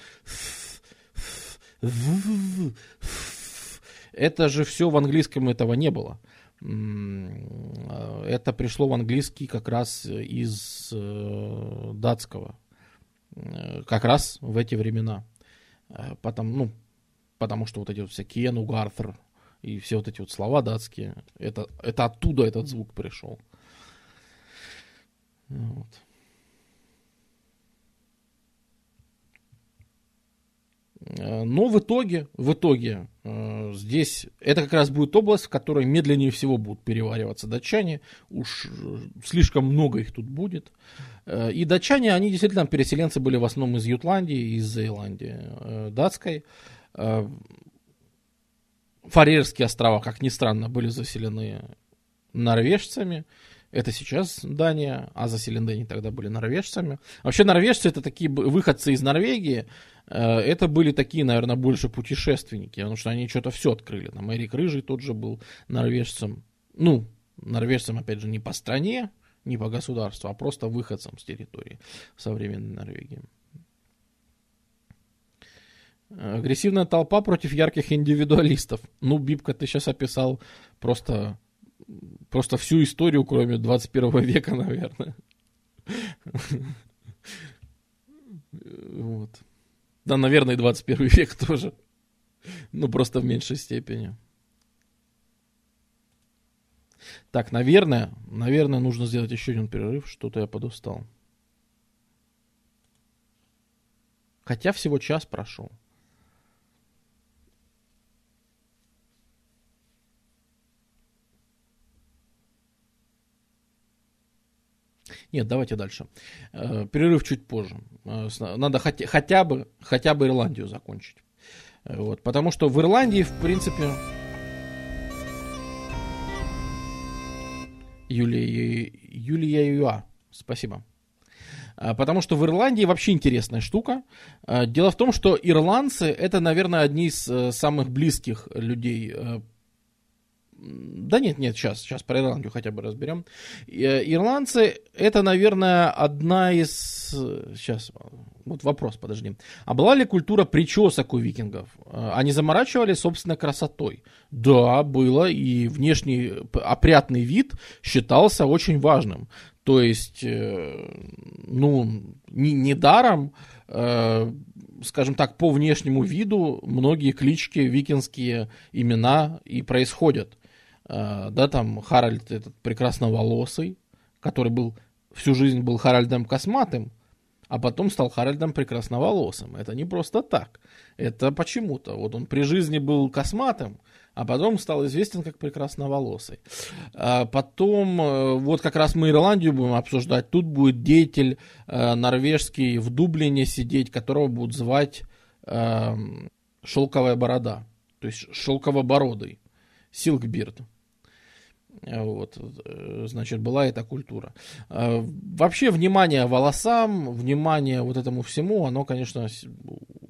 Это же все в английском этого не было. Это пришло в английский как раз из э, датского. Э, как раз в эти времена. Э, потому, ну, потому что вот эти вот все Кен, Угартер и все вот эти вот слова датские, это, это оттуда этот звук пришел. Вот. Э, но в итоге, в итоге э, здесь это как раз будет область, в которой медленнее всего будут перевариваться датчане. Уж э, слишком много их тут будет. И датчане, они действительно переселенцы были в основном из Ютландии, из Зеландии датской. Фарерские острова, как ни странно, были заселены норвежцами. Это сейчас Дания, а заселены они тогда были норвежцами. Вообще норвежцы это такие выходцы из Норвегии. Э, это были такие, наверное, больше путешественники, потому что они что-то все открыли. Там Эрик Рыжий тот же был норвежцем. Ну, норвежцем, опять же, не по стране, не по государству, а просто выходцем с территории современной Норвегии. Агрессивная толпа против ярких индивидуалистов. Ну, Бибка, ты сейчас описал просто просто всю историю, кроме 21 века, наверное. Вот. Да, наверное, и 21 век тоже. Ну, просто в меньшей степени. Так, наверное, наверное, нужно сделать еще один перерыв. Что-то я подустал. Хотя всего час прошел. Нет, давайте дальше. Э, перерыв чуть позже. Э, надо хотя, хотя, бы, хотя бы Ирландию закончить. Э, вот, потому что в Ирландии, в принципе... Юлия, Юлия Юа, спасибо. Потому что в Ирландии вообще интересная штука. Дело в том, что ирландцы это, наверное, одни из самых близких людей да нет, нет, сейчас, сейчас про Ирландию хотя бы разберем. Э, ирландцы это, наверное, одна из... Сейчас, вот вопрос, подожди. А была ли культура причесок у викингов? Э, они заморачивали собственной красотой? Да, было, и внешний опрятный вид считался очень важным. То есть, э, ну, недаром, скажем так, по внешнему виду многие клички, викинские имена и происходят. Э, да, там Харальд этот прекрасноволосый, который был всю жизнь был Харальдом Косматым, а потом стал Харальдом Прекрасноволосым. Это не просто так. Это почему-то. Вот он при жизни был Косматым, а потом стал известен как Прекрасноволосый. А потом, э, вот как раз мы Ирландию будем обсуждать, тут будет деятель э, норвежский в Дублине сидеть, которого будут звать э, Шелковая Борода, то есть Шелковобородый, Силкбирд. Вот, э, значит, была эта культура. А, вообще, внимание волосам, внимание вот этому всему, оно, конечно,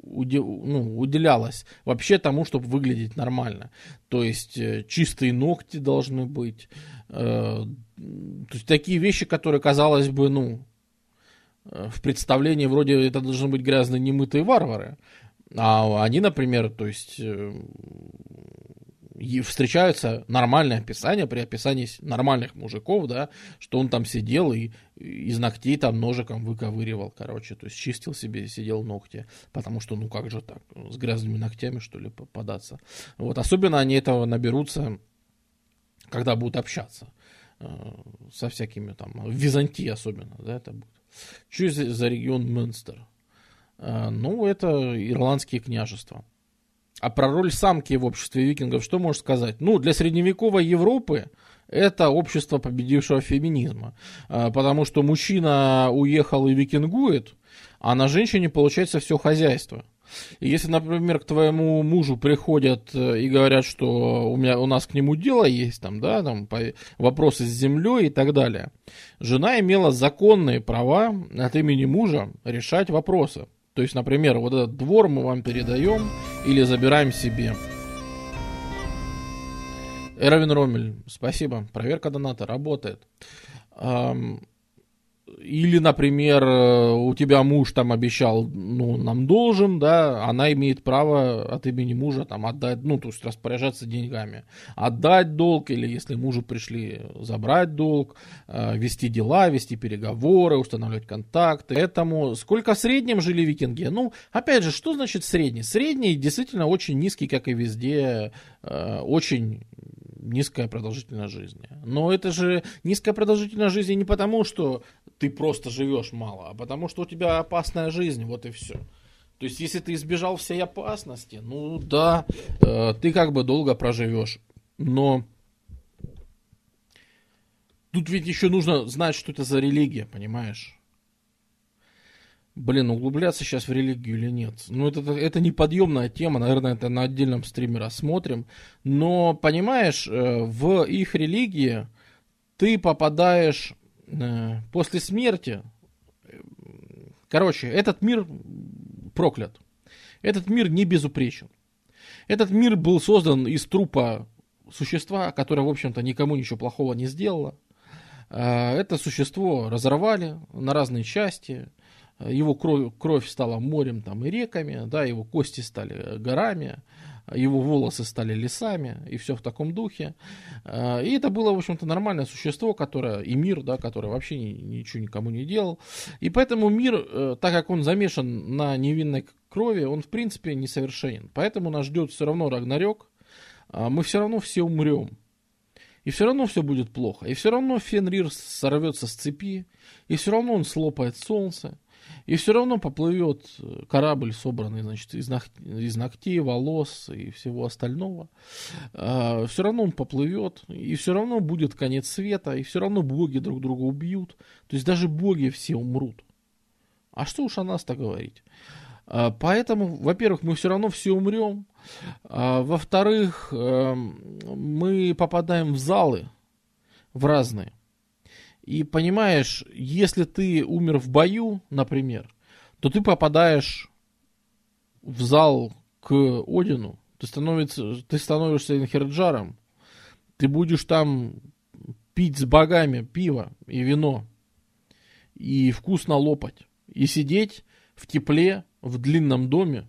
уди, ну, уделялось вообще тому, чтобы выглядеть нормально. То есть, э, чистые ногти должны быть. Э, то есть, такие вещи, которые, казалось бы, ну, в представлении вроде это должны быть грязные немытые варвары. А они, например, то есть и встречаются нормальные описания при описании нормальных мужиков, да, что он там сидел и из ногтей там ножиком выковыривал, короче, то есть чистил себе, сидел ногти, потому что, ну как же так, с грязными ногтями, что ли, попадаться. Вот, особенно они этого наберутся, когда будут общаться э, со всякими там, в Византии особенно, да, это будет. Что за, регион Мюнстер? Э, ну, это ирландские княжества. А про роль самки в обществе викингов что можешь сказать? Ну, для средневековой Европы это общество победившего феминизма. А, потому что мужчина уехал и викингует, а на женщине получается все хозяйство. И если, например, к твоему мужу приходят э, и говорят, что у, меня, у нас к нему дело есть, там, да, там, по, вопросы с землей и так далее, жена имела законные права от имени мужа решать вопросы. То есть, например, вот этот двор мы вам передаем или забираем себе. Эровин Ромель, спасибо. Проверка доната работает. Или, например, у тебя муж там обещал, ну, нам должен, да, она имеет право от имени мужа там отдать, ну, то есть распоряжаться деньгами. Отдать долг, или если мужу пришли забрать долг, э, вести дела, вести переговоры, устанавливать контакты. Поэтому сколько в среднем жили викинги? Ну, опять же, что значит средний? Средний действительно очень низкий, как и везде, э, очень низкая продолжительность жизни. Но это же низкая продолжительность жизни не потому, что ты просто живешь мало, а потому что у тебя опасная жизнь, вот и все. То есть, если ты избежал всей опасности, ну да, э, ты как бы долго проживешь. Но тут ведь еще нужно знать, что это за религия, понимаешь? Блин, углубляться сейчас в религию или нет? Ну, это, это неподъемная тема, наверное, это на отдельном стриме рассмотрим. Но, понимаешь, э, в их религии ты попадаешь после смерти. Короче, этот мир проклят. Этот мир не безупречен. Этот мир был создан из трупа существа, которое, в общем-то, никому ничего плохого не сделало. Э, это существо разорвали на разные части – его кровь, кровь стала морем там, и реками, да, его кости стали горами, его волосы стали лесами, и все в таком духе. А, и это было, в общем-то, нормальное существо, которое, и мир, да, который вообще ничего никому не делал. И поэтому мир, э, так как он замешан на невинной крови, он, в принципе, несовершенен. Поэтому нас ждет все равно Рагнарёк, а мы все равно все умрем. И все равно все будет плохо. И все равно Фенрир сорвется с цепи. И все равно он слопает солнце. И все равно поплывет э, корабль, собранный значит, из, ног, из ногтей, волос и всего остального. А, все равно он поплывет, и все равно будет конец света, и все равно боги друг друга убьют. То есть даже боги все умрут. А что уж о нас-то говорить? А, поэтому, во-первых, мы все равно все умрем. А, во-вторых, эм, мы попадаем в залы, в разные. И понимаешь, если ты умер в бою, например, то ты попадаешь в зал к Одину, ты, становится, ты становишься инхерджаром, ты будешь там пить с богами пиво и вино, и вкусно лопать, и сидеть в тепле, в длинном доме,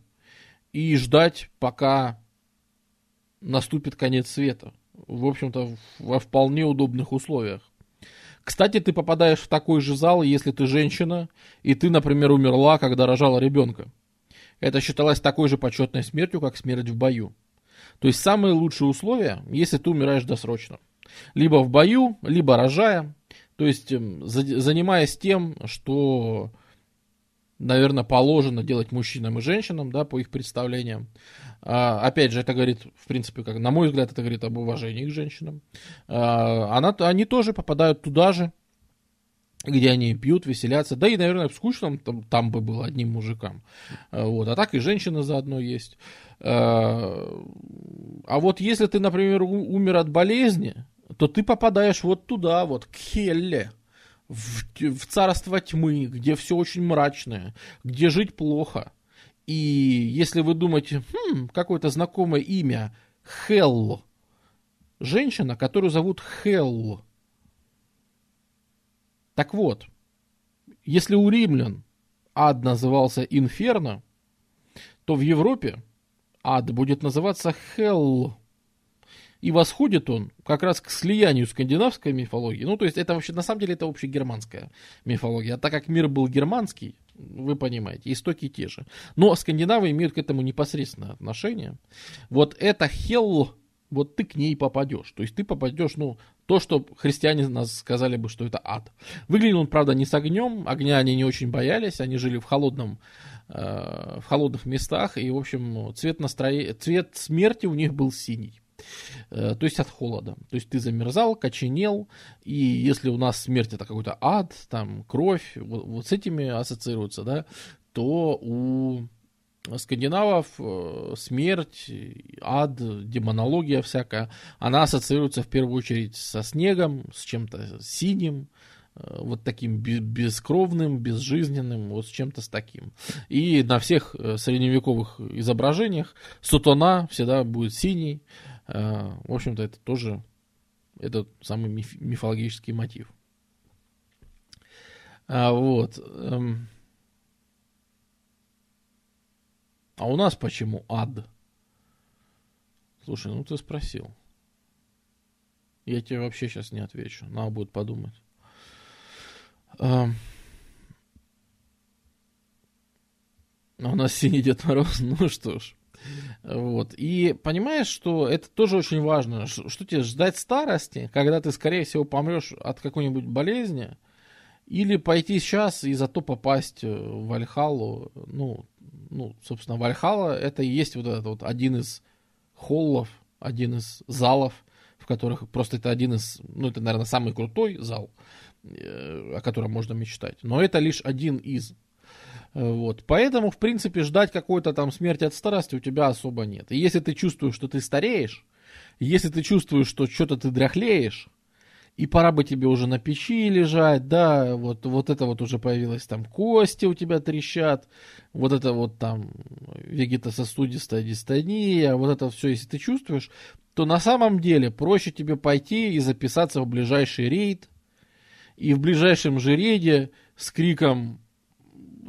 и ждать, пока наступит конец света. В общем-то, во вполне удобных условиях. Кстати, ты попадаешь в такой же зал, если ты женщина, и ты, например, умерла, когда рожала ребенка. Это считалось такой же почетной смертью, как смерть в бою. То есть самые лучшие условия, если ты умираешь досрочно. Либо в бою, либо рожая. То есть эм, занимаясь тем, что наверное, положено делать мужчинам и женщинам, да, по их представлениям. А, опять же, это говорит, в принципе, как, на мой взгляд, это говорит об уважении к женщинам. А, она, они тоже попадают туда же, где они пьют, веселятся. Да и, наверное, скучно там, там бы было одним мужикам. А, вот. А так и женщины заодно есть. А, а вот если ты, например, умер от болезни, то ты попадаешь вот туда, вот, к Хелле в, в царство тьмы, где все очень мрачное, где жить плохо. И если вы думаете, хм, какое-то знакомое имя, Хелл, женщина, которую зовут Хелл. Так вот, если у римлян ад назывался Инферно, то в Европе ад будет называться Хелл. И восходит он как раз к слиянию скандинавской мифологии. Ну, то есть это вообще, на самом деле, это общегерманская мифология. А так как мир был германский, вы понимаете, истоки те же. Но скандинавы имеют к этому непосредственное отношение. Вот это Хелл, вот ты к ней попадешь. То есть ты попадешь, ну, то, что христиане нас сказали бы, что это ад. Выглядел он, правда, не с огнем. Огня они не очень боялись. Они жили в холодном э, в холодных местах, и, в общем, цвет, настроения, цвет смерти у них был синий. Э, то есть от холода. То есть ты замерзал, коченел, и если у нас смерть это какой-то ад, там кровь, вот, вот с этими ассоциируется, да, то у скандинавов э, смерть, ад, демонология всякая, она ассоциируется в первую очередь со снегом, с чем-то синим, э, вот таким бескровным, безжизненным, вот с чем-то с таким. И на всех средневековых изображениях сутана всегда будет синий, в общем-то, это тоже этот самый миф, мифологический мотив. А, вот. Эм. А у нас почему ад? Слушай, ну ты спросил. Я тебе вообще сейчас не отвечу. Надо будет подумать. А, у нас синий Дед Мороз. Ну что ж. Вот. И понимаешь, что это тоже очень важно. Что, что тебе ждать старости, когда ты, скорее всего, помрешь от какой-нибудь болезни, или пойти сейчас и зато попасть э, в Вальхалу. Ну, ну, собственно, Вальхала это и есть вот этот вот один из холлов, один из залов, в которых просто это один из, ну, это, наверное, самый крутой зал, э, о котором можно мечтать. Но это лишь один из. Вот. Поэтому, в принципе, ждать какой-то там смерти от старости у тебя особо нет. И если ты чувствуешь, что ты стареешь, если ты чувствуешь, что что-то ты дряхлеешь, и пора бы тебе уже на печи лежать, да, вот, вот это вот уже появилось там кости у тебя трещат, вот это вот там вегетососудистая дистония, вот это все, если ты чувствуешь, то на самом деле проще тебе пойти и записаться в ближайший рейд, и в ближайшем же рейде с криком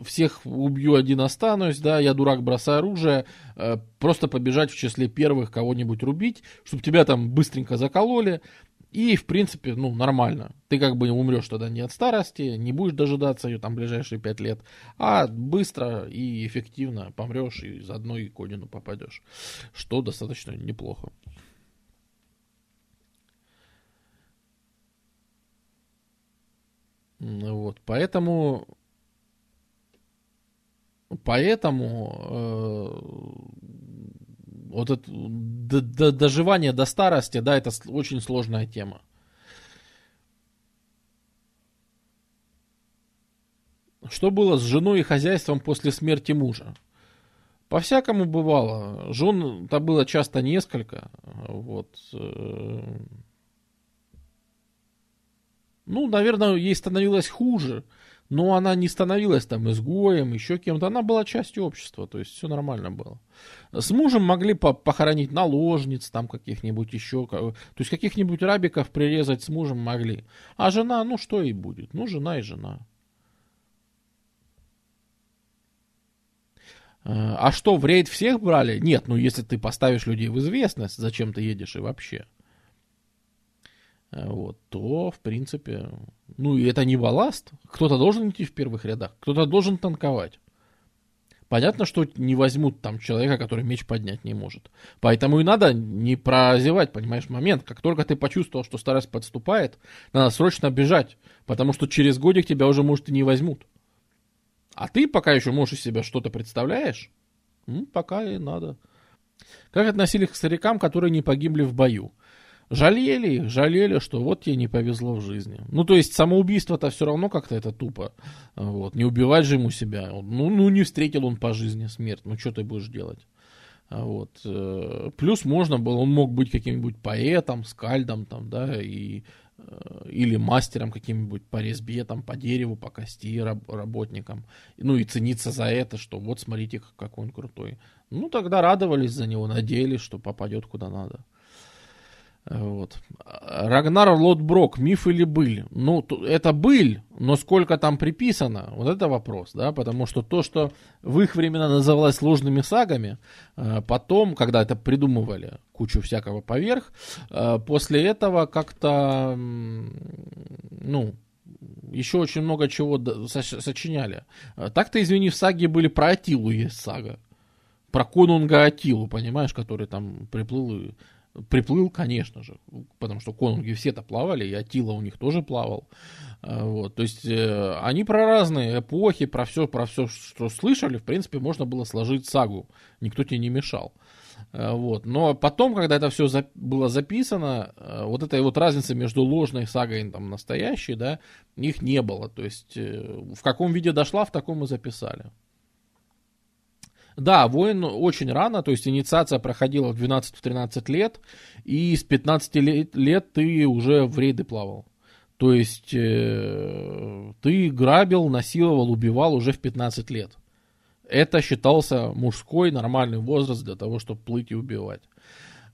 всех убью, один останусь, да, я дурак, бросаю оружие, э, просто побежать в числе первых кого-нибудь рубить, чтобы тебя там быстренько закололи, и, в принципе, ну, нормально. Ты как бы умрешь тогда не от старости, не будешь дожидаться ее там ближайшие пять лет, а быстро и эффективно помрешь и заодно и к Одину попадешь, что достаточно неплохо. Вот, поэтому Поэтому э, вот это доживание до старости, да, это очень сложная тема. Что было с женой и хозяйством после смерти мужа? По-всякому бывало. Жен-то было часто несколько. Вот. Э. Ну, наверное, ей становилось хуже но она не становилась там изгоем, еще кем-то, она была частью общества, то есть все нормально было. С мужем могли по похоронить наложниц, там каких-нибудь еще, то есть каких-нибудь рабиков прирезать с мужем могли. А жена, ну что и будет, ну жена и жена. А что, в рейд всех брали? Нет, ну если ты поставишь людей в известность, зачем ты едешь и вообще. Э, вот, то, в принципе, ну и это не балласт. Кто-то должен идти в первых рядах, кто-то должен танковать. Понятно, что не возьмут там человека, который меч поднять не может. Поэтому и надо не прозевать, понимаешь, момент. Как только ты почувствовал, что старость подступает, надо срочно бежать, потому что через годик тебя уже, может, и не возьмут. А ты пока еще можешь из себя что-то представляешь, ну, пока и надо. Как относились к старикам, которые не погибли в бою? Жалели их, жалели, что вот тебе не повезло в жизни. Ну, то есть самоубийство-то все равно как-то это тупо. Вот. Не убивать же ему себя. Ну, ну, не встретил он по жизни смерть. Ну, что ты будешь делать? Вот. Э, плюс можно было, он мог быть каким-нибудь поэтом, скальдом, там, да, и, э, или мастером каким-нибудь по резьбе, там, по дереву, по кости раб, работником. Ну и цениться за это, что вот смотрите, какой он крутой. Ну тогда радовались за него, надеялись, что попадет куда надо. Вот. Рагнар Лотброк, миф или быль? Ну, это быль, но сколько там приписано, вот это вопрос, да, потому что то, что в их времена называлось сложными сагами, э, потом, когда это придумывали, кучу всякого поверх, э, после этого как-то, ну, еще очень много чего сочиняли. Э, так-то, извини, в саге были про Атилу есть сага. Про конунга Атилу, понимаешь, который там приплыл и Приплыл, конечно же, потому что конунги все-то плавали, и Атила у них тоже плавал. А, вот, то есть э, они про разные эпохи, про все, про все, что слышали, в принципе, можно было сложить сагу. Никто тебе не мешал. А, вот. Но потом, когда это все за, было записано, э, вот этой вот разницы между ложной сагой и там, настоящей, да, их не было. То есть э, в каком виде дошла, в таком и записали. Да, воин очень рано, то есть инициация проходила в 12-13 лет, и с 15 лет, лет ты уже в рейды плавал. То есть э, ты грабил, насиловал, убивал уже в 15 лет. Это считался мужской нормальный возраст для того, чтобы плыть и убивать.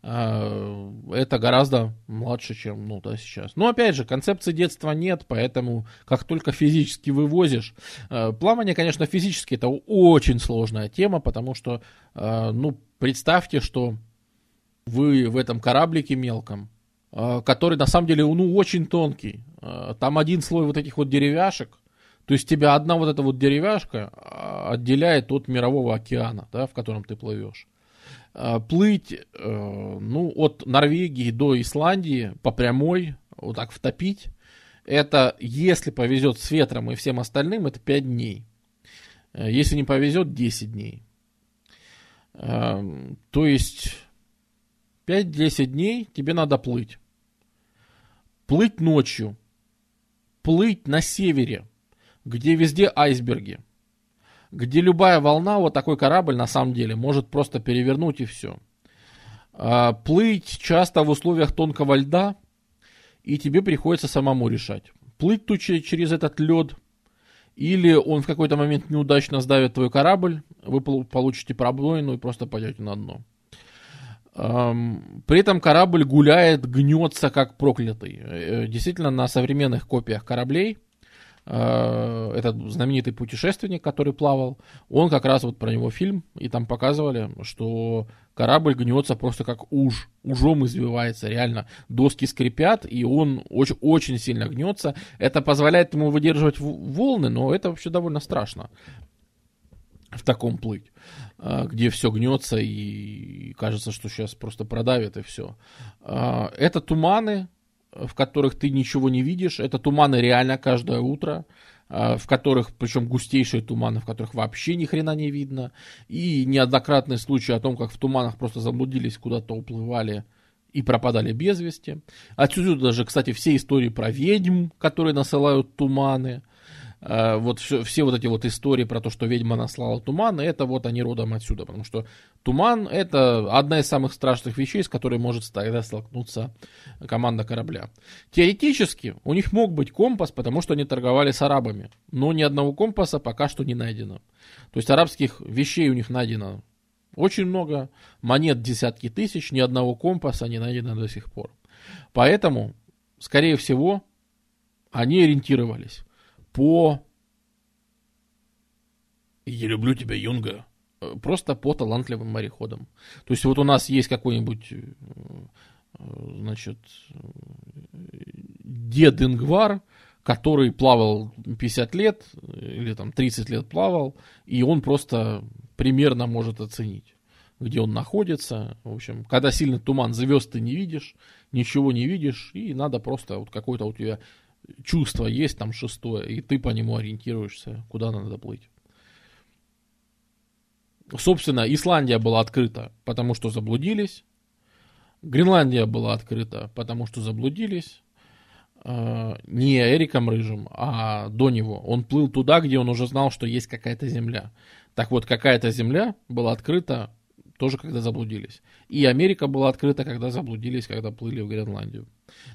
А, это гораздо младше, чем ну, да, сейчас. Но опять же, концепции детства нет, поэтому как только физически вывозишь... А, плавание, конечно, физически это очень сложная тема, потому что, а, ну, представьте, что вы в этом кораблике мелком, который на самом деле, ну, очень тонкий. Там один слой вот этих вот деревяшек, то есть тебя одна вот эта вот деревяшка отделяет от мирового океана, да, в котором ты плывешь. Э, плыть, э, ну, от Норвегии до Исландии по прямой, вот так втопить, это, если повезет с ветром и всем остальным, это 5 дней. Э, если не повезет, 10 дней. То есть 5-10 дней тебе надо плыть. Плыть ночью. Плыть на севере, где везде айсберги где любая волна, вот такой корабль на самом деле может просто перевернуть и все. А, плыть часто в условиях тонкого льда, и тебе приходится самому решать. Плыть тут через этот лед, или он в какой-то момент неудачно сдавит твой корабль, вы получите пробоину и просто пойдете на дно. При этом корабль гуляет, гнется как проклятый. Э, действительно, на современных копиях кораблей – этот знаменитый путешественник, который плавал, он как раз вот про него фильм, и там показывали, что корабль гнется просто как уж, ужом извивается, реально доски скрипят, и он очень, очень сильно гнется. Это позволяет ему выдерживать волны, но это вообще довольно страшно в таком плыть, э, где все гнется и кажется, что сейчас просто продавит и все. Э, это туманы, в которых ты ничего не видишь. Это туманы реально каждое утро, а, в которых, причем густейшие туманы, в которых вообще ни хрена не видно. И неоднократные случаи о том, как в туманах просто заблудились, куда-то уплывали и пропадали без вести. Отсюда даже, кстати, все истории про ведьм, которые насылают туманы. Э, вот все, все вот эти вот истории про то, что ведьма наслала туман, это вот они родом отсюда, потому что туман это одна из самых страшных вещей, с которой может тогда столкнуться команда корабля. Теоретически у них мог быть компас, потому что они торговали с арабами, но ни одного компаса пока что не найдено. То есть арабских вещей у них найдено очень много, монет десятки тысяч, ни одного компаса не найдено до сих пор. Поэтому, скорее всего, они ориентировались по... Я люблю тебя, Юнга. Э, просто по талантливым мореходам. То есть вот у нас есть какой-нибудь, э, значит, дед Ингвар, который плавал 50 лет или там 30 лет плавал, и он просто примерно может оценить, где он находится. В общем, когда сильный туман, звезд ты не видишь, ничего не видишь, и надо просто вот какой-то у тебя чувство есть там шестое, и ты по нему ориентируешься, куда надо плыть. Собственно, Исландия была открыта, потому что заблудились. Гренландия была открыта, потому что заблудились. Э, не Эриком Рыжим, а до него. Он плыл туда, где он уже знал, что есть какая-то земля. Так вот, какая-то земля была открыта тоже когда заблудились. И Америка была открыта, когда заблудились, когда плыли в Гренландию.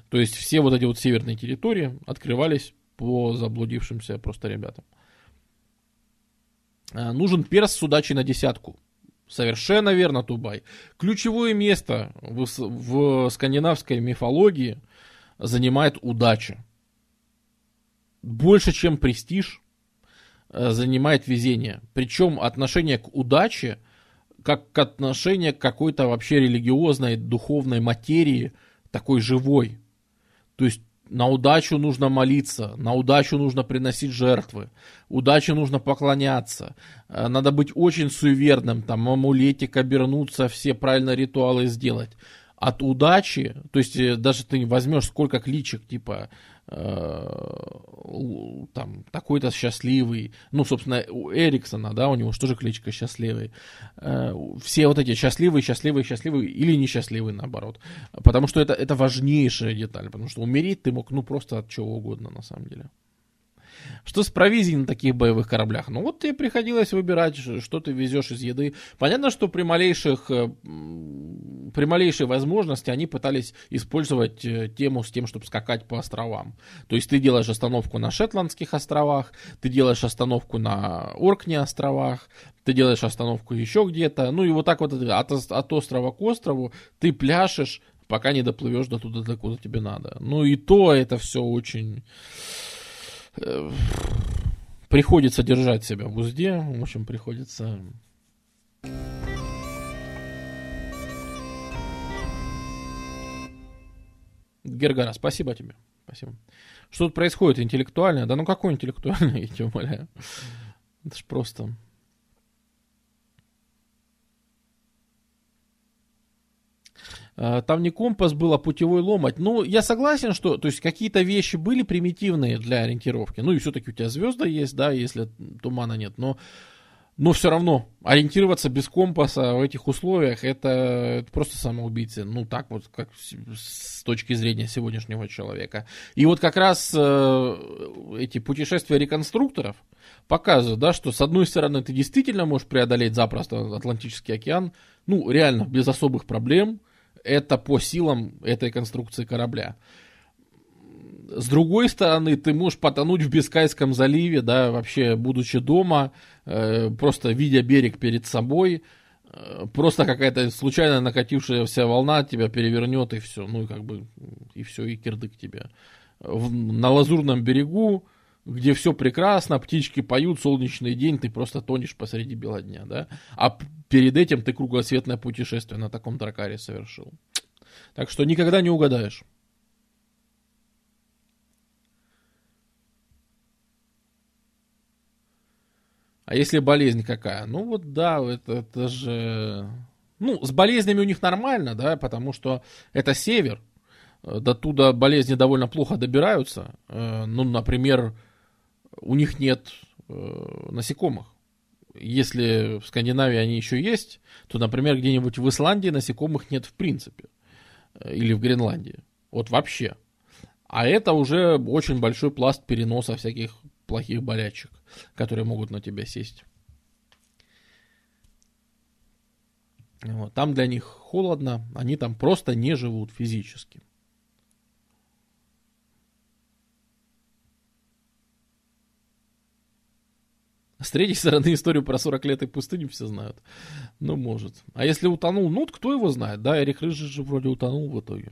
То есть все вот эти вот северные территории открывались по заблудившимся просто ребятам. А, нужен перс с удачей на десятку. Совершенно верно, Тубай. Ключевое место в, в скандинавской мифологии занимает удача. Больше, чем престиж, э, занимает везение. Причем отношение к удаче, как к отношению к какой-то вообще религиозной, духовной материи, такой живой. То есть на удачу нужно молиться, на удачу нужно приносить жертвы, удаче нужно поклоняться, э, надо быть очень суеверным, там амулетик обернуться, все правильно ритуалы сделать. От удачи, то есть э, даже ты возьмешь сколько кличек, типа там такой-то счастливый, ну, собственно, у Эриксона, да, у него что же кличка счастливый, э, все вот эти счастливые, счастливые, счастливые или несчастливые, наоборот, потому что это, это важнейшая деталь, потому что умереть ты мог, ну, просто от чего угодно, на самом деле. Что с провизией на таких боевых кораблях? Ну вот тебе приходилось выбирать, что ты везешь из еды. Понятно, что при малейших, э, при малейшей возможности они пытались использовать э, тему с тем, чтобы скакать по островам. То есть ты делаешь остановку на Шетландских островах, ты делаешь остановку на Оркне островах, ты делаешь остановку еще где-то. Ну и вот так вот от, от острова к острову ты пляшешь, пока не доплывешь до туда, до куда тебе надо. Ну и то это все очень Э, приходится держать себя в узде, в общем, приходится... Гергара, спасибо тебе. Спасибо. Что тут происходит интеллектуальное? Да ну какое интеллектуальное, я тебя умоляю. Это ж просто... там не компас был, а путевой ломать. Ну, я согласен, что, то есть, какие-то вещи были примитивные для ориентировки. Ну, и все-таки у тебя звезда есть, да, если тумана нет. Но, но все равно, ориентироваться без компаса в этих условиях, это, это просто самоубийцы. Ну, так вот, как с точки зрения сегодняшнего человека. И вот как раз э, эти путешествия реконструкторов показывают, да, что с одной стороны ты действительно можешь преодолеть запросто Атлантический океан, ну, реально, без особых проблем, это по силам этой конструкции корабля. С другой стороны, ты можешь потонуть в Бискайском заливе, да, вообще будучи дома, э, просто видя берег перед собой, э, просто какая-то случайно накатившаяся волна тебя перевернет и все, ну и как бы и все, и кирдык тебе. В, на лазурном берегу, где все прекрасно, птички поют, солнечный день, ты просто тонешь посреди бела дня, да? А перед этим ты кругосветное путешествие на таком дракаре совершил. Так что никогда не угадаешь. А если болезнь какая? Ну вот да, это, это же... Ну, с болезнями у них нормально, да, потому что это север. До туда болезни довольно плохо добираются. Э, ну, например, у них нет э, насекомых. Если в Скандинавии они еще есть, то, например, где-нибудь в Исландии насекомых нет в принципе. Э, или в Гренландии. Вот вообще. А это уже очень большой пласт переноса всяких плохих болячек, которые могут на тебя сесть. Вот. Там для них холодно, они там просто не живут физически. С третьей стороны, историю про 40 лет и пустыню все знают. Ну, может. А если утонул, ну, кто его знает, да? Эрих Рыжий же вроде утонул в итоге.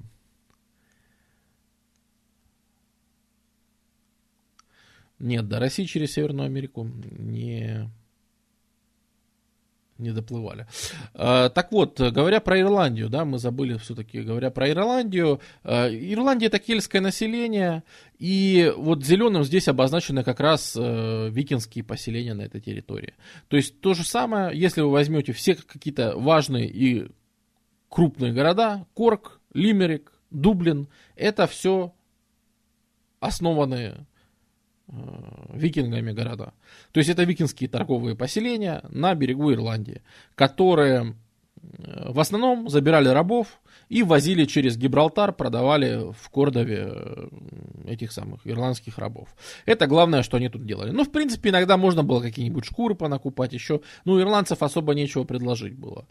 Нет, до России через Северную Америку не не доплывали. А, так вот, говоря про Ирландию, да, мы забыли все-таки, говоря про Ирландию, а, Ирландия это кельтское население, и вот зеленым здесь обозначены как раз э, викинские поселения на этой территории. То есть то же самое, если вы возьмете все какие-то важные и крупные города, Корк, Лимерик, Дублин, это все основанные викингами города. То есть это викингские торговые поселения на берегу Ирландии, которые э, в основном забирали рабов и возили через Гибралтар, продавали в Кордове э, этих самых ирландских рабов. Это главное, что они тут делали. Ну, в принципе, иногда можно было какие-нибудь шкуры понакупать еще. Ну, ирландцев особо нечего предложить было.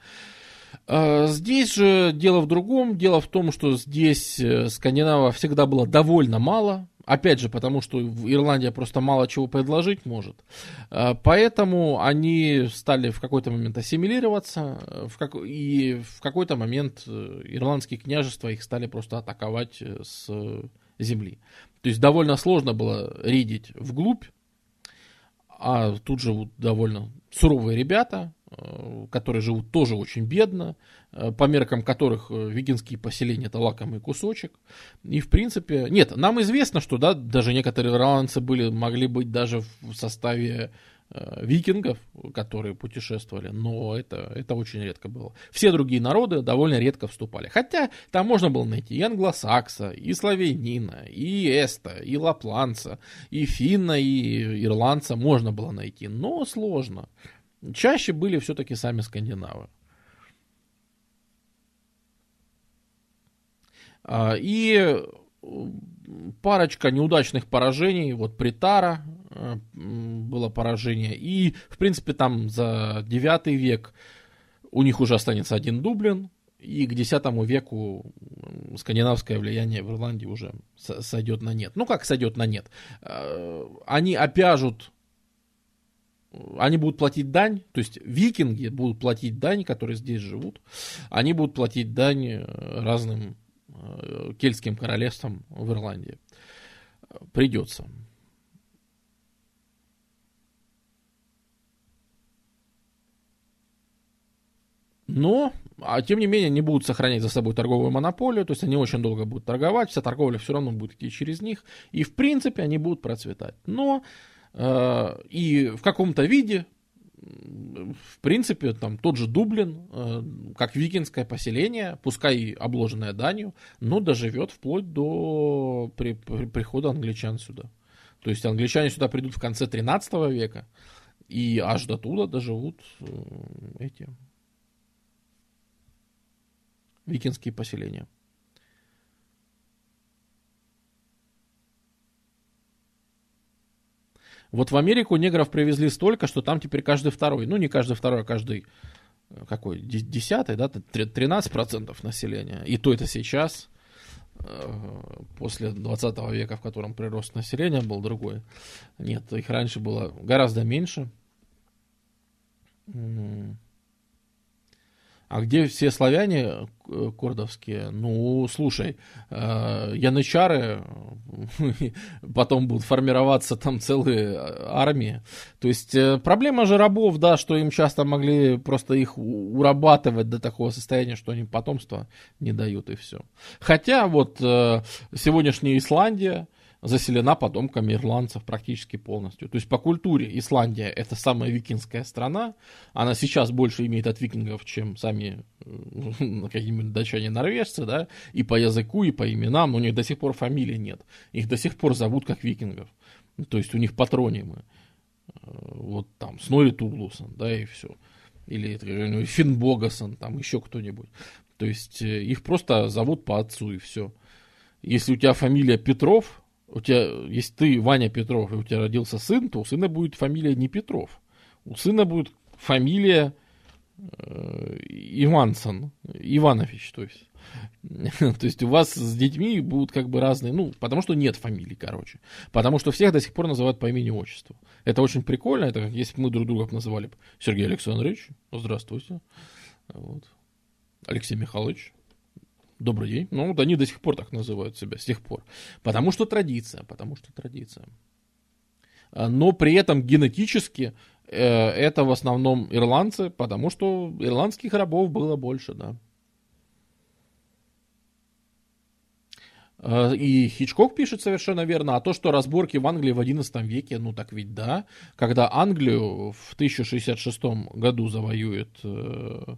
Здесь же дело в другом. Дело в том, что здесь скандинавов всегда было довольно мало. Опять же, потому что Ирландия просто мало чего предложить может. Э, поэтому они стали в какой-то момент ассимилироваться, э, в как... и в какой-то момент э, ирландские княжества их стали просто атаковать с земли. То есть довольно сложно было рейдить вглубь, а тут живут довольно суровые ребята, которые живут тоже очень бедно, по меркам которых э, викинские поселения это лакомый кусочек. И в принципе, нет, нам известно, что да, даже некоторые ирландцы были, могли быть даже в составе э, викингов, которые путешествовали, но это, это очень редко было. Все другие народы довольно редко вступали. Хотя там можно было найти и англосакса, и славянина, и эста, и лапланца, и финна, и ирландца можно было найти, но сложно. Чаще были все-таки сами скандинавы. И парочка неудачных поражений, вот Притара э, было поражение, и, в принципе, там за 9 век у них уже останется один Дублин, и к X веку скандинавское влияние в Ирландии уже сойдет на нет. Ну, как сойдет на нет? Э, они опяжут, они будут платить дань, то есть викинги будут платить дань, которые здесь живут, они будут платить дань э, разным кельтским королевством в Ирландии. Придется. Но, а тем не менее, они будут сохранять за собой торговую монополию, то есть они очень долго будут торговать, вся торговля все равно будет идти через них, и в принципе они будут процветать. Но э, и в каком-то виде в принципе, там тот же Дублин, э, как викинское поселение, пускай обложенное данью, но доживет вплоть до при, при, прихода англичан сюда. То есть англичане сюда придут в конце 13 века, и аж до туда доживут э, эти викинские поселения. Вот в Америку негров привезли столько, что там теперь каждый второй, ну не каждый второй, а каждый э, какой, десятый, да, 13% населения. И то это сейчас, э, после 20 века, в котором прирост населения был другой. Нет, их раньше было гораздо меньше. А где все славяне э, кордовские? Ну, слушай, э, янычары, потом будут формироваться там целые э, армии. То есть проблема же рабов, да, что им часто могли просто их урабатывать до такого состояния, что они потомства не дают и все. Хотя вот сегодняшняя Исландия, заселена потомками ирландцев практически полностью. То есть по культуре Исландия это самая викингская страна. Она сейчас больше имеет от викингов, чем сами какие-нибудь датчане норвежцы, да, и по языку, и по именам, но у них до сих пор фамилии нет. Их до сих пор зовут как викингов. То есть у них патронимы. Э, вот там Снори Туглусон, да, и все. Или Финбогасон, там еще кто-нибудь. То есть э, их просто зовут по отцу и все. Если у тебя фамилия Петров, у тебя, если ты Ваня Петров, и у тебя родился сын, то у сына будет фамилия не Петров. У сына будет фамилия э, Ивансон, Иванович, то есть. То есть у вас с детьми будут как бы разные, ну, потому что нет фамилий, короче. Потому что всех до сих пор называют по имени-отчеству. Это очень прикольно, это как если бы мы друг друга называли Сергей Александрович, здравствуйте. Вот. Алексей Михайлович, Добрый день. Ну, вот они до сих пор так называют себя, с тех пор. Потому что традиция, потому что традиция. А, но при этом генетически э, это в основном ирландцы, потому что ирландских рабов было больше, да. А, и Хичкок пишет совершенно верно, а то, что разборки в Англии в XI веке, ну так ведь да, когда Англию в 1066 году завоюет э,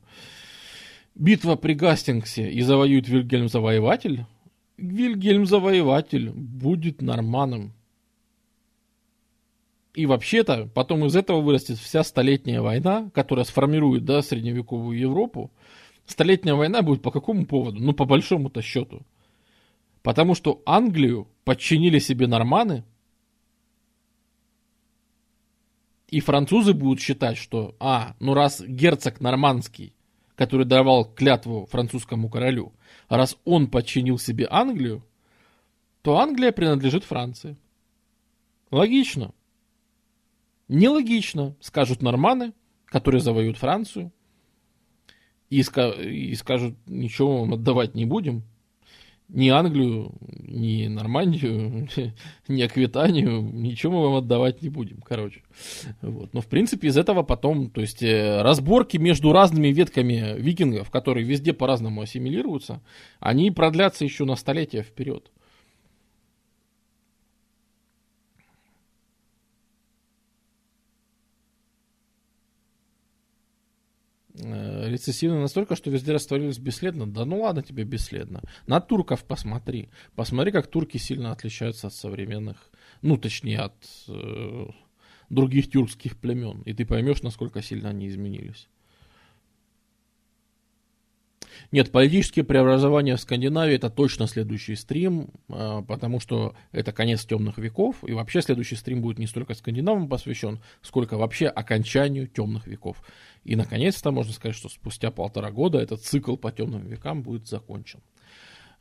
битва при Гастингсе и завоюет Вильгельм Завоеватель, Вильгельм Завоеватель будет норманом. И вообще-то потом из этого вырастет вся столетняя война, которая сформирует да, средневековую Европу. Столетняя война будет по какому поводу? Ну, по большому-то счету. Потому что Англию подчинили себе норманы, и французы будут считать, что, а, ну раз герцог нормандский который давал клятву французскому королю, раз он подчинил себе Англию, то Англия принадлежит Франции. Логично. Нелогично, скажут норманы, которые завоюют Францию, и, ска- и скажут, ничего вам отдавать не будем, ни Англию, ни Нормандию, ни Аквитанию, ничего мы вам отдавать не будем, короче. Вот. Но, в принципе, из этого потом, то есть, э, разборки между разными ветками викингов, которые везде по-разному ассимилируются, они продлятся еще на столетия вперед. Рецессивны настолько, что везде растворились бесследно. Да ну ладно тебе бесследно. На турков посмотри. Посмотри, как турки сильно отличаются от современных, ну точнее от э, других тюркских племен. И ты поймешь, насколько сильно они изменились. Нет, политические преобразования в Скандинавии это точно следующий стрим, а, потому что это конец темных веков, и вообще следующий стрим будет не столько скандинавам посвящен, сколько вообще окончанию темных веков. И наконец-то можно сказать, что спустя полтора года этот цикл по темным векам будет закончен.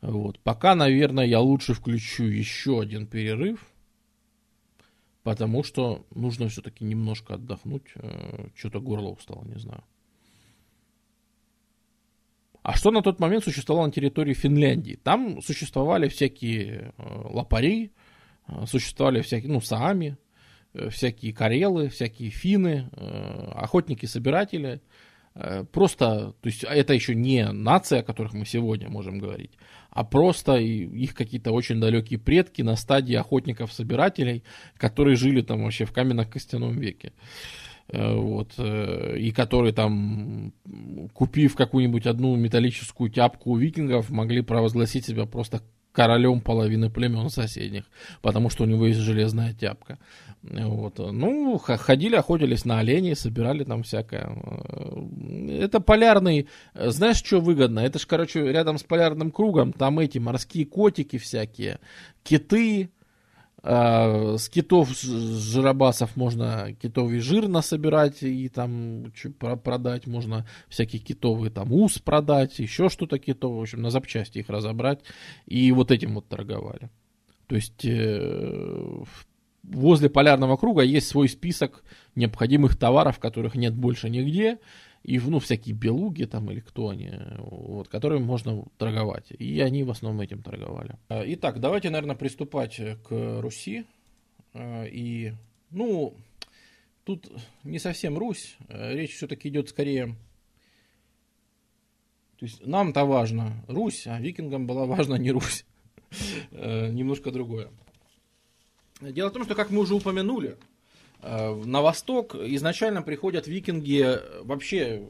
Вот. Пока, наверное, я лучше включу еще один перерыв, потому что нужно все-таки немножко отдохнуть. Э, что-то горло устало, не знаю. А что на тот момент существовало на территории Финляндии? Там существовали всякие э, лопари, э, существовали всякие, ну, саами, э, всякие карелы, всякие финны, охотники-собиратели. Просто, то есть это еще не нация, о которых мы сегодня можем говорить, а просто их какие-то очень далекие предки на стадии охотников-собирателей, которые жили там вообще в каменно-костяном веке. Э, вот, э, и которые там, купив какую-нибудь одну металлическую тяпку у викингов, могли провозгласить себя просто королем половины племен соседних, потому что у него есть железная тяпка. Вот. Ну, ходили, охотились на оленей, собирали там всякое. Э, это полярный, знаешь, что выгодно? Это ж, короче, рядом с полярным кругом, там эти морские котики всякие, киты, а, с китов, с жиробасов можно китовый жир насобирать и там продать, можно всякие китовые там ус продать, еще что-то китовое, в общем, на запчасти их разобрать. И вот этим вот торговали. То есть э, возле полярного круга есть свой список необходимых товаров, которых нет больше нигде и ну, всякие белуги там или кто они, вот, которыми можно торговать. И они в основном этим торговали. А, итак, давайте, наверное, приступать к Руси. А, и, ну, тут не совсем Русь, а речь все-таки идет скорее... То есть нам-то важно Русь, а викингам была важна не Русь. Немножко другое. Дело в том, что, как мы уже упомянули, Э, на восток. Изначально приходят викинги, э, вообще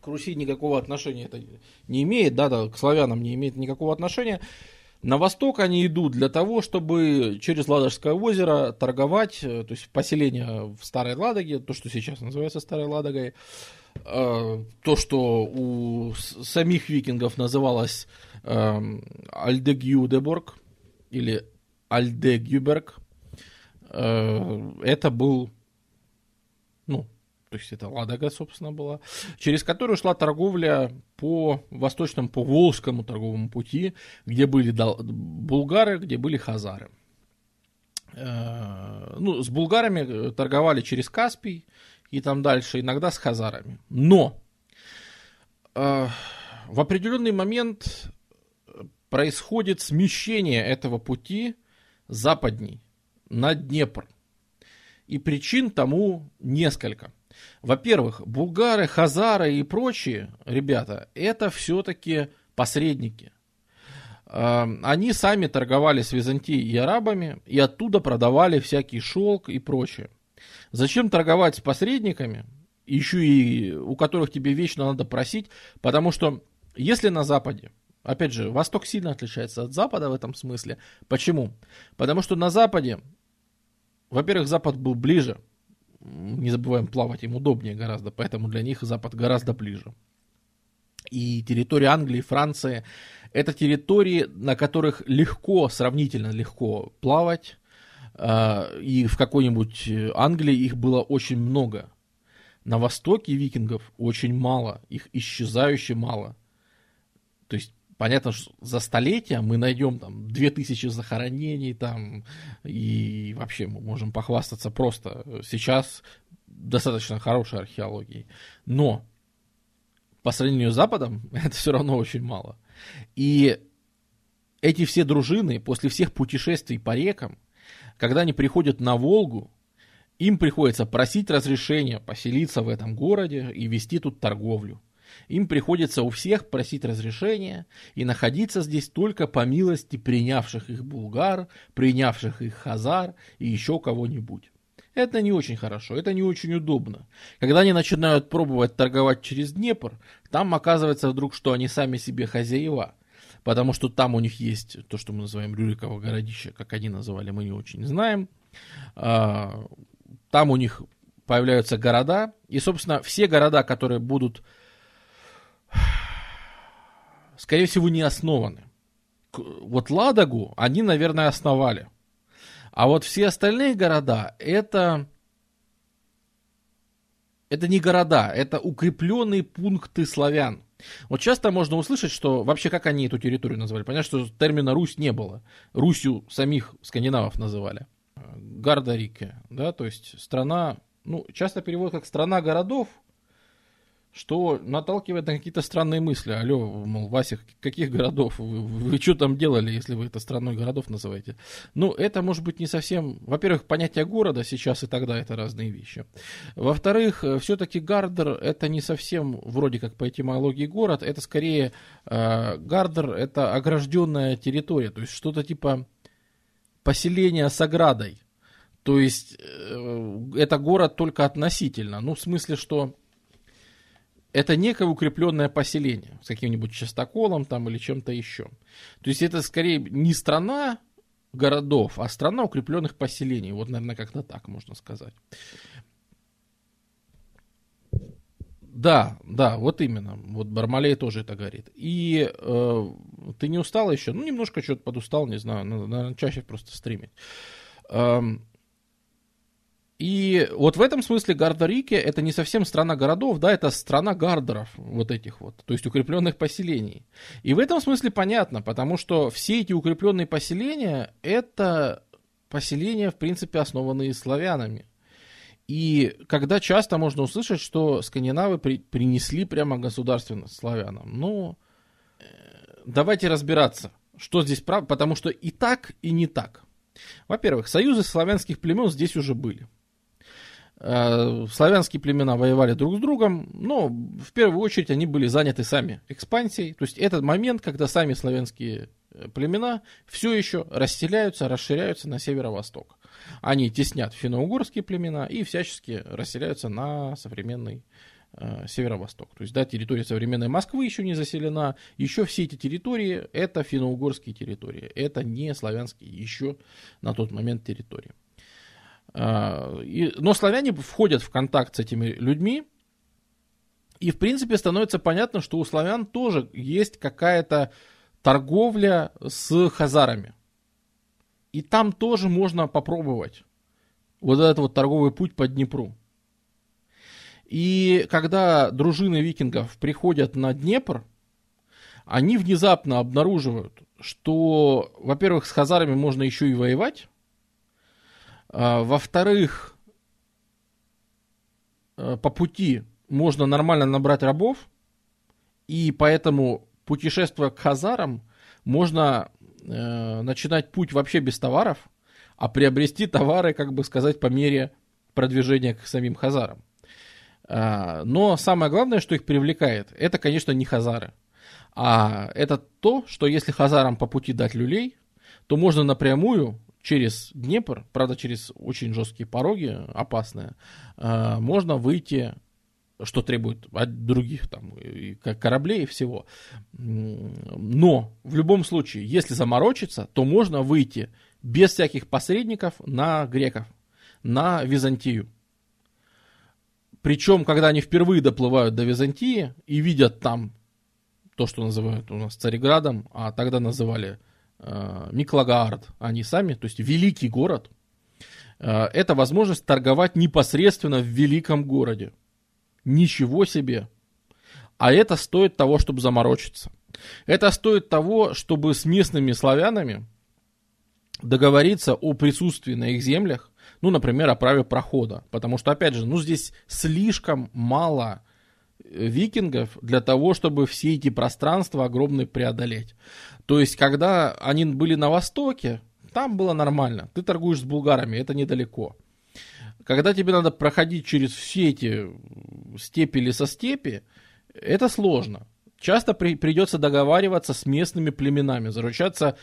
к Руси никакого отношения это не имеет, да, да, к славянам не имеет никакого отношения. На восток они идут для того, чтобы через Ладожское озеро торговать, э, то есть поселение в Старой Ладоге, то, что сейчас называется Старой Ладогой, то, что у самих викингов называлось Альдегюдеборг или Альдегюберг, Э, это был, ну, то есть это Ладога, собственно, была, через которую шла торговля по восточному, по Волжскому торговому пути, где были булгары, где были хазары. Э, ну, с булгарами торговали через Каспий и там дальше, иногда с хазарами. Но э, в определенный момент происходит смещение этого пути западней на Днепр. И причин тому несколько. Во-первых, булгары, хазары и прочие ребята, это все-таки посредники. Эм, они сами торговали с Византией и арабами, и оттуда продавали всякий шелк и прочее. Зачем торговать с посредниками, еще и у которых тебе вечно надо просить, потому что если на Западе Опять же, Восток сильно отличается от Запада в этом смысле. Почему? Потому что на Западе, во-первых, Запад был ближе. Не забываем, плавать им удобнее гораздо, поэтому для них Запад гораздо ближе. И территория Англии, Франции – это территории, на которых легко, сравнительно легко плавать. А, и в какой-нибудь Англии их было очень много. На востоке викингов очень мало, их исчезающе мало. То есть Понятно, что за столетия мы найдем там 2000 захоронений там, и вообще мы можем похвастаться просто сейчас достаточно хорошей археологией. Но по сравнению с Западом это все равно очень мало. И эти все дружины после всех путешествий по рекам, когда они приходят на Волгу, им приходится просить разрешения поселиться в этом городе и вести тут торговлю. Им приходится у всех просить разрешения и находиться здесь только по милости принявших их булгар, принявших их хазар и еще кого-нибудь. Это не очень хорошо, это не очень удобно. Когда они начинают пробовать торговать через Днепр, там оказывается вдруг, что они сами себе хозяева. Потому что там у них есть то, что мы называем Рюриково городище, как они называли, мы не очень знаем. А, там у них появляются города, и, собственно, все города, которые будут, скорее всего, не основаны. Вот Ладогу они, наверное, основали. А вот все остальные города, это, это не города, это укрепленные пункты славян. Вот часто можно услышать, что вообще как они эту территорию называли. Понятно, что термина Русь не было. Русью самих скандинавов называли. Гардарике, да, то есть страна, ну, часто перевод как страна городов, что наталкивает на какие-то странные мысли. Алло, мол, Вася, каких городов? Вы, вы что там делали, если вы это страной городов называете? Ну, это может быть не совсем... Во-первых, понятие города сейчас и тогда это разные вещи. Во-вторых, все-таки Гардер это не совсем вроде как по этимологии город, это скорее э, Гардер это огражденная территория, то есть что-то типа поселения с оградой. То есть э, это город только относительно. Ну, в смысле, что это некое укрепленное поселение с каким-нибудь частоколом там или чем-то еще. То есть это скорее не страна городов, а страна укрепленных поселений. Вот, наверное, как-то так можно сказать. Да, да, вот именно. Вот Бармалей тоже это говорит. И э, ты не устал еще? Ну, немножко что-то подустал, не знаю. Наверное, чаще просто стримить. Эм, и вот в этом смысле Гардарике это не совсем страна городов, да, это страна гардеров, вот этих вот, то есть укрепленных поселений. И в этом смысле понятно, потому что все эти укрепленные поселения, это поселения, в принципе, основанные славянами. И когда часто можно услышать, что скандинавы при, принесли прямо государственность славянам. Ну, э, давайте разбираться, что здесь правда, потому что и так, и не так. Во-первых, союзы славянских племен здесь уже были. Э, славянские племена воевали друг с другом, но в первую очередь они были заняты сами экспансией. То есть этот момент, когда сами славянские э, племена все еще расселяются, расширяются на северо-восток. Они теснят финно-угорские племена и всячески расселяются на современный э, северо-восток. То есть, да, территория современной Москвы еще не заселена. Еще все эти территории это финно-угорские территории. Это не славянские еще на тот момент территории. А, но славяне входят в контакт с этими людьми, и, в принципе, становится понятно, что у славян тоже есть какая-то торговля с хазарами. И там тоже можно попробовать вот этот вот торговый путь по Днепру. И когда дружины викингов приходят на Днепр, они внезапно обнаруживают, что, во-первых, с хазарами можно еще и воевать, во-вторых, э, по пути можно нормально набрать рабов, и поэтому, путешествуя к хазарам, можно э, начинать путь вообще без товаров, а приобрести товары, как бы сказать, по мере продвижения к самим хазарам. А, но самое главное, что их привлекает, это, конечно, не хазары. А это то, что если хазарам по пути дать люлей, то можно напрямую через Днепр, правда, через очень жесткие пороги, опасные, э, можно выйти что требует от других там кораблей и всего. Но в любом случае, если заморочиться, то можно выйти без всяких посредников на греков, на Византию. Причем, когда они впервые доплывают до Византии и видят там то, что называют у нас Цареградом, а тогда называли Миклагаард, они сами, то есть великий город, э, это возможность торговать непосредственно в великом городе. Ничего себе. А это стоит того, чтобы заморочиться. Это стоит того, чтобы с местными славянами договориться о присутствии на их землях, ну, например, о праве прохода. Потому что, опять же, ну, здесь слишком мало э, викингов для того, чтобы все эти пространства огромные преодолеть. То есть, когда они были на востоке, там было нормально. Ты торгуешь с булгарами, это недалеко. Когда тебе надо проходить через все эти степи лесостепи, это сложно. Часто при, придется договариваться с местными племенами, заручаться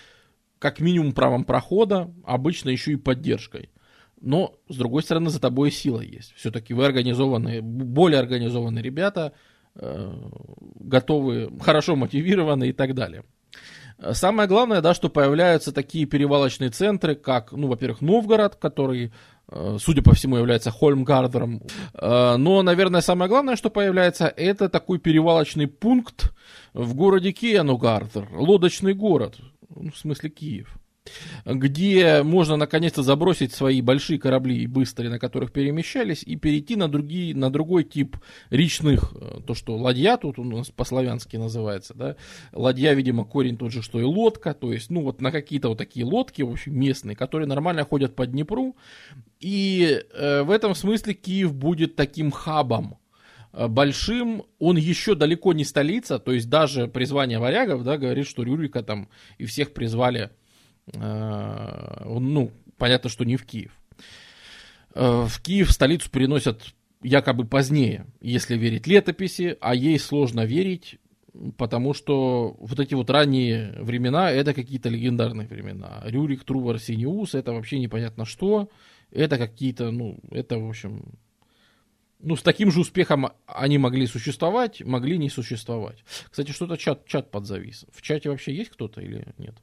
как минимум правом прохода, обычно еще и поддержкой. Но, с другой стороны, за тобой сила есть. Все-таки вы организованные, более организованные ребята, э, готовы, хорошо мотивированы и так далее. Самое главное, да, что появляются такие перевалочные центры, как, ну, во-первых, Новгород, который Э, судя по всему, является Хольмгардером. Э, но, наверное, самое главное, что появляется, это такой перевалочный пункт в городе Киенугардер, лодочный город, ну, в смысле Киев где можно наконец-то забросить свои большие корабли быстрые, на которых перемещались, и перейти на, другие, на другой тип речных, э, то, что ладья тут у нас по-славянски называется, да, ладья, видимо, корень тот же, что и лодка, то есть, ну, вот на какие-то вот такие лодки, в общем, местные, которые нормально ходят по Днепру, и э, в этом смысле Киев будет таким хабом, э, большим, он еще далеко не столица, то есть даже призвание варягов, да, говорит, что Рюрика там и всех призвали Э, ну, понятно, что не в Киев. Э, в Киев столицу переносят якобы позднее, если верить летописи, а ей сложно верить, потому что вот эти вот ранние времена, это какие-то легендарные времена. Рюрик, Трувор, Синиус, это вообще непонятно что, это какие-то, ну, это, в общем, ну, с таким же успехом они могли существовать, могли не существовать. Кстати, что-то чат, чат подзавис. В чате вообще есть кто-то или нет?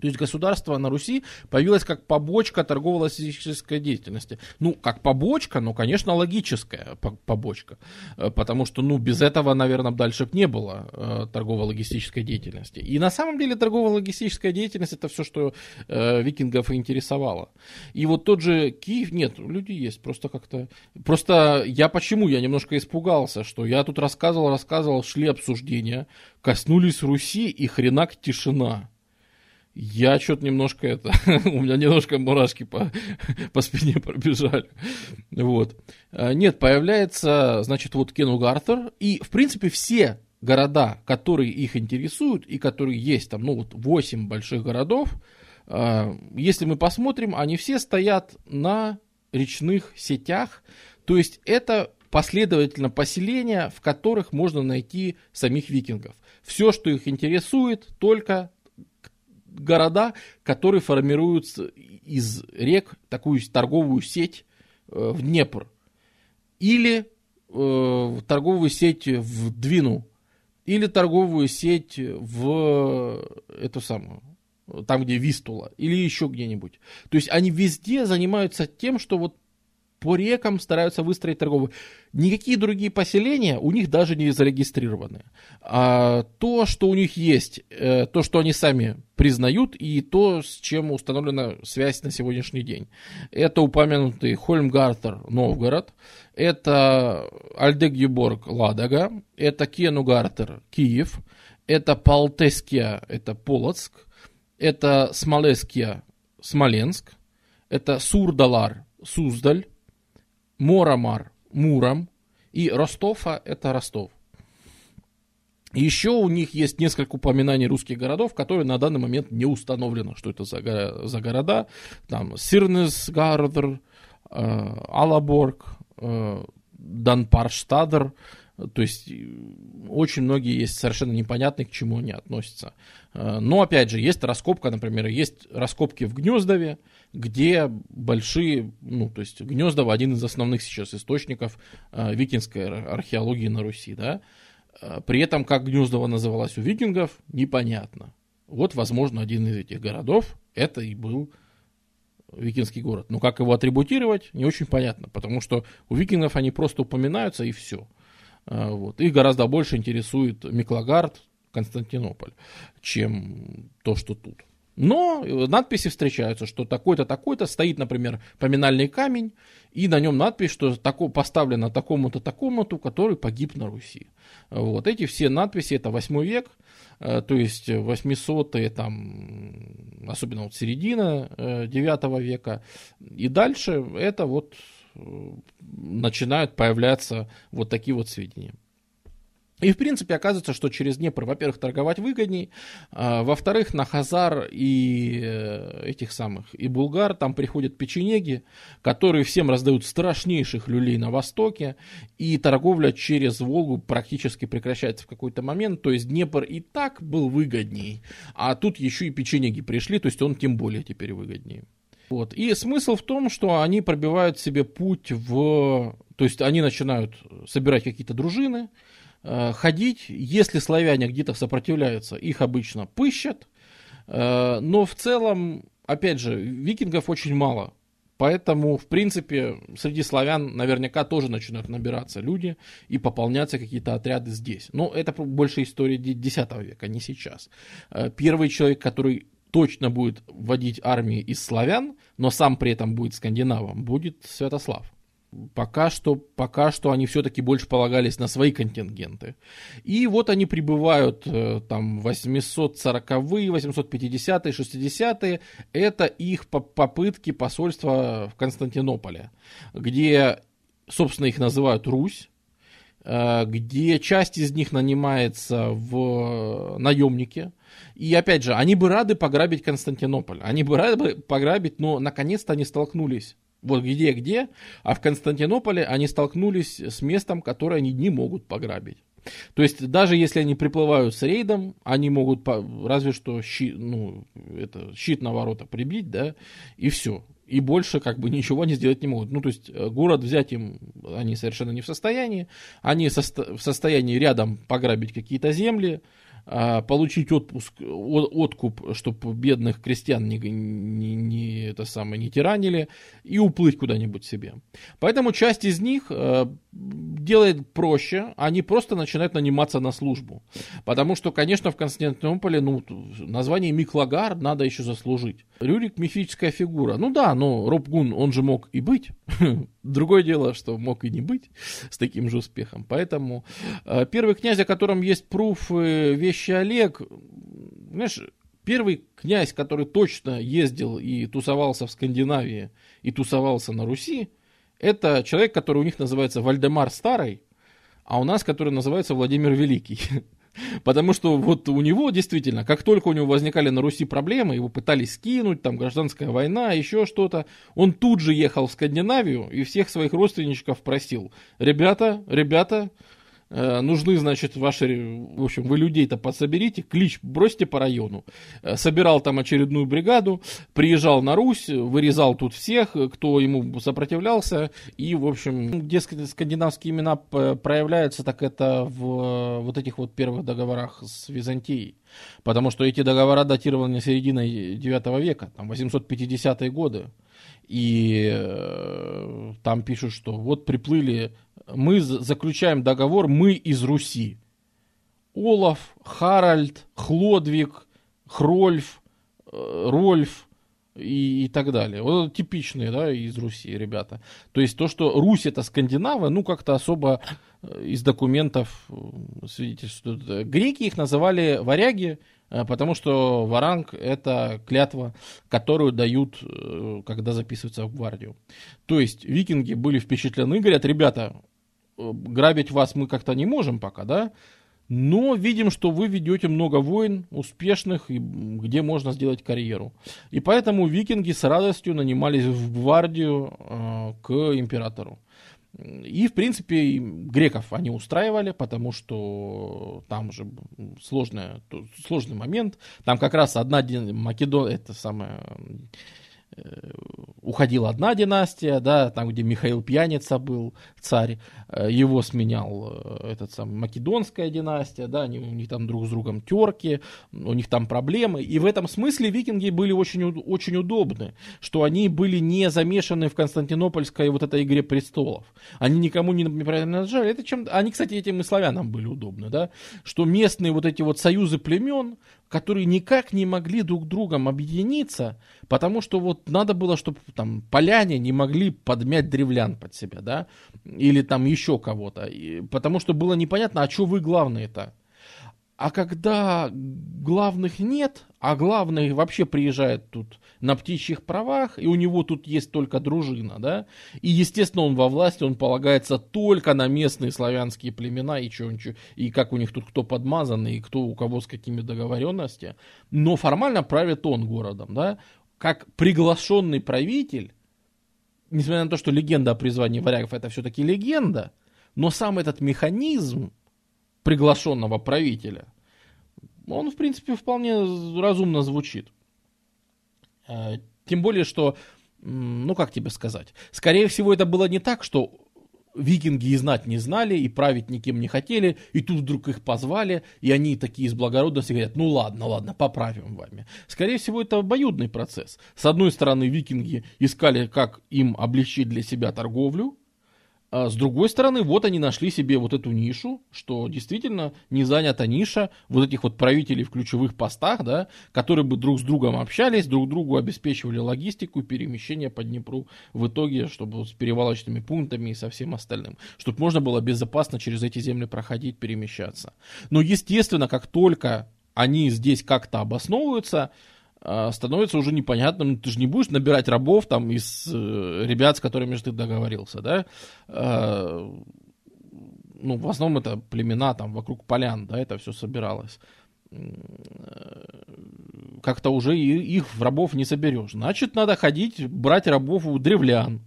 То есть государство на Руси появилось как побочка торгово-логистической деятельности. Ну, как побочка, но, конечно, логическая побочка. Э, потому что, ну, без этого, наверное, дальше не было э, торгово-логистической деятельности. И на самом деле торгово-логистическая деятельность это все, что э, викингов интересовало. И вот тот же Киев, нет, люди есть, просто как-то... Просто я почему? Я немножко испугался, что я тут рассказывал, рассказывал, шли обсуждения, коснулись Руси и хренак тишина. Я что-то немножко это, у меня немножко мурашки по, по спине пробежали. Вот. А, нет, появляется, значит, вот Кену Гартер, и, в принципе, все города, которые их интересуют, и которые есть там, ну, вот 8 больших городов, а, если мы посмотрим, они все стоят на речных сетях, то есть это последовательно поселения, в которых можно найти самих викингов. Все, что их интересует, только города, которые формируются из рек такую торговую сеть э, в Днепр. Или э, торговую сеть в Двину. Или торговую сеть в эту самую, там, где Вистула, или еще где-нибудь. То есть они везде занимаются тем, что вот по рекам стараются выстроить торговые. Никакие другие поселения у них даже не зарегистрированы. А то, что у них есть, э, то, что они сами признают, и то, с чем установлена связь на сегодняшний день. Это упомянутый Хольмгартер Новгород, это Альдегюборг Ладога, это Кенугартер Киев, это Палтеския, это Полоцк, это Смолеския Смоленск, это Сурдалар Суздаль, Моромар, Муром, и Ростова – это Ростов. Еще у них есть несколько упоминаний русских городов, которые на данный момент не установлено, что это за, за города. Там Сирнесгардер, э, Алаборг, э, Данпарштадер. То есть очень многие есть совершенно непонятные, к чему они относятся. Э, но опять же, есть раскопка, например, есть раскопки в Гнездове, где большие, ну, то есть Гнездово один из основных сейчас источников э, викингской археологии на Руси, да. Э, при этом, как Гнездово называлось у викингов, непонятно. Вот, возможно, один из этих городов это и был викингский город. Но как его атрибутировать, не очень понятно, потому что у викингов они просто упоминаются и все. Э, вот. Их гораздо больше интересует Миклагард, Константинополь, чем то, что тут. Но надписи встречаются, что такой-то, такой-то, стоит, например, поминальный камень, и на нем надпись, что тако, поставлено такому-то, такому-то, который погиб на Руси. Вот эти все надписи, это 8 век, э, то есть 800-е, там, особенно вот середина 9 э, века, и дальше это вот э, начинают появляться вот такие вот сведения. И, в принципе, оказывается, что через Днепр, во-первых, торговать выгодней, а, во-вторых, на Хазар и э, этих самых, и Булгар там приходят печенеги, которые всем раздают страшнейших люлей на Востоке, и торговля через Волгу практически прекращается в какой-то момент, то есть Днепр и так был выгодней, а тут еще и печенеги пришли, то есть он тем более теперь выгоднее. Вот. И смысл в том, что они пробивают себе путь в... То есть они начинают собирать какие-то дружины, ходить. Если славяне где-то сопротивляются, их обычно пыщат. Э, но в целом, опять же, викингов очень мало. Поэтому, в принципе, среди славян наверняка тоже начинают набираться люди и пополняться какие-то отряды здесь. Но это больше история X века, не сейчас. Э, первый человек, который точно будет вводить армии из славян, но сам при этом будет скандинавом, будет Святослав. Пока что, пока что они все-таки больше полагались на свои контингенты. И вот они прибывают э, там 840-е, 850-е, 60-е. Это их попытки посольства в Константинополе, где, собственно, их называют Русь э, где часть из них нанимается в наемники. И опять же, они бы рады пограбить Константинополь. Они бы рады пограбить, но наконец-то они столкнулись вот где-где, а в Константинополе они столкнулись с местом, которое они не могут пограбить. То есть даже если они приплывают с рейдом, они могут разве что щит, ну, это, щит на ворота прибить, да, и все. И больше как бы ничего они сделать не могут. Ну, то есть э, город взять им они совершенно не в состоянии. Они в состоянии рядом пограбить какие-то земли, получить отпуск, откуп, чтобы бедных крестьян не, не, не, это самое, не тиранили, и уплыть куда-нибудь себе. Поэтому часть из них э, делает проще, они просто начинают наниматься на службу. Потому что, конечно, в Константинополе ну, название Миклагар надо еще заслужить. Рюрик мифическая фигура. Ну да, но Робгун, он же мог и быть. Другое дело, что мог и не быть с таким же успехом. Поэтому э, первый князь, о котором есть пруф э, вещи Олег, знаешь, первый князь, который точно ездил и тусовался в Скандинавии и тусовался на Руси, это человек, который у них называется Вальдемар Старый, а у нас, который называется Владимир Великий. Потому что вот у него действительно, как только у него возникали на Руси проблемы, его пытались скинуть, там гражданская война, еще что-то, он тут же ехал в Скандинавию и всех своих родственничков просил, ребята, ребята, нужны, значит, ваши, в общем, вы людей-то подсоберите, клич бросьте по району. Э, собирал там очередную бригаду, приезжал на Русь, вырезал тут всех, кто ему сопротивлялся, и, в общем, где скандинавские имена проявляются, так это в вот этих вот первых договорах с Византией. Потому что эти договора датированы серединой 9 века, там 850-е годы. И э, там пишут, что вот приплыли, мы заключаем договор, мы из Руси. Олаф, Харальд, Хлодвиг, Хрольф, э, Рольф и, и так далее. Вот типичные, да, из Руси ребята. То есть то, что Русь это скандинавы, ну как-то особо э, из документов э, свидетельствуют. Греки их называли варяги, потому что варанг – это клятва, которую дают, когда записываются в гвардию. То есть викинги были впечатлены, говорят, ребята, грабить вас мы как-то не можем пока, да, но видим, что вы ведете много войн успешных, где можно сделать карьеру. И поэтому викинги с радостью нанимались в гвардию э, к императору. И, в принципе, греков они устраивали, потому что там же сложный, сложный момент. Там как раз одна Македон, это самая уходила одна династия, да, там, где Михаил Пьяница был царь, э, его сменял э, этот самый Македонская династия, да, они, у них там друг с другом терки, у них там проблемы, и в этом смысле викинги были очень, очень удобны, что они были не замешаны в Константинопольской вот этой игре престолов, они никому не принадлежали, это чем, они, кстати, этим и славянам были удобны, да, что местные вот эти вот союзы племен, которые никак не могли друг другом объединиться, потому что вот надо было, чтобы там поляне не могли подмять древлян под себя, да, или там еще кого-то, потому что было непонятно, а что вы главные-то? А когда главных нет, а главный вообще приезжает тут на птичьих правах, и у него тут есть только дружина, да, и, естественно, он во власти, он полагается только на местные славянские племена, и, что, и как у них тут кто подмазанный, и кто у кого с какими договоренностями, но формально правит он городом, да, как приглашенный правитель, несмотря на то, что легенда о призвании варягов это все-таки легенда, но сам этот механизм, приглашенного правителя, он, в принципе, вполне разумно звучит. Э, тем более, что, ну как тебе сказать, скорее всего, это было не так, что викинги и знать не знали, и править никем не хотели, и тут вдруг их позвали, и они такие из благородности говорят, ну ладно, ладно, поправим вами. Скорее всего, это обоюдный процесс. С одной стороны, викинги искали, как им облегчить для себя торговлю, а с другой стороны, вот они нашли себе вот эту нишу, что действительно не занята ниша вот этих вот правителей в ключевых постах, да, которые бы друг с другом общались, друг другу обеспечивали логистику, перемещение по Днепру в итоге, чтобы с перевалочными пунктами и со всем остальным, чтобы можно было безопасно через эти земли проходить, перемещаться. Но естественно, как только они здесь как-то обосновываются, становится уже непонятным. Ты же не будешь набирать рабов там из э, ребят, с которыми же ты договорился, да? А, ну, в основном это племена там вокруг полян, да, это все собиралось. Как-то уже их в рабов не соберешь. Значит, надо ходить, брать рабов у древлян.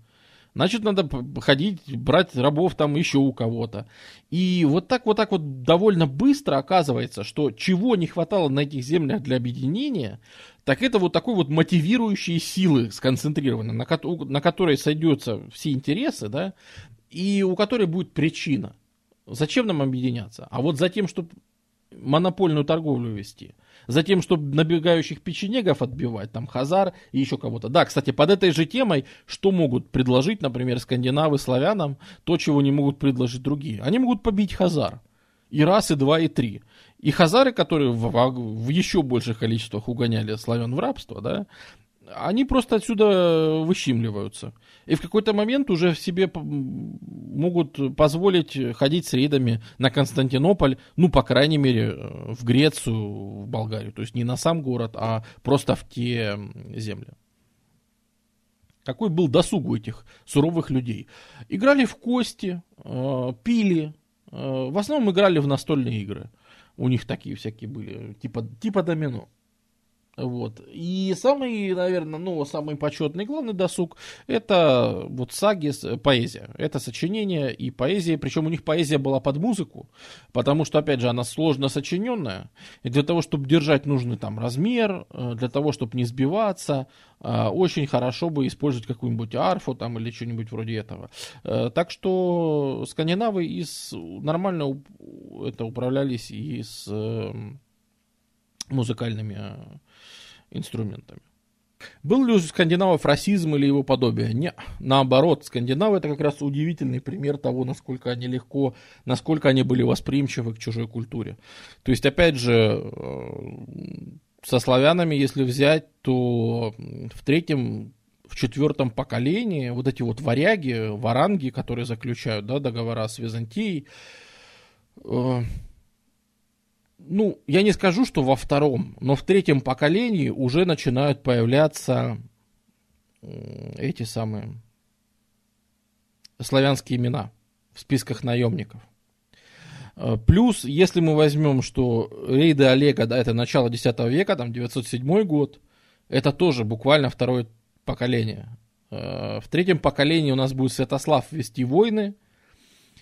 Значит, надо ходить, брать рабов там еще у кого-то. И вот так вот так вот довольно быстро оказывается, что чего не хватало на этих землях для объединения, так это вот такой вот мотивирующие силы сконцентрированные, на, ко- на которой сойдутся все интересы, да, и у которой будет причина. Зачем нам объединяться? А вот за тем, чтобы монопольную торговлю вести. За тем, чтобы набегающих печенегов отбивать, там Хазар и еще кого-то. Да, кстати, под этой же темой, что могут предложить, например, скандинавы славянам, то, чего не могут предложить другие. Они могут побить Хазар. И раз, и два, и три. И хазары, которые в, в еще больших количествах угоняли славян в рабство, да, они просто отсюда выщимливаются. И в какой-то момент уже себе могут позволить ходить с рейдами на Константинополь, ну, по крайней мере, в Грецию, в Болгарию. То есть не на сам город, а просто в те земли. Какой был досуг у этих суровых людей? Играли в кости, э, пили. Э, в основном играли в настольные игры. У них такие всякие были, типа, типа домино. Вот. И самый, наверное, ну, самый почетный главный досуг это вот саги, поэзия. Это сочинение и поэзия, причем у них поэзия была под музыку, потому что, опять же, она сложно сочиненная, и для того, чтобы держать нужный там размер, э, для того, чтобы не сбиваться, э, очень хорошо бы использовать какую-нибудь арфу там или что-нибудь вроде этого. Э, так что скандинавы из, нормально это управлялись и с музыкальными инструментами. Был ли у скандинавов расизм или его подобие? Не, наоборот, скандинавы это как раз удивительный пример того, насколько они легко, насколько они были восприимчивы к чужой культуре. То есть, опять же, э, со славянами, если взять, то в третьем, в четвертом поколении вот эти вот варяги, варанги, которые заключают да, договора с Византией, э, ну, я не скажу, что во втором, но в третьем поколении уже начинают появляться эти самые славянские имена в списках наемников. Э, плюс, если мы возьмем, что рейды Олега, да, это начало X века, там 907 год, это тоже буквально второе поколение. Э, в третьем поколении у нас будет Святослав вести войны,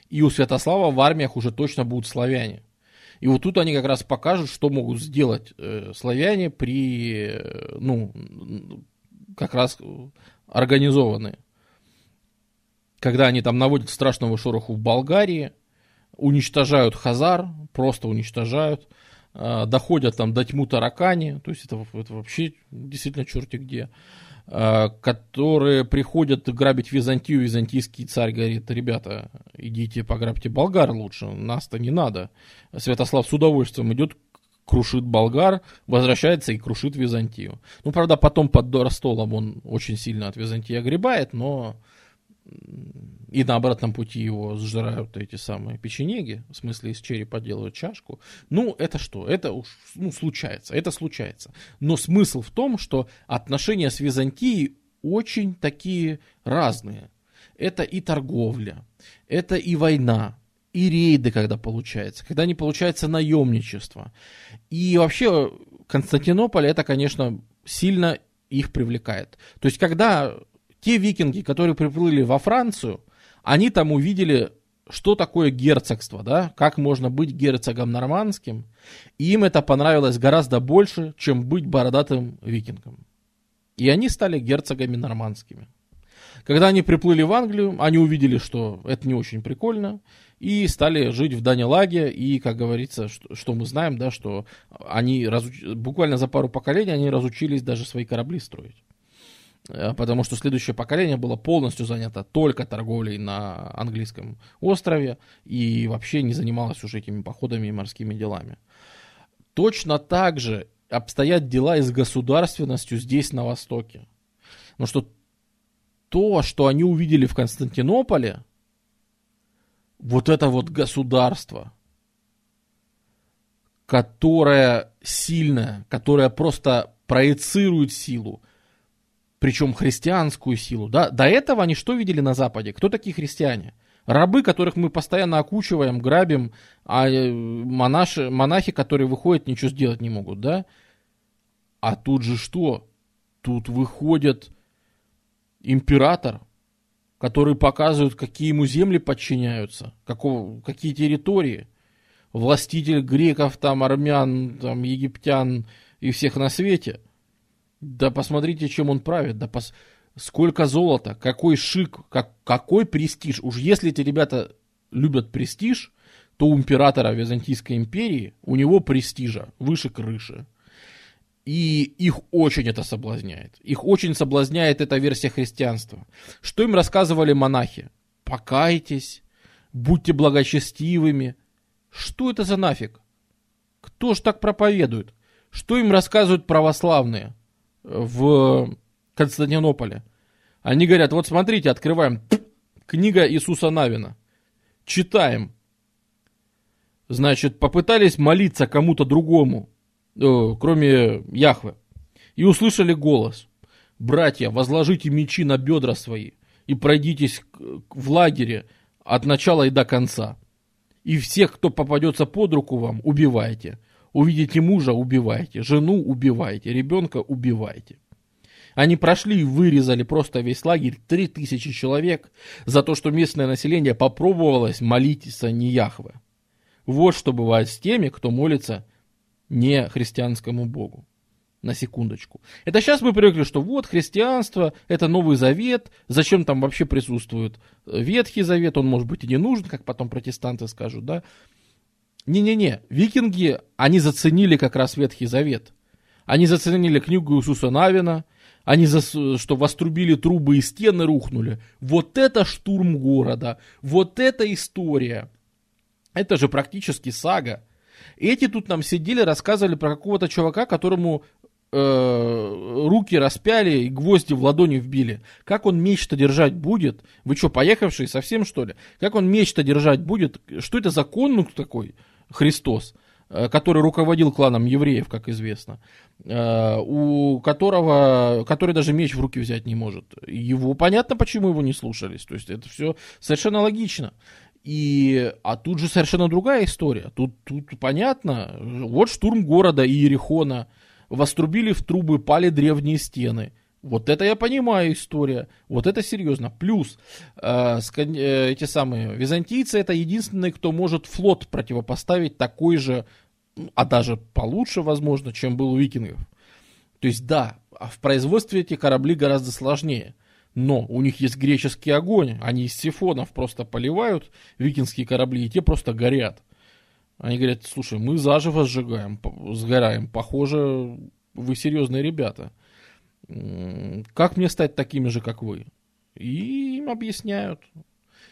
и у Святослава в армиях уже точно будут славяне. И вот тут они как раз покажут, что могут сделать э, славяне при, э, ну, как раз организованные. Когда они там наводят страшного шороху в Болгарии, уничтожают Хазар, просто уничтожают, э, доходят там до тьму таракани, то есть это, это вообще действительно черти где. Э, которые приходят грабить Византию, византийский царь говорит, ребята, идите пограбьте болгар лучше, нас-то не надо. Святослав с удовольствием идет крушит болгар, возвращается и крушит Византию. Ну, правда, потом под Доростолом он очень сильно от Византии огребает, но и на обратном пути его сжирают эти самые печенеги, в смысле из черепа делают чашку. Ну, это что? Это уж ну, случается, это случается. Но смысл в том, что отношения с Византией очень такие разные. Это и торговля, это и война, и рейды, когда получается, когда не получается наемничество. И вообще Константинополь это, конечно, сильно их привлекает. То есть, когда те викинги, которые приплыли во Францию, они там увидели, что такое герцогство, да, как можно быть герцогом нормандским, и им это понравилось гораздо больше, чем быть бородатым викингом. И они стали герцогами нормандскими. Когда они приплыли в Англию, они увидели, что это не очень прикольно, и стали жить в Данелаге, и, как говорится, что, что мы знаем, да, что они разуч... буквально за пару поколений они разучились даже свои корабли строить. Э, потому что следующее поколение было полностью занято только торговлей на английском острове и вообще не занималось уже этими походами и морскими делами. Точно так же обстоят дела и с государственностью здесь, на Востоке. Но что то, что они увидели в Константинополе, вот это вот государство, которое сильное, которое просто проецирует силу, причем христианскую силу. Да? До этого они что видели на Западе? Кто такие христиане? Рабы, которых мы постоянно окучиваем, грабим, а э, монаши, монахи, которые выходят, ничего сделать не могут, да? А тут же что? Тут выходит император, который показывает, какие ему земли подчиняются, какого, какие территории. Властитель греков, там, армян, там, египтян и всех на свете – да посмотрите, чем он правит, да пос... сколько золота, какой шик, как... какой престиж. Уж если эти ребята любят престиж, то у императора Византийской империи, у него престижа выше крыши. И их очень это соблазняет. Их очень соблазняет эта версия христианства. Что им рассказывали монахи? Покайтесь, будьте благочестивыми. Что это за нафиг? Кто ж так проповедует? Что им рассказывают православные? В Константинополе. Они говорят, вот смотрите, открываем книга Иисуса Навина. Читаем. Значит, попытались молиться кому-то другому, э, кроме Яхвы. И услышали голос. Братья, возложите мечи на бедра свои и пройдитесь в лагере от начала и до конца. И всех, кто попадется под руку вам, убивайте. Увидите мужа – убивайте, жену – убивайте, ребенка – убивайте. Они прошли и вырезали просто весь лагерь, 3000 человек, за то, что местное население попробовалось молиться не Яхве. Вот что бывает с теми, кто молится не христианскому Богу. На секундочку. Это сейчас мы привыкли, что вот христианство, это Новый Завет, зачем там вообще присутствует Ветхий Завет, он может быть и не нужен, как потом протестанты скажут, да. Не-не-не, викинги, они заценили как раз Ветхий Завет. Они заценили книгу Иисуса Навина, они, за, что вострубили трубы и стены рухнули. Вот это штурм города, вот это история. Это же практически сага. Эти тут нам сидели, рассказывали про какого-то чувака, которому э, руки распяли и гвозди в ладони вбили. Как он меч-то держать будет? Вы что, поехавшие совсем что ли? Как он меч-то держать будет? Что это за конунг такой? Христос, э, который руководил кланом евреев, как известно, э, у которого, который даже меч в руки взять не может. Его понятно, почему его не слушались. То есть это все совершенно логично. И, а тут же совершенно другая история. Тут, тут понятно, вот штурм города Иерихона, вострубили в трубы, пали древние стены. Вот это я понимаю история, вот это серьезно. Плюс э, э, эти самые византийцы это единственные, кто может флот противопоставить такой же, а даже получше, возможно, чем был у викингов. То есть да, а в производстве эти корабли гораздо сложнее. Но у них есть греческий огонь, они из сифонов просто поливают викинские корабли, и те просто горят. Они говорят, слушай, мы заживо сжигаем, сгораем, похоже, вы серьезные ребята как мне стать такими же, как вы? И им объясняют.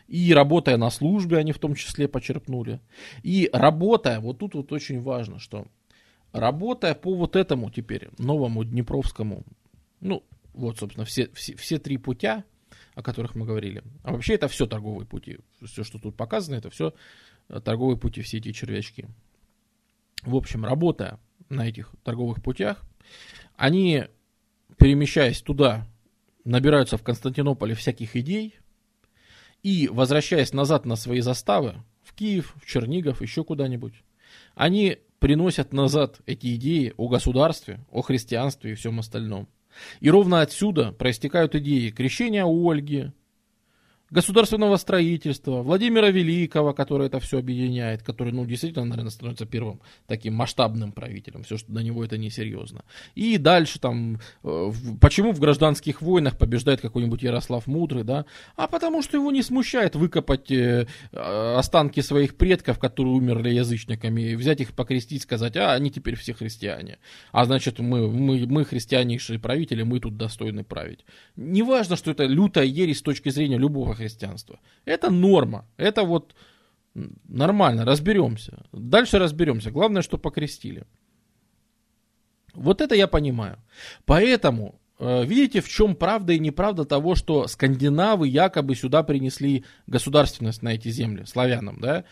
И работая на службе, они в том числе почерпнули. И работая, вот тут вот очень важно, что Работая по вот этому теперь новому Днепровскому, ну, вот, собственно, все, все, все три путя, о которых мы говорили. А вообще это все торговые пути. Все, что тут показано, это все э, торговые пути, все эти червячки. В общем, работая на этих торговых путях, они, перемещаясь туда, набираются в Константинополе всяких идей, и, возвращаясь назад на свои заставы, в Киев, в Чернигов, еще куда-нибудь, они приносят назад эти идеи о государстве, о христианстве и всем остальном. И ровно отсюда проистекают идеи крещения Ольги, государственного строительства, Владимира Великого, который это все объединяет, который, ну, действительно, наверное, становится первым таким масштабным правителем, все, что до него это несерьезно. И дальше там, э, почему в гражданских войнах побеждает какой-нибудь Ярослав Мудрый, да? А потому что его не смущает выкопать э, останки своих предков, которые умерли язычниками, взять их покрестить, сказать, а они теперь все христиане. А значит, мы, мы, мы христианейшие правители, мы тут достойны править. Неважно, что это лютая ересь с точки зрения любого христианства. Это норма. Это вот нормально, разберемся. Дальше разберемся. Главное, что покрестили. Вот это я понимаю. Поэтому, э, видите, в чем правда и неправда того, что скандинавы якобы сюда принесли государственность на эти земли, славянам, да?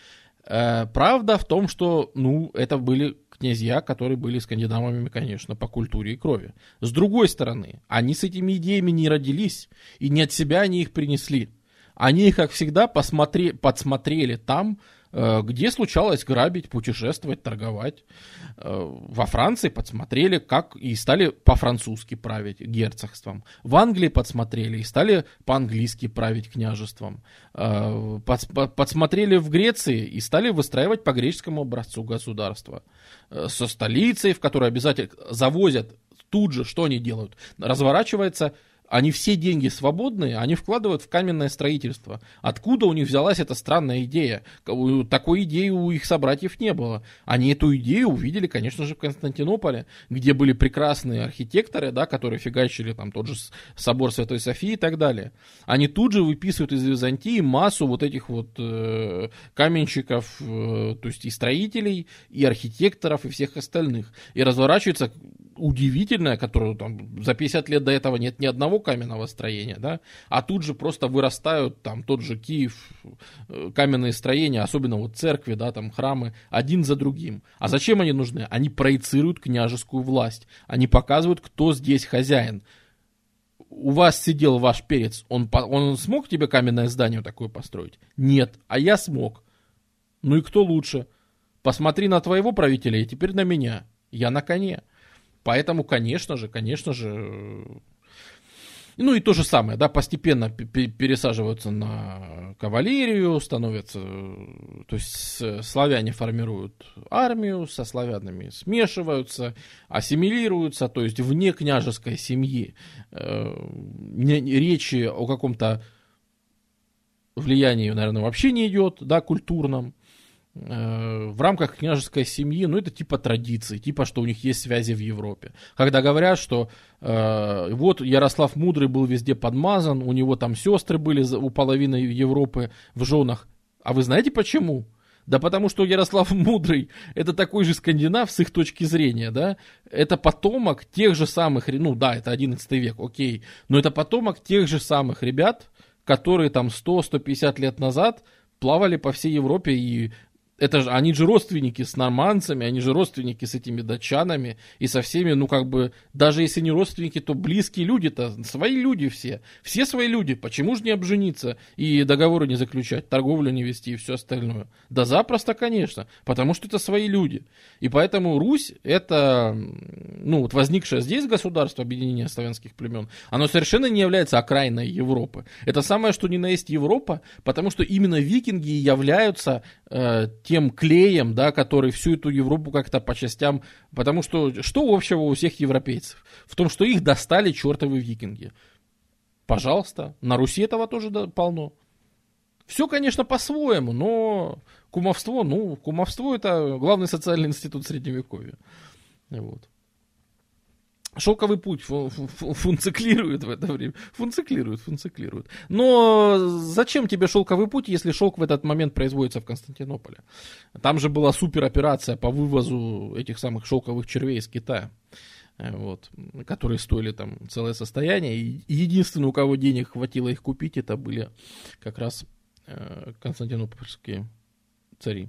Э, правда в том, что, ну, это были князья, которые были скандинавами, конечно, по культуре и крови. С другой стороны, они с этими идеями не родились, и не от себя они их принесли. Они, как всегда, посмотри, подсмотрели там, э, где случалось грабить, путешествовать, торговать. Э, во Франции подсмотрели, как и стали по-французски править герцогством. В Англии подсмотрели и стали по-английски править княжеством. Э, подсмотрели в Греции и стали выстраивать по греческому образцу государства. Со столицей, в которую обязательно завозят тут же, что они делают? Разворачивается они все деньги свободные, они вкладывают в каменное строительство. Откуда у них взялась эта странная идея? Такой идеи у их собратьев не было. Они эту идею увидели, конечно же, в Константинополе, где были прекрасные архитекторы, да, которые фигачили там тот же собор Святой Софии и так далее. Они тут же выписывают из Византии массу вот этих вот э, каменщиков, э, то есть и строителей, и архитекторов, и всех остальных. И разворачивается удивительное, которое там за 50 лет до этого нет ни одного каменного строения, да, а тут же просто вырастают там тот же Киев, э, каменные строения, особенно вот церкви, да, там храмы, один за другим. А зачем они нужны? Они проецируют княжескую власть, они показывают, кто здесь хозяин. У вас сидел ваш перец, он, он смог тебе каменное здание такое построить? Нет, а я смог. Ну и кто лучше? Посмотри на твоего правителя и теперь на меня. Я на коне. Поэтому, конечно же, конечно же, ну и то же самое, да, постепенно пересаживаются на кавалерию, становятся, то есть славяне формируют армию, со славянами смешиваются, ассимилируются, то есть вне княжеской семьи э, речи о каком-то влиянии, наверное, вообще не идет, да, культурном. Э, в рамках княжеской семьи, ну, это типа традиции, типа, что у них есть связи в Европе. Когда говорят, что э, вот Ярослав Мудрый был везде подмазан, у него там сестры были у половины Европы в женах. А вы знаете почему? Да потому что Ярослав Мудрый это такой же скандинав с их точки зрения, да? Это потомок тех же самых, ну да, это 11 век, окей, но это потомок тех же самых ребят, которые там 100-150 лет назад плавали по всей Европе и это же, они же родственники с норманцами, они же родственники с этими датчанами и со всеми, ну как бы, даже если не родственники, то близкие люди-то, свои люди все. Все свои люди, почему же не обжениться и договоры не заключать, торговлю не вести и все остальное? Да запросто, конечно, потому что это свои люди. И поэтому Русь, это, ну вот возникшее здесь государство объединения славянских племен, оно совершенно не является окраиной Европы. Это самое, что ни на есть Европа, потому что именно викинги являются э, тем клеем, да, который всю эту Европу как-то по частям... Потому что что общего у всех европейцев? В том, что их достали чертовы викинги. Пожалуйста, на Руси этого тоже полно. Все, конечно, по-своему, но кумовство, ну, кумовство это главный социальный институт средневековья. Вот. Шелковый путь функциклирует в это время. Функциклирует, функциклирует. Но зачем тебе шелковый путь, если шелк в этот момент производится в Константинополе? Там же была супероперация по вывозу этих самых шелковых червей из Китая. Э, вот, которые стоили там целое состояние. Единственное, у кого денег хватило их купить, это были как раз э, константинопольские цари.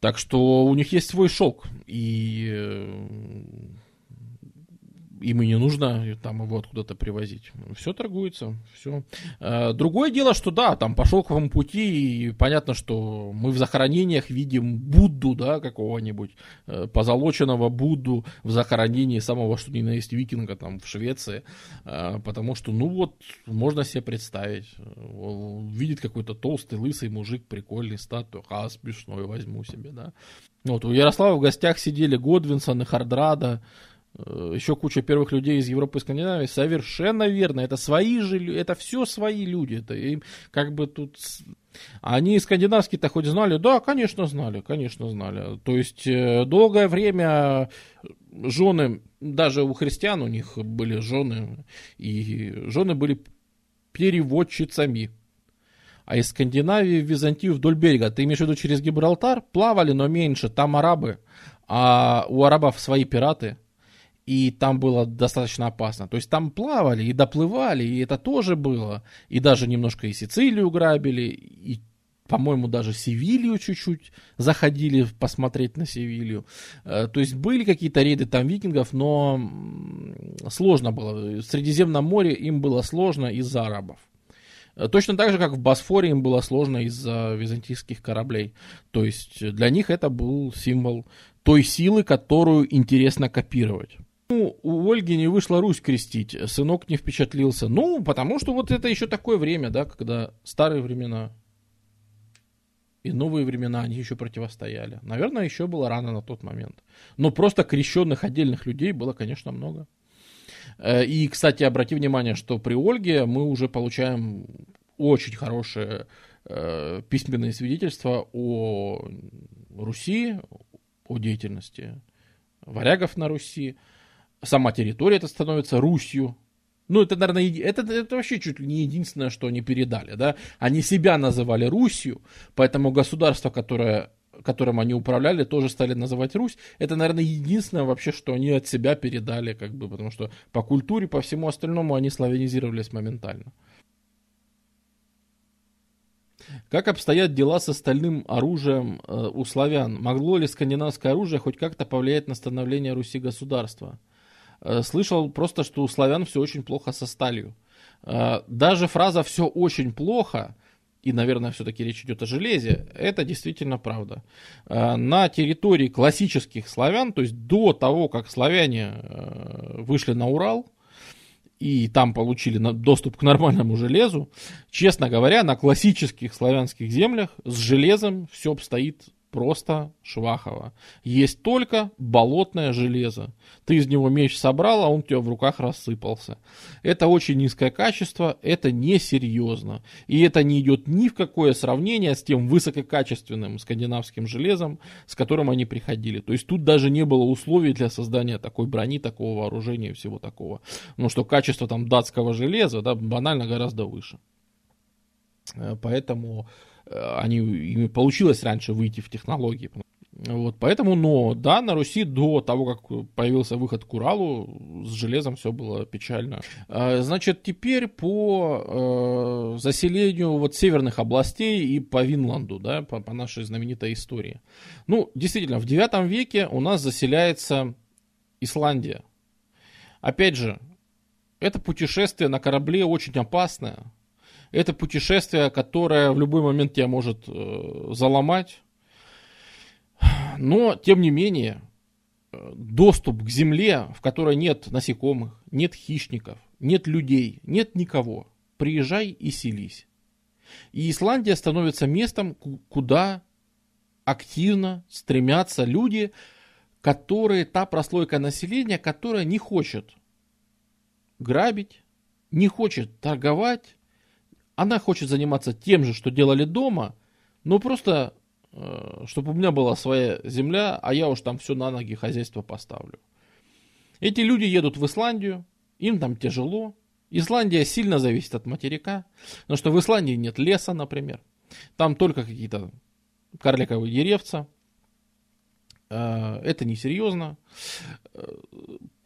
Так что у них есть свой шелк. И э, им и не нужно там его откуда-то привозить. Все торгуется, все. А, другое дело, что да, там по шелковому пути, и понятно, что мы в захоронениях видим Будду, да, какого-нибудь э, позолоченного Будду в захоронении самого, что ни на есть викинга там в Швеции, а, потому что, ну вот, можно себе представить, видит какой-то толстый, лысый мужик, прикольный статую, а, смешной, возьму себе, да. Вот, у Ярослава в гостях сидели Годвинсон и Хардрада, еще куча первых людей из Европы и Скандинавии. Совершенно верно. Это свои же, это все свои люди. Это им как бы тут... Они скандинавские-то хоть знали? Да, конечно, знали, конечно, знали. То есть э, долгое время жены, даже у христиан у них были жены, и жены были переводчицами. А из Скандинавии в Византию вдоль берега, ты имеешь в виду через Гибралтар, плавали, но меньше, там арабы, а у арабов свои пираты – и там было достаточно опасно. То есть там плавали и доплывали, и это тоже было. И даже немножко и Сицилию грабили, и, по-моему, даже Севилью чуть-чуть заходили посмотреть на Севилью. Э, то есть были какие-то рейды там викингов, но сложно было. В Средиземном море им было сложно из-за арабов. Э, точно так же, как в Босфоре им было сложно из-за византийских кораблей. То есть для них это был символ той силы, которую интересно копировать. Ну, у Ольги не вышла Русь крестить, сынок не впечатлился. Ну, потому что вот это еще такое время, да, когда старые времена и новые времена, они еще противостояли. Наверное, еще было рано на тот момент. Но просто крещенных отдельных людей было, конечно, много. Э, и, кстати, обрати внимание, что при Ольге мы уже получаем очень хорошее э, письменные свидетельства о Руси, о деятельности варягов на Руси, сама территория это становится Русью. Ну, это, наверное, это, это вообще чуть ли не единственное, что они передали, да. Они себя называли Русью, поэтому государство, которое, которым они управляли, тоже стали называть Русь. Это, наверное, единственное вообще, что они от себя передали, как бы, потому что по культуре, по всему остальному они славянизировались моментально. Как обстоят дела с остальным оружием э, у славян? Могло ли скандинавское оружие хоть как-то повлиять на становление Руси государства? Э, слышал просто, что у славян все очень плохо со сталью. Э, даже фраза «все очень плохо», и, наверное, все-таки речь идет о железе, это действительно правда. Э, на территории классических славян, то есть до того, как славяне вышли на Урал, и там получили доступ к нормальному железу, честно говоря, на классических славянских землях с железом все обстоит просто швахово. Есть только болотное железо. Ты из него меч собрал, а он у тебя в руках рассыпался. Это очень низкое качество, это несерьезно. И это не идет ни в какое сравнение с тем высококачественным скандинавским железом, с которым они приходили. То есть тут даже не было условий для создания такой брони, такого вооружения и всего такого. Ну что качество там датского железа да, банально гораздо выше. Э, поэтому они, ими получилось раньше выйти в технологии. Вот, поэтому, но, да, на Руси до того, как появился выход к Уралу, с железом все было печально. А, значит, теперь по э, заселению вот северных областей и по Винланду, да, по, по нашей знаменитой истории. Ну, действительно, в 9 веке у нас заселяется Исландия. Опять же, это путешествие на корабле очень опасное, это путешествие, которое в любой момент тебя может э, заломать. Но, тем не менее, э, доступ к земле, в которой нет насекомых, нет хищников, нет людей, нет никого. Приезжай и селись. И Исландия становится местом, куда активно стремятся люди, которые, та прослойка населения, которая не хочет грабить, не хочет торговать, она хочет заниматься тем же, что делали дома, но просто, э, чтобы у меня была своя земля, а я уж там все на ноги хозяйство поставлю. Эти люди едут в Исландию, им там тяжело. Исландия сильно зависит от материка, потому что в Исландии нет леса, например. Там только какие-то карликовые деревца. Э, это несерьезно.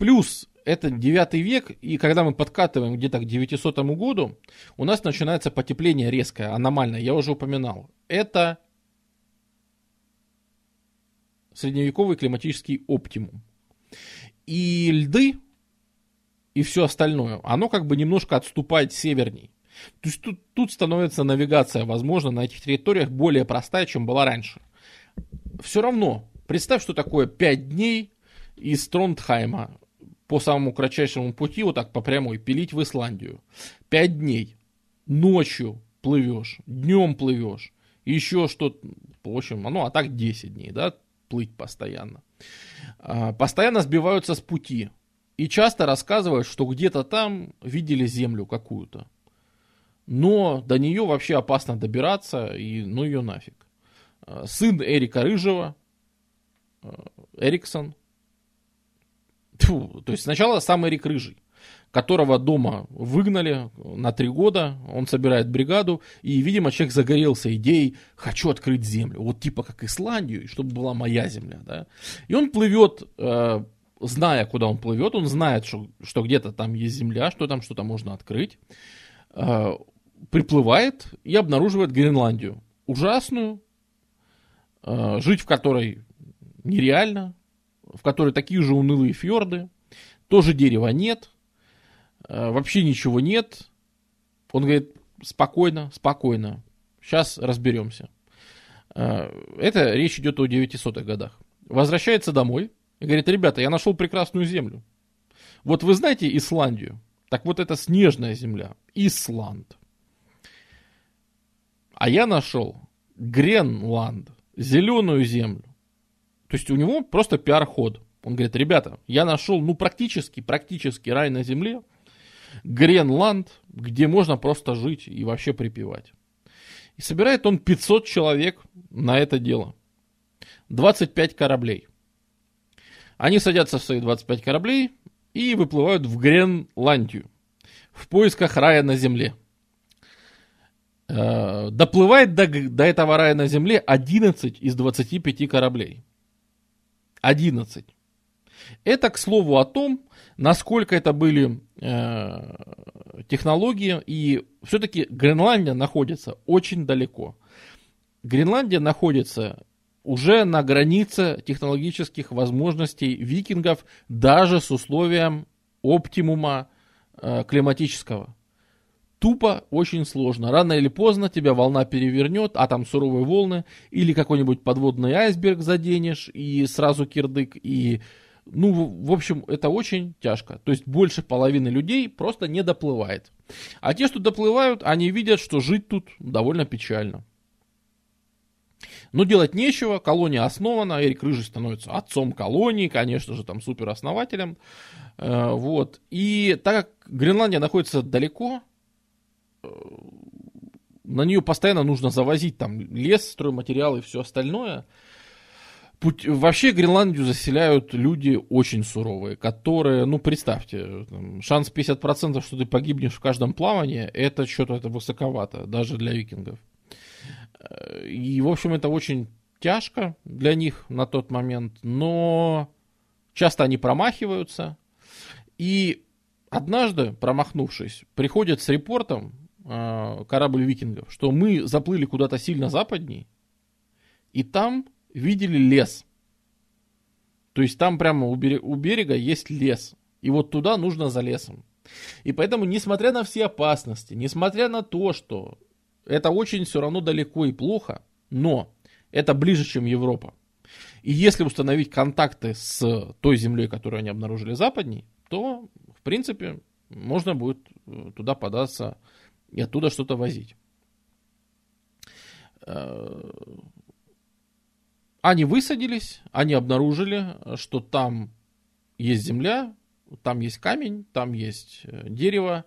Плюс это 9 век, и когда мы подкатываем где-то к 900 году, у нас начинается потепление резкое, аномальное, я уже упоминал. Это средневековый климатический оптимум. И льды, и все остальное, оно как бы немножко отступает северней. То есть тут, тут становится навигация, возможно, на этих территориях более простая, чем была раньше. Все равно, представь, что такое 5 дней из Трондхайма по самому кратчайшему пути, вот так по прямой, пилить в Исландию. 5 дней. Ночью плывешь, днем плывешь, еще что-то, в общем, ну а так 10 дней, да, плыть постоянно. А, постоянно сбиваются с пути. И часто рассказывают, что где-то там видели землю какую-то. Но до нее вообще опасно добираться, и ну ее нафиг. А, сын Эрика Рыжего, а, Эриксон, Тьфу, то есть сначала сам Эрик Рыжий, которого дома выгнали на три года, он собирает бригаду, и, видимо, человек загорелся идеей, хочу открыть землю, вот типа как Исландию, чтобы была моя земля, да. И он плывет, э, зная, куда он плывет, он знает, что, что где-то там есть земля, что там что-то можно открыть, э, приплывает и обнаруживает Гренландию. Ужасную, э, жить в которой нереально, в которой такие же унылые фьорды, тоже дерева нет, э, вообще ничего нет. Он говорит, спокойно, спокойно, сейчас разберемся. Э, это речь идет о 900-х годах. Возвращается домой и говорит, ребята, я нашел прекрасную землю. Вот вы знаете Исландию? Так вот это снежная земля, Исланд. А я нашел Гренланд, зеленую землю. То есть у него просто пиар-ход. Он говорит, ребята, я нашел, ну, практически, практически рай на земле, Гренланд, где можно просто жить и вообще припевать. И собирает он 500 человек на это дело. 25 кораблей. Они садятся в свои 25 кораблей и выплывают в Гренландию в поисках рая на земле. Э, доплывает до, до этого рая на земле 11 из 25 кораблей. 11. Это, к слову, о том, насколько это были э, технологии, и все-таки Гренландия находится очень далеко. Гренландия находится уже на границе технологических возможностей викингов, даже с условием оптимума э, климатического тупо очень сложно. Рано или поздно тебя волна перевернет, а там суровые волны, или какой-нибудь подводный айсберг заденешь, и сразу кирдык, и... Ну, в общем, это очень тяжко. То есть больше половины людей просто не доплывает. А те, что доплывают, они видят, что жить тут довольно печально. Но делать нечего, колония основана, Эрик Рыжий становится отцом колонии, конечно же, там супероснователем. Э, вот. И так как Гренландия находится далеко, на нее постоянно нужно завозить там лес, стройматериалы и все остальное. Путь... Вообще Гренландию заселяют люди очень суровые, которые, ну представьте, там, шанс 50%, что ты погибнешь в каждом плавании, это что-то это высоковато, даже для викингов. И, в общем, это очень тяжко для них на тот момент, но часто они промахиваются. И однажды, промахнувшись, приходят с репортом э, корабль викингов, что мы заплыли куда-то сильно западней, и там видели лес. То есть там прямо у берега, у берега есть лес. И вот туда нужно за лесом. И поэтому, несмотря на все опасности, несмотря на то, что это очень все равно далеко и плохо, но это ближе, чем Европа. И если установить контакты с той землей, которую они обнаружили западней, то, в принципе, можно будет э, туда податься и оттуда что-то возить. Э, они высадились, они обнаружили, что там есть земля, там есть камень, там есть э, дерево,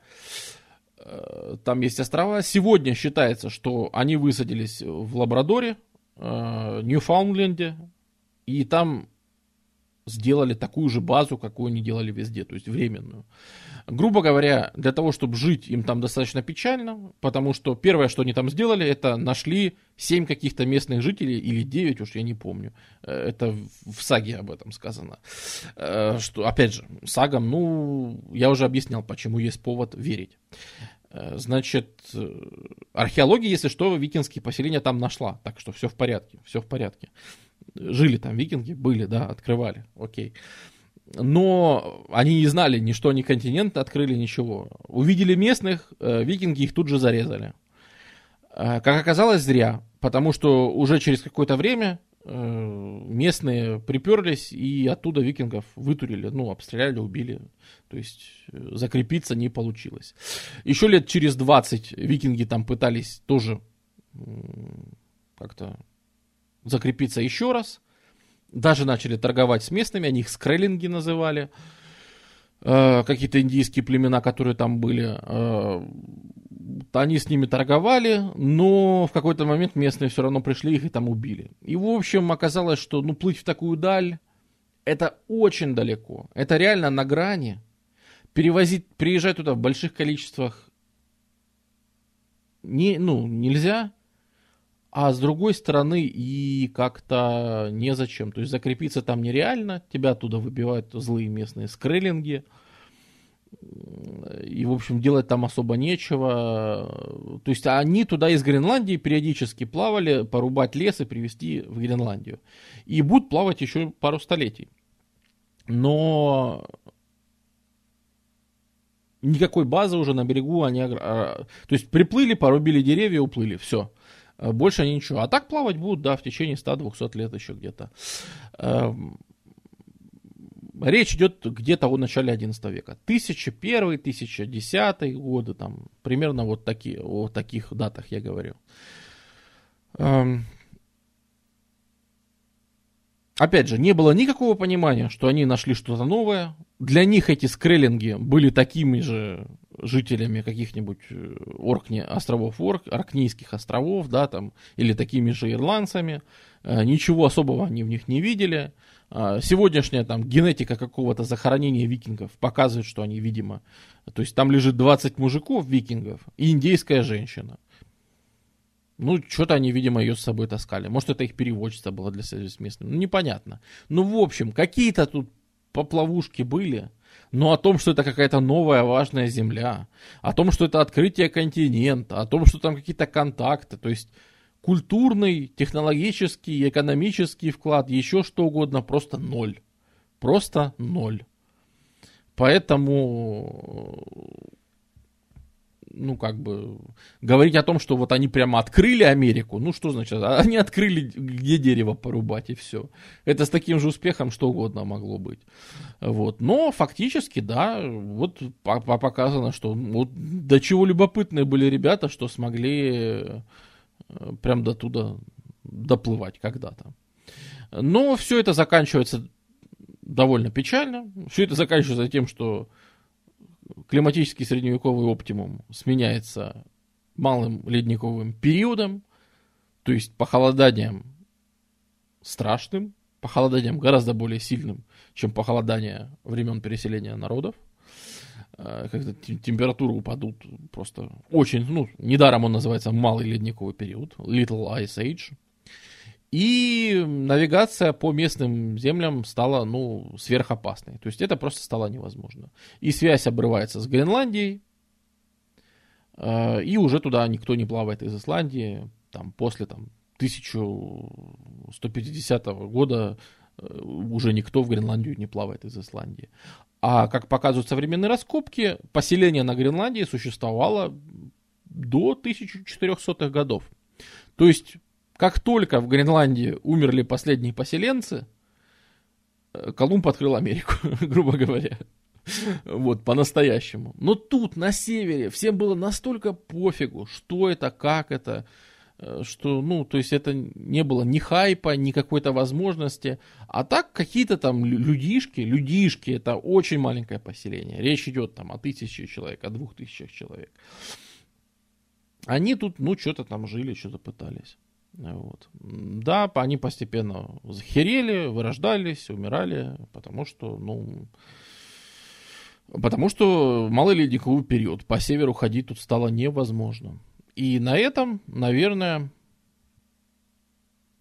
э, там есть острова. Сегодня считается, что они высадились в Лабрадоре, Ньюфаундленде, и там сделали такую же базу, какую они делали везде, то есть временную. Грубо говоря, для того, чтобы жить им там достаточно печально, потому что первое, что они там сделали, это нашли 7 каких-то местных жителей, или 9, уж я не помню. Э, это в саге об этом сказано. Э, что, опять же, сагам, ну, я уже объяснял, почему есть повод верить. Э, значит, археология, если что, викинские поселения там нашла, так что все в порядке, все в порядке. Жили там викинги, были, да, открывали, окей. Но они не знали ни что они континент открыли, ничего. Увидели местных, э, викинги их тут же зарезали. Э, как оказалось, зря, потому что уже через какое-то время э, местные приперлись и оттуда викингов вытурили, ну, обстреляли, убили. То есть закрепиться не получилось. Еще лет через 20 викинги там пытались тоже как-то закрепиться еще раз. Даже начали торговать с местными, они их скреллинги называли. Э, какие-то индийские племена, которые там были. Э, они с ними торговали, но в какой-то момент местные все равно пришли, их и там убили. И, в общем, оказалось, что ну, плыть в такую даль, это очень далеко. Это реально на грани. Перевозить, приезжать туда в больших количествах не, ну, нельзя а с другой стороны и как-то незачем. То есть закрепиться там нереально, тебя оттуда выбивают злые местные скреллинги. И, в общем, делать там особо нечего. То есть они туда из Гренландии периодически плавали, порубать лес и привезти в Гренландию. И будут плавать еще пару столетий. Но никакой базы уже на берегу они... То есть приплыли, порубили деревья, уплыли. Все. Э, больше они ничего. А так плавать будут, да, в течение 100-200 лет еще где-то. Эм, речь идет где-то о начале 11 века. 1001, 1010 годы, там, примерно вот такие, о таких датах я говорю. Эм, опять же, не было никакого понимания, что они нашли что-то новое. Для них эти скреллинги были такими же жителями каких-нибудь э, Оркни, островов Орк, Оркнийских островов, да, там, или такими же ирландцами. Э, ничего особого они в них не видели. А, сегодняшняя там генетика какого-то захоронения викингов показывает, что они, видимо, то есть там лежит 20 мужиков викингов и индейская женщина. Ну, что-то они, видимо, ее с собой таскали. Может, это их переводчество было для связи с местным. Ну, непонятно. Ну, в общем, какие-то тут поплавушки были. Но о том, что это какая-то новая важная земля, о том, что это открытие континента, о том, что там какие-то контакты, то есть культурный, технологический, экономический вклад, еще что угодно, просто ноль. Просто ноль. Поэтому ну, как бы, говорить о том, что вот они прямо открыли Америку, ну, что значит, они открыли, где дерево порубать, и все. Это с таким же успехом что угодно могло быть. Вот. Но фактически, да, вот показано, что вот до чего любопытные были ребята, что смогли э, прям до туда доплывать когда-то. Но все это заканчивается довольно печально. Все это заканчивается тем, что климатический средневековый оптимум сменяется малым ледниковым периодом, то есть похолоданием страшным, похолоданием гораздо более сильным, чем похолодание времен переселения народов. Э, когда температуры упадут просто очень, ну, недаром он называется малый ледниковый период, Little Ice Age. И навигация по местным землям стала, ну, сверхопасной. То есть это просто стало невозможно. И связь обрывается с Гренландией, э, и уже туда никто не плавает из Исландии. Там, после там, 1150 года э, уже никто в Гренландию не плавает из Исландии. А как показывают современные раскопки, поселение на Гренландии существовало до 1400-х годов. То есть как только в Гренландии умерли последние поселенцы, э, Колумб открыл Америку, грубо говоря. Вот, по-настоящему. Но тут, на севере, всем было настолько пофигу, что это, как это, э, что, ну, то есть это не было ни хайпа, ни какой-то возможности. А так какие-то там людишки, людишки, это очень маленькое поселение. Речь идет там о тысяче человек, о двух тысячах человек. Они тут, ну, что-то там жили, что-то пытались. Вот. Да, они постепенно захерели, вырождались, умирали, потому что, ну, потому что малый ледниковый период. По северу ходить тут стало невозможно. И на этом, наверное,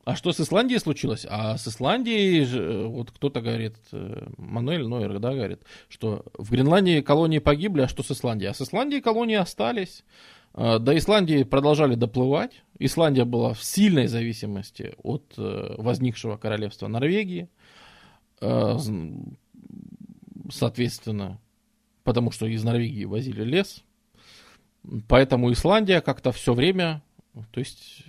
а что с Исландией случилось? А с Исландией, вот кто-то говорит, э, Мануэль Нойер, да, говорит, что в Гренландии колонии погибли, а что с Исландией? А с Исландией колонии остались. А, до Исландии продолжали доплывать. Исландия была в сильной зависимости от э, возникшего королевства Норвегии. А, соответственно, потому что из Норвегии возили лес. Поэтому Исландия как-то все время, то есть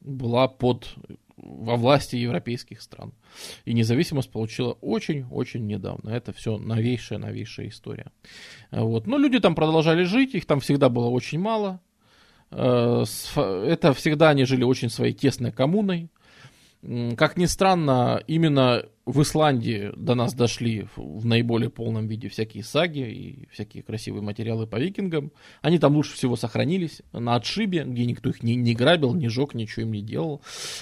была под во власти европейских стран. И независимость получила очень-очень недавно. Это все новейшая-новейшая история. Вот. Но люди там продолжали жить, их там всегда было очень мало. Э, это всегда они жили очень своей тесной коммуной. Как ни странно, именно в Исландии до нас дошли в наиболее полном виде всякие саги и всякие красивые материалы по викингам. Они там лучше всего сохранились на отшибе, где никто их не, не грабил, не жег, ничего им не делал.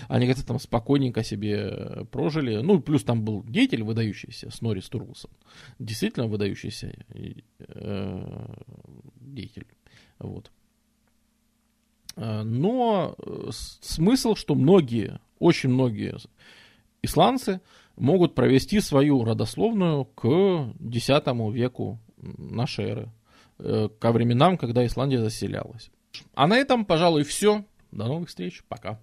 Они как-то там спокойненько себе прожили. Ну, плюс там был деятель выдающийся, Снори Стурлсон. Действительно выдающийся э, деятель. Вот. Э, но смысл, что многие очень многие исландцы могут провести свою родословную к X веку нашей эры, э, ко временам, когда Исландия заселялась. А на этом, пожалуй, все. До новых встреч. Пока.